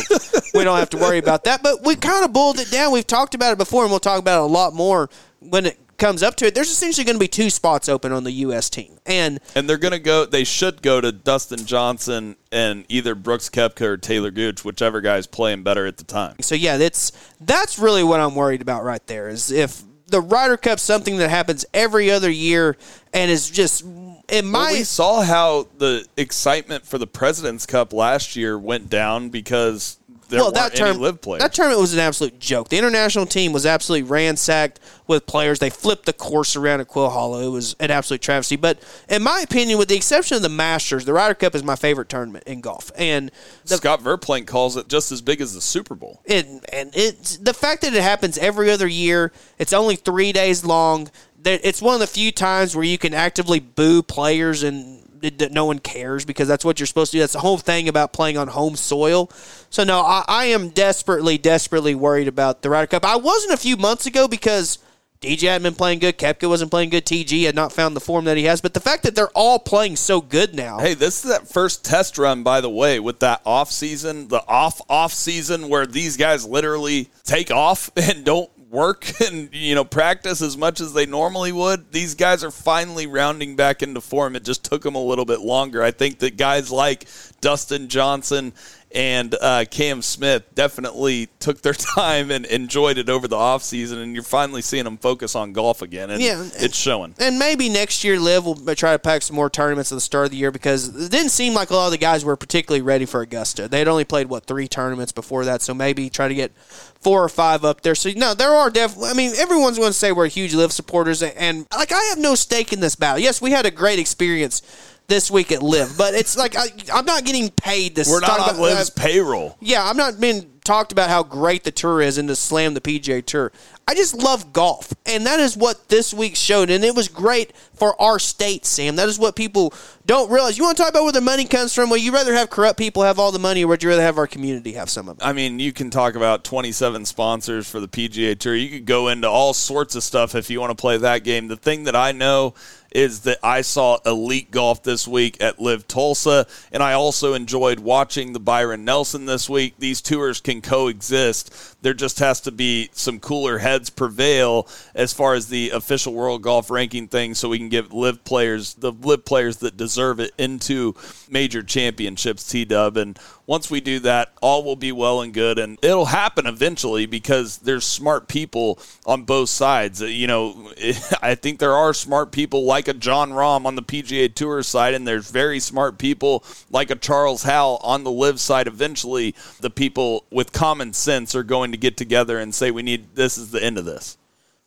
we don't have to worry about that. But we kind of boiled it down. We've talked about it before, and we'll talk about it a lot more when it comes up to it, there's essentially going to be two spots open on the U.S. team, and And they're going to go, they should go to Dustin Johnson and either Brooks Koepka or Taylor Gooch, whichever guy's playing better at the time. So yeah, that's that's really what I'm worried about right there. Is if the Ryder Cup's something that happens every other year and is just in my Well, we saw how the excitement for the President's Cup last year went down because there well, that term, LIV players. That tournament was an absolute joke. The international team was absolutely ransacked with players. They flipped the course around at Quail Hollow. It was an absolute travesty. But in my opinion, with the exception of the Masters, the Ryder Cup is my favorite tournament in golf. And the, Scott Verplank calls it just as big as the Super Bowl. and it's the fact that it happens every other year. It's only three days long. It's one of the few times where you can actively boo players and that no one cares because that's what you're supposed to do. That's the whole thing about playing on home soil. So no, I, I am desperately, desperately worried about the Ryder Cup. I wasn't a few months ago because DJ hadn't been playing good. Koepka wasn't playing good. TG had not found the form that he has. But the fact that they're all playing so good now. Hey, this is that first test run, by the way, with that off season, the off off season where these guys literally take off and don't work and you know practice as much as they normally would. These guys are finally rounding back into form. It just took them a little bit longer. I think that guys like Dustin Johnson and uh, Cam Smith definitely took their time and enjoyed it over the offseason, and you're finally seeing them focus on golf again, and Yeah. it's showing. And maybe next year, Liv will try to pack some more tournaments at the start of the year because it didn't seem like a lot of the guys were particularly ready for Augusta. They had only played what three tournaments before that, so maybe try to get four or five up there. So no, there are definitely. I mean, everyone's going to say we're huge Liv supporters, and like I have no stake in this battle. Yes, we had a great experience this week at LIV, but it's like I, I'm not getting paid this. We're not on about- Liv's uh, payroll. yeah, I'm not being talked about how great the tour is and to slam the PGA Tour. I just love golf, and that is what this week showed, and it was great for our state, Sam. That is what people don't realize. You want to talk about where the money comes from? Well, you rather have corrupt people have all the money, or would you rather have our community have some of it? I mean, you can talk about 27 sponsors for the PGA Tour. You could go into all sorts of stuff if you want to play that game. The thing that I know is that I saw elite golf this week at LIV Tulsa, and I also enjoyed watching the Byron Nelson this week. These tours can coexist. There just has to be some cooler heads prevail as far as the official world golf ranking thing so we can give LIV players the LIV players that deserve it into major championships T Dub and once we do that all will be well and good. And it'll happen eventually because there's smart people on both sides. Uh, you know I think there are smart people like a Jon Rahm on the PGA Tour side and there's very smart people like a Charles Howell on the LIV side. Eventually the people with common sense are going to get together and say we need this is the end of this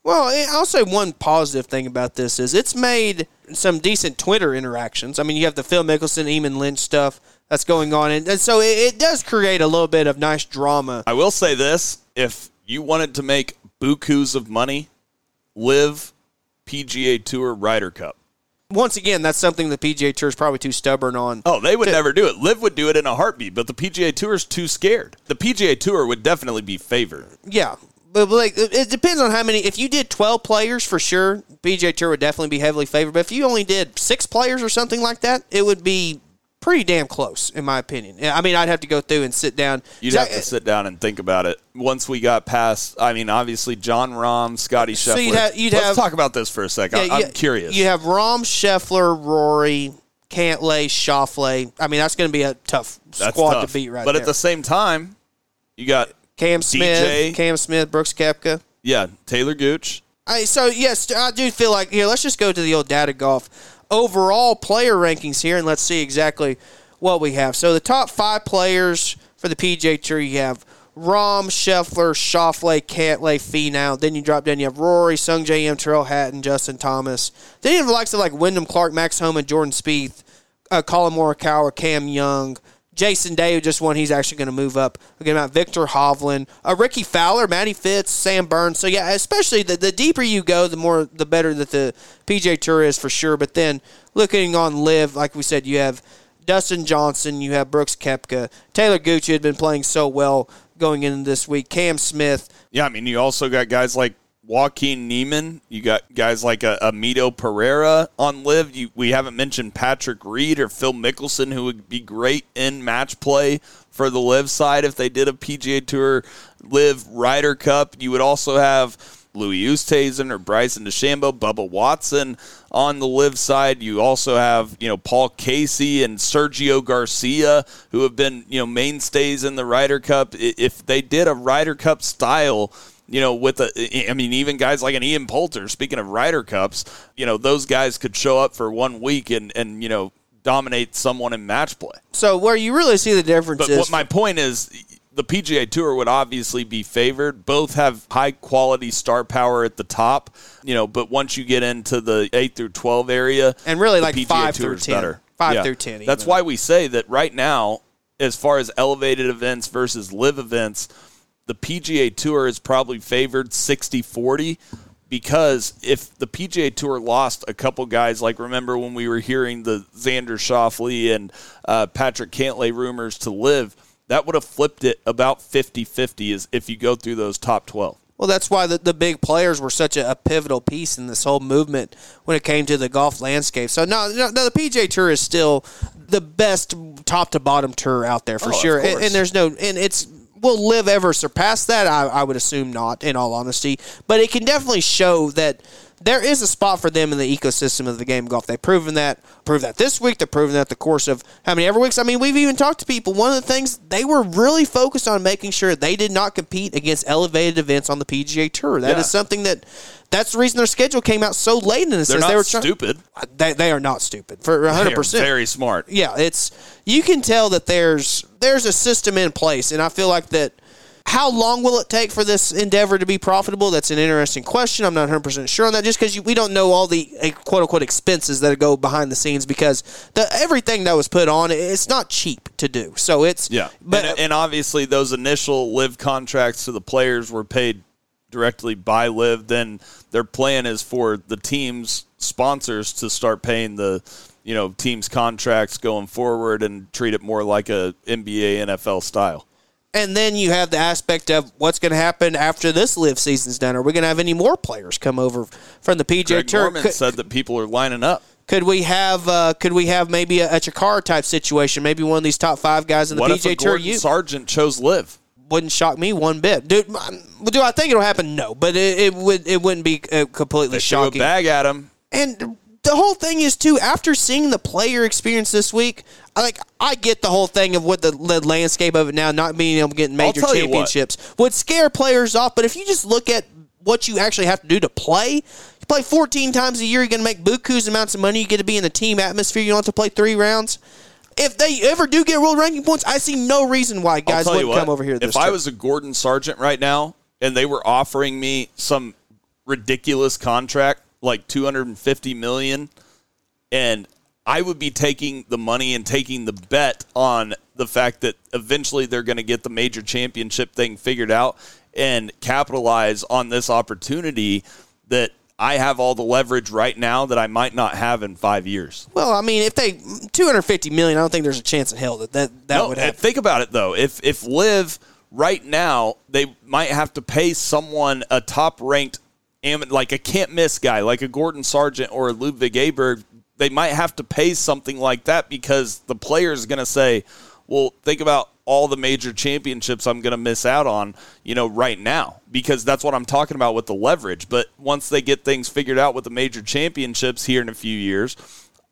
Well, eh, I'll say one positive thing about this is it's made some decent Twitter interactions. I mean, you have the Phil Mickelson, Eamon Lynch stuff that's going on, and, and so it, it does create a little bit of nice drama. I will say this: if you wanted to make bukus of money, LIV PGA Tour Ryder Cup. Once again, that's something the PGA Tour is probably too stubborn on. Oh, they would never do it. LIV would do it in a heartbeat, but the PGA Tour is too scared. The PGA Tour would definitely be favored. Yeah, but like it depends on how many. If you did twelve players for sure, PGA Tour would definitely be heavily favored. But if you only did six players or something like that, it would be pretty damn close, in my opinion. I mean, I'd have to go through and sit down. You'd have to sit down and think about it. Once we got past, I mean, obviously Jon Rahm, Scotty Scheffler. So you'd have- you'd Let's have- talk about this for a second. Yeah, I'm you- curious. You have Rahm, Scheffler, Rory, Cantlay, Schauffele. I mean, that's going to be a tough That's squad tough. to beat right But there. at the same time, you got Cam Smith, DJ. Cam Smith, Brooks Koepka. yeah, Taylor Gooch. I, so yes, I do feel like here. Let's just go to the old data golf overall player rankings here, and let's see exactly what we have. So the top five players for the PJ Tour, you have Rahm, Scheffler, Schauffele, Cantlay, Finau. Then you drop down, you have Rory, Sung J M, Tyrrell Hatton, Justin Thomas. Then you have the likes of like Wyndham Clark, Max Homa, Jordan Spieth, uh, Collin Morikawa, Cam Young. Jason Day, who just won, he's actually going to move up. About Viktor Hovland, uh, Rickie Fowler, Matty Fitz, Sam Burns. So yeah, especially the, the deeper you go, the more the better that the PJ Tour is for sure. But then looking on LIV, like we said, you have Dustin Johnson, you have Brooks Koepka, Taylor Gucci had been playing so well going into this week. Cam Smith, Yeah, I mean, you also got guys like Joaquin Niemann. You got guys like a, Amito Pereira on LIV. You, we haven't mentioned Patrick Reed or Phil Mickelson, who would be great in match play for the LIV side if they did a PGA Tour LIV Ryder Cup. You would also have Louis Oosthuizen or Bryson DeChambeau, Bubba Watson on the LIV side. You also have, you know, Paul Casey and Sergio Garcia, who have been, you know, mainstays in the Ryder Cup. If they did a Ryder Cup style, you know, with a, I mean, even guys like an Ian Poulter, speaking of Ryder Cups, you know, those guys could show up for one week and, and you know, dominate someone in match play. So where you really see the difference But is what my point is, the PGA Tour would obviously be favored. Both have high quality star power at the top, you know. But once you get into the eight through twelve area, And really, like, PGA five Tour through 10. better. Five through 10 That's even. why we say that right now, as far as elevated events versus LIV events, the PGA Tour is probably favored 60-40 because if the PGA Tour lost a couple guys, like remember when we were hearing the Xander Schauffele and uh, Patrick Cantlay rumors to LIV, that would have flipped it about 50-50 is if you go through those top 12. Well, that's why the, the big players were such a, a pivotal piece in this whole movement when it came to the golf landscape. So, no, no, no, the PGA Tour is still the best top to bottom tour out there for Oh, sure. And, and there's no, and it's, will LIV ever surpass that? I, I would assume not, in all honesty. But it can definitely show that there is a spot for them in the ecosystem of the game of golf. They've proven that, proved that this week. They've proven that the course of how many ever weeks. I mean, we've even talked to people. One of the things they were really focused on making sure they did not compete against elevated events on the PGA Tour. That is Yeah. something that that's the reason their schedule came out so late in. They're not they were trying- stupid. They, they are not stupid for 100. They are percent very smart. yeah, it's you can tell that there's there's a system in place, and I feel like that. How long will it take for this endeavor to be profitable? That's an interesting question. I'm not 100 percent sure on that, just because we don't know all the uh, quote unquote expenses that go behind the scenes. Because the everything that was put on, it's not cheap to do. So it's Yeah, but and, and obviously those initial LIV contracts to the players were paid directly by LIV. Then their plan is for the teams sponsors to start paying the you know teams contracts going forward and treat it more like a NBA NFL style. And then you have the aspect of what's going to happen after this LIV season's done. Are we going to have any more players come over from the PJ Greg Tour? Norman Could- said that people are lining up. Could we have uh, could we have maybe a, a Chacarra type situation? Maybe one of these top five guys in the What PGA if a Tour. You Sargent chose LIV? Wouldn't shock me one bit, dude. Do I think it'll happen? No, but it, it would it wouldn't be uh, completely They threw a shocking. bag at him. And the whole thing is too. After seeing the player experience this week, I like I get the whole thing of what the, the landscape of it now, not being able to get major tell you what. championships would scare players off. But if you just look at what you actually have to do to play, you play 14 times a year. You're going to make buku's amounts of money. You get to be in the team atmosphere. You don't have to play three rounds. If they ever do get world ranking points, I see no reason why guys wouldn't what, come over here. This If I was a Gordon Sargent right now and they were offering me some ridiculous contract like 250 million and I would be taking the money and taking the bet on the fact that eventually they're going to get the major championship thing figured out and capitalize on this opportunity that I have all the leverage right now that I might not have in 5 years. Well, I mean, if they 250 million, I don't think there's a chance in hell that that, that no, would happen. Think about it though. If if LIV right now, they might have to pay someone a top ranked, like a can't miss guy, like a Gordon Sargent or a Ludwig Aberg. They might have to pay something like that because the player is going to say, "Well, think about all the major championships I'm going to miss out on, you know, right now." Because that's what I'm talking about with the leverage. But once they get things figured out with the major championships here in a few years,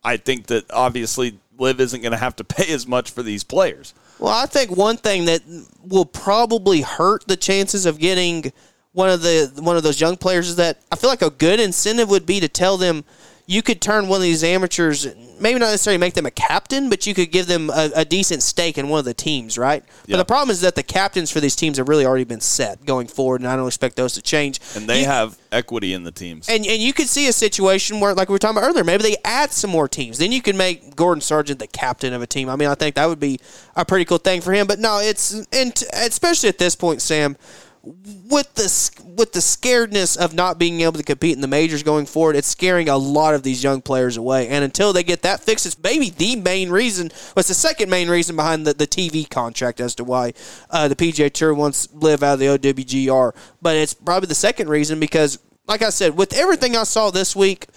I think that obviously LIV isn't going to have to pay as much for these players. Well, I think one thing that will probably hurt the chances of getting one of the one of those young players is that I feel like a good incentive would be to tell them you could turn one of these amateurs, maybe not necessarily make them a captain, but you could give them a, a decent stake in one of the teams, right? But the problem is that the captains for these teams have really already been set going forward, and I don't expect those to change. And they You- have equity in the teams. and and you could see a situation where, like we were talking about earlier, maybe they add some more teams. Then you could make Gordon Sargent the captain of a team. I mean, I think that would be a pretty cool thing for him. But no, it's and t- especially at this point, Sam, with the with the scaredness of not being able to compete in the majors going forward, it's scaring a lot of these young players away. And until they get that fixed, it's maybe the main reason. Well, it's the second main reason behind the, the TV contract as to why uh, the PGA Tour wants LIV out of the OWGR. But it's probably the second reason because, like I said, with everything I saw this week.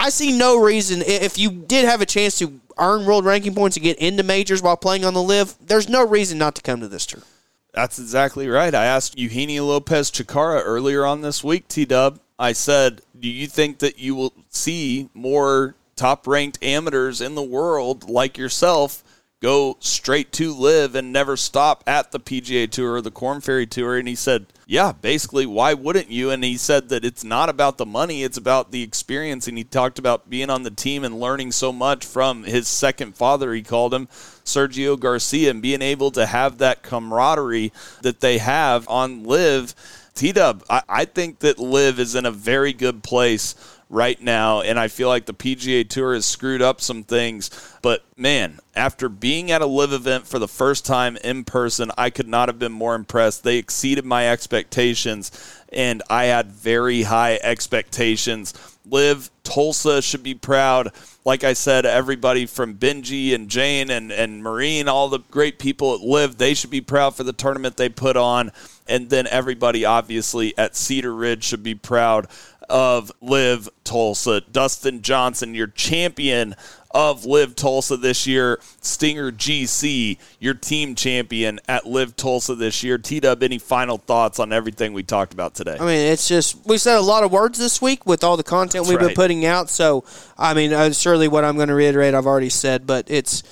I see no reason if you did have a chance to earn world ranking points and get into majors while playing on the LIV. There's no reason not to come to this tour. That's exactly right. I asked Eugenio Lopez Chacarra earlier on this week, T Dub. I said, Do you think that you will see more top ranked amateurs in the world like yourself go straight to LIV and never stop at the PGA Tour or the Korn Ferry Tour? And he said, Yeah, basically, why wouldn't you? And he said that it's not about the money, it's about the experience. And he talked about being on the team and learning so much from his second father, he called him, Sergio Garcia, and being able to have that camaraderie that they have on LIV. T Dub, I, I think that LIV is in a very good place right now, and I feel like the PGA Tour has screwed up some things. But man, after being at a LIV event for the first time in person, I could not have been more impressed. They exceeded my expectations, and I had very high expectations. LIV Tulsa should be proud. Like I said, everybody from Benji and Jane and, and Marine, all the great people at LIV, they should be proud for the tournament they put on. And then everybody, obviously, at Cedar Ridge should be proud of LIV Tulsa. Dustin Johnson, your champion of LIV Tulsa this year. Stinger GC, your team champion at LIV Tulsa this year. T Dub, any final thoughts on everything we talked about today? I mean, it's just we said a lot of words this week with all the content That's we've right. been putting out. So, I mean, uh, surely what I'm going to reiterate, I've already said, but it's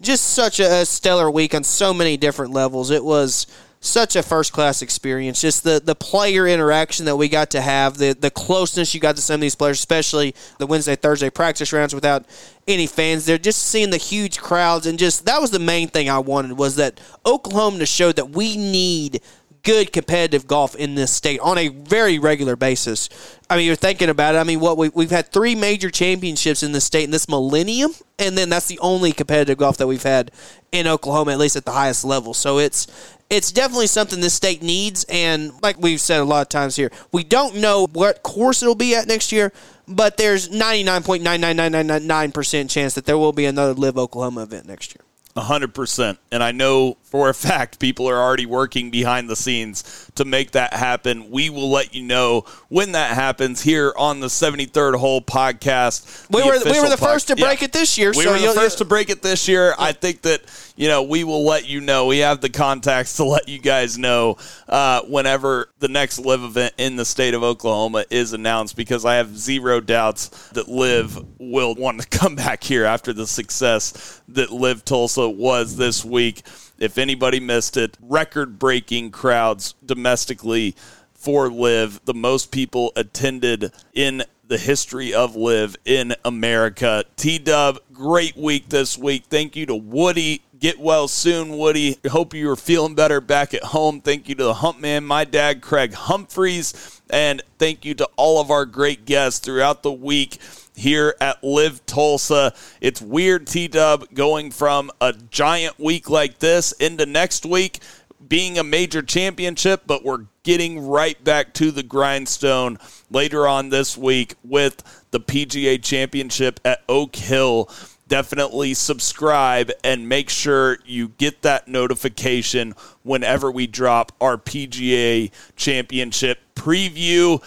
just such a, a stellar week on so many different levels. It was such a first class experience. Just the, the player interaction that we got to have, the the closeness you got to some of these players, especially the Wednesday Thursday practice rounds without any fans there. Just seeing the huge crowds and just that was the main thing I wanted was that Oklahoma to show that we need good competitive golf in this state on a very regular basis. I mean, you're thinking about it. I mean, what we, we've had three major championships in this state in this millennium, and then that's the only competitive golf that we've had in Oklahoma, at least at the highest level. So it's it's definitely something this state needs, and like we've said a lot of times here, we don't know what course it'll be at next year, but there's 99.99999% chance that there will be another LIV Oklahoma event next year. A hundred percent. And I know for a fact people are already working behind the scenes to make that happen. We will let you know when that happens here on the 73rd hole podcast. We were- we were the first to break it this year, We so were the first to break it this year. I think that, you know, we will let you know. We have the contacts to let you guys know uh, whenever the next LIV event in the state of Oklahoma is announced because I have zero doubts that LIV will want to come back here after the success that LIV Tulsa was this week. If anybody missed it, record breaking crowds domestically for LIV. The most people attended in the history of LIV in America. T Dub, great week this week. Thank you to Woody. Get well soon, Woody. Hope you are feeling better back at home. Thank you to the Hump Man, my dad, Craig Humphreys. And thank you to all of our great guests throughout the week here at LIV Tulsa. It's weird, T Dub, going from a giant week like this into next week being a major championship, but we're getting right back to the grindstone later on this week with the PGA Championship at Oak Hill. Definitely subscribe and make sure you get that notification whenever we drop our PGA Championship preview.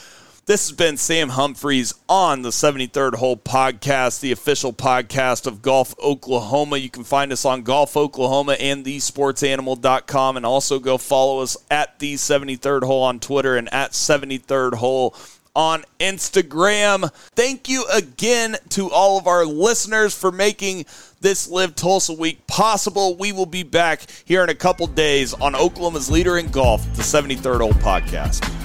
This has been Sam Humphreys on the 73rd Hole Podcast, the official podcast of Golf Oklahoma. You can find us on Golf Oklahoma and thesportsanimal.com and also go follow us at the 73rd Hole on Twitter and at 73rd Hole on Instagram. Thank you again to all of our listeners for making this LIV Tulsa week possible. We will be back here in a couple days on Oklahoma's Leader in Golf, the 73rd Hole Podcast.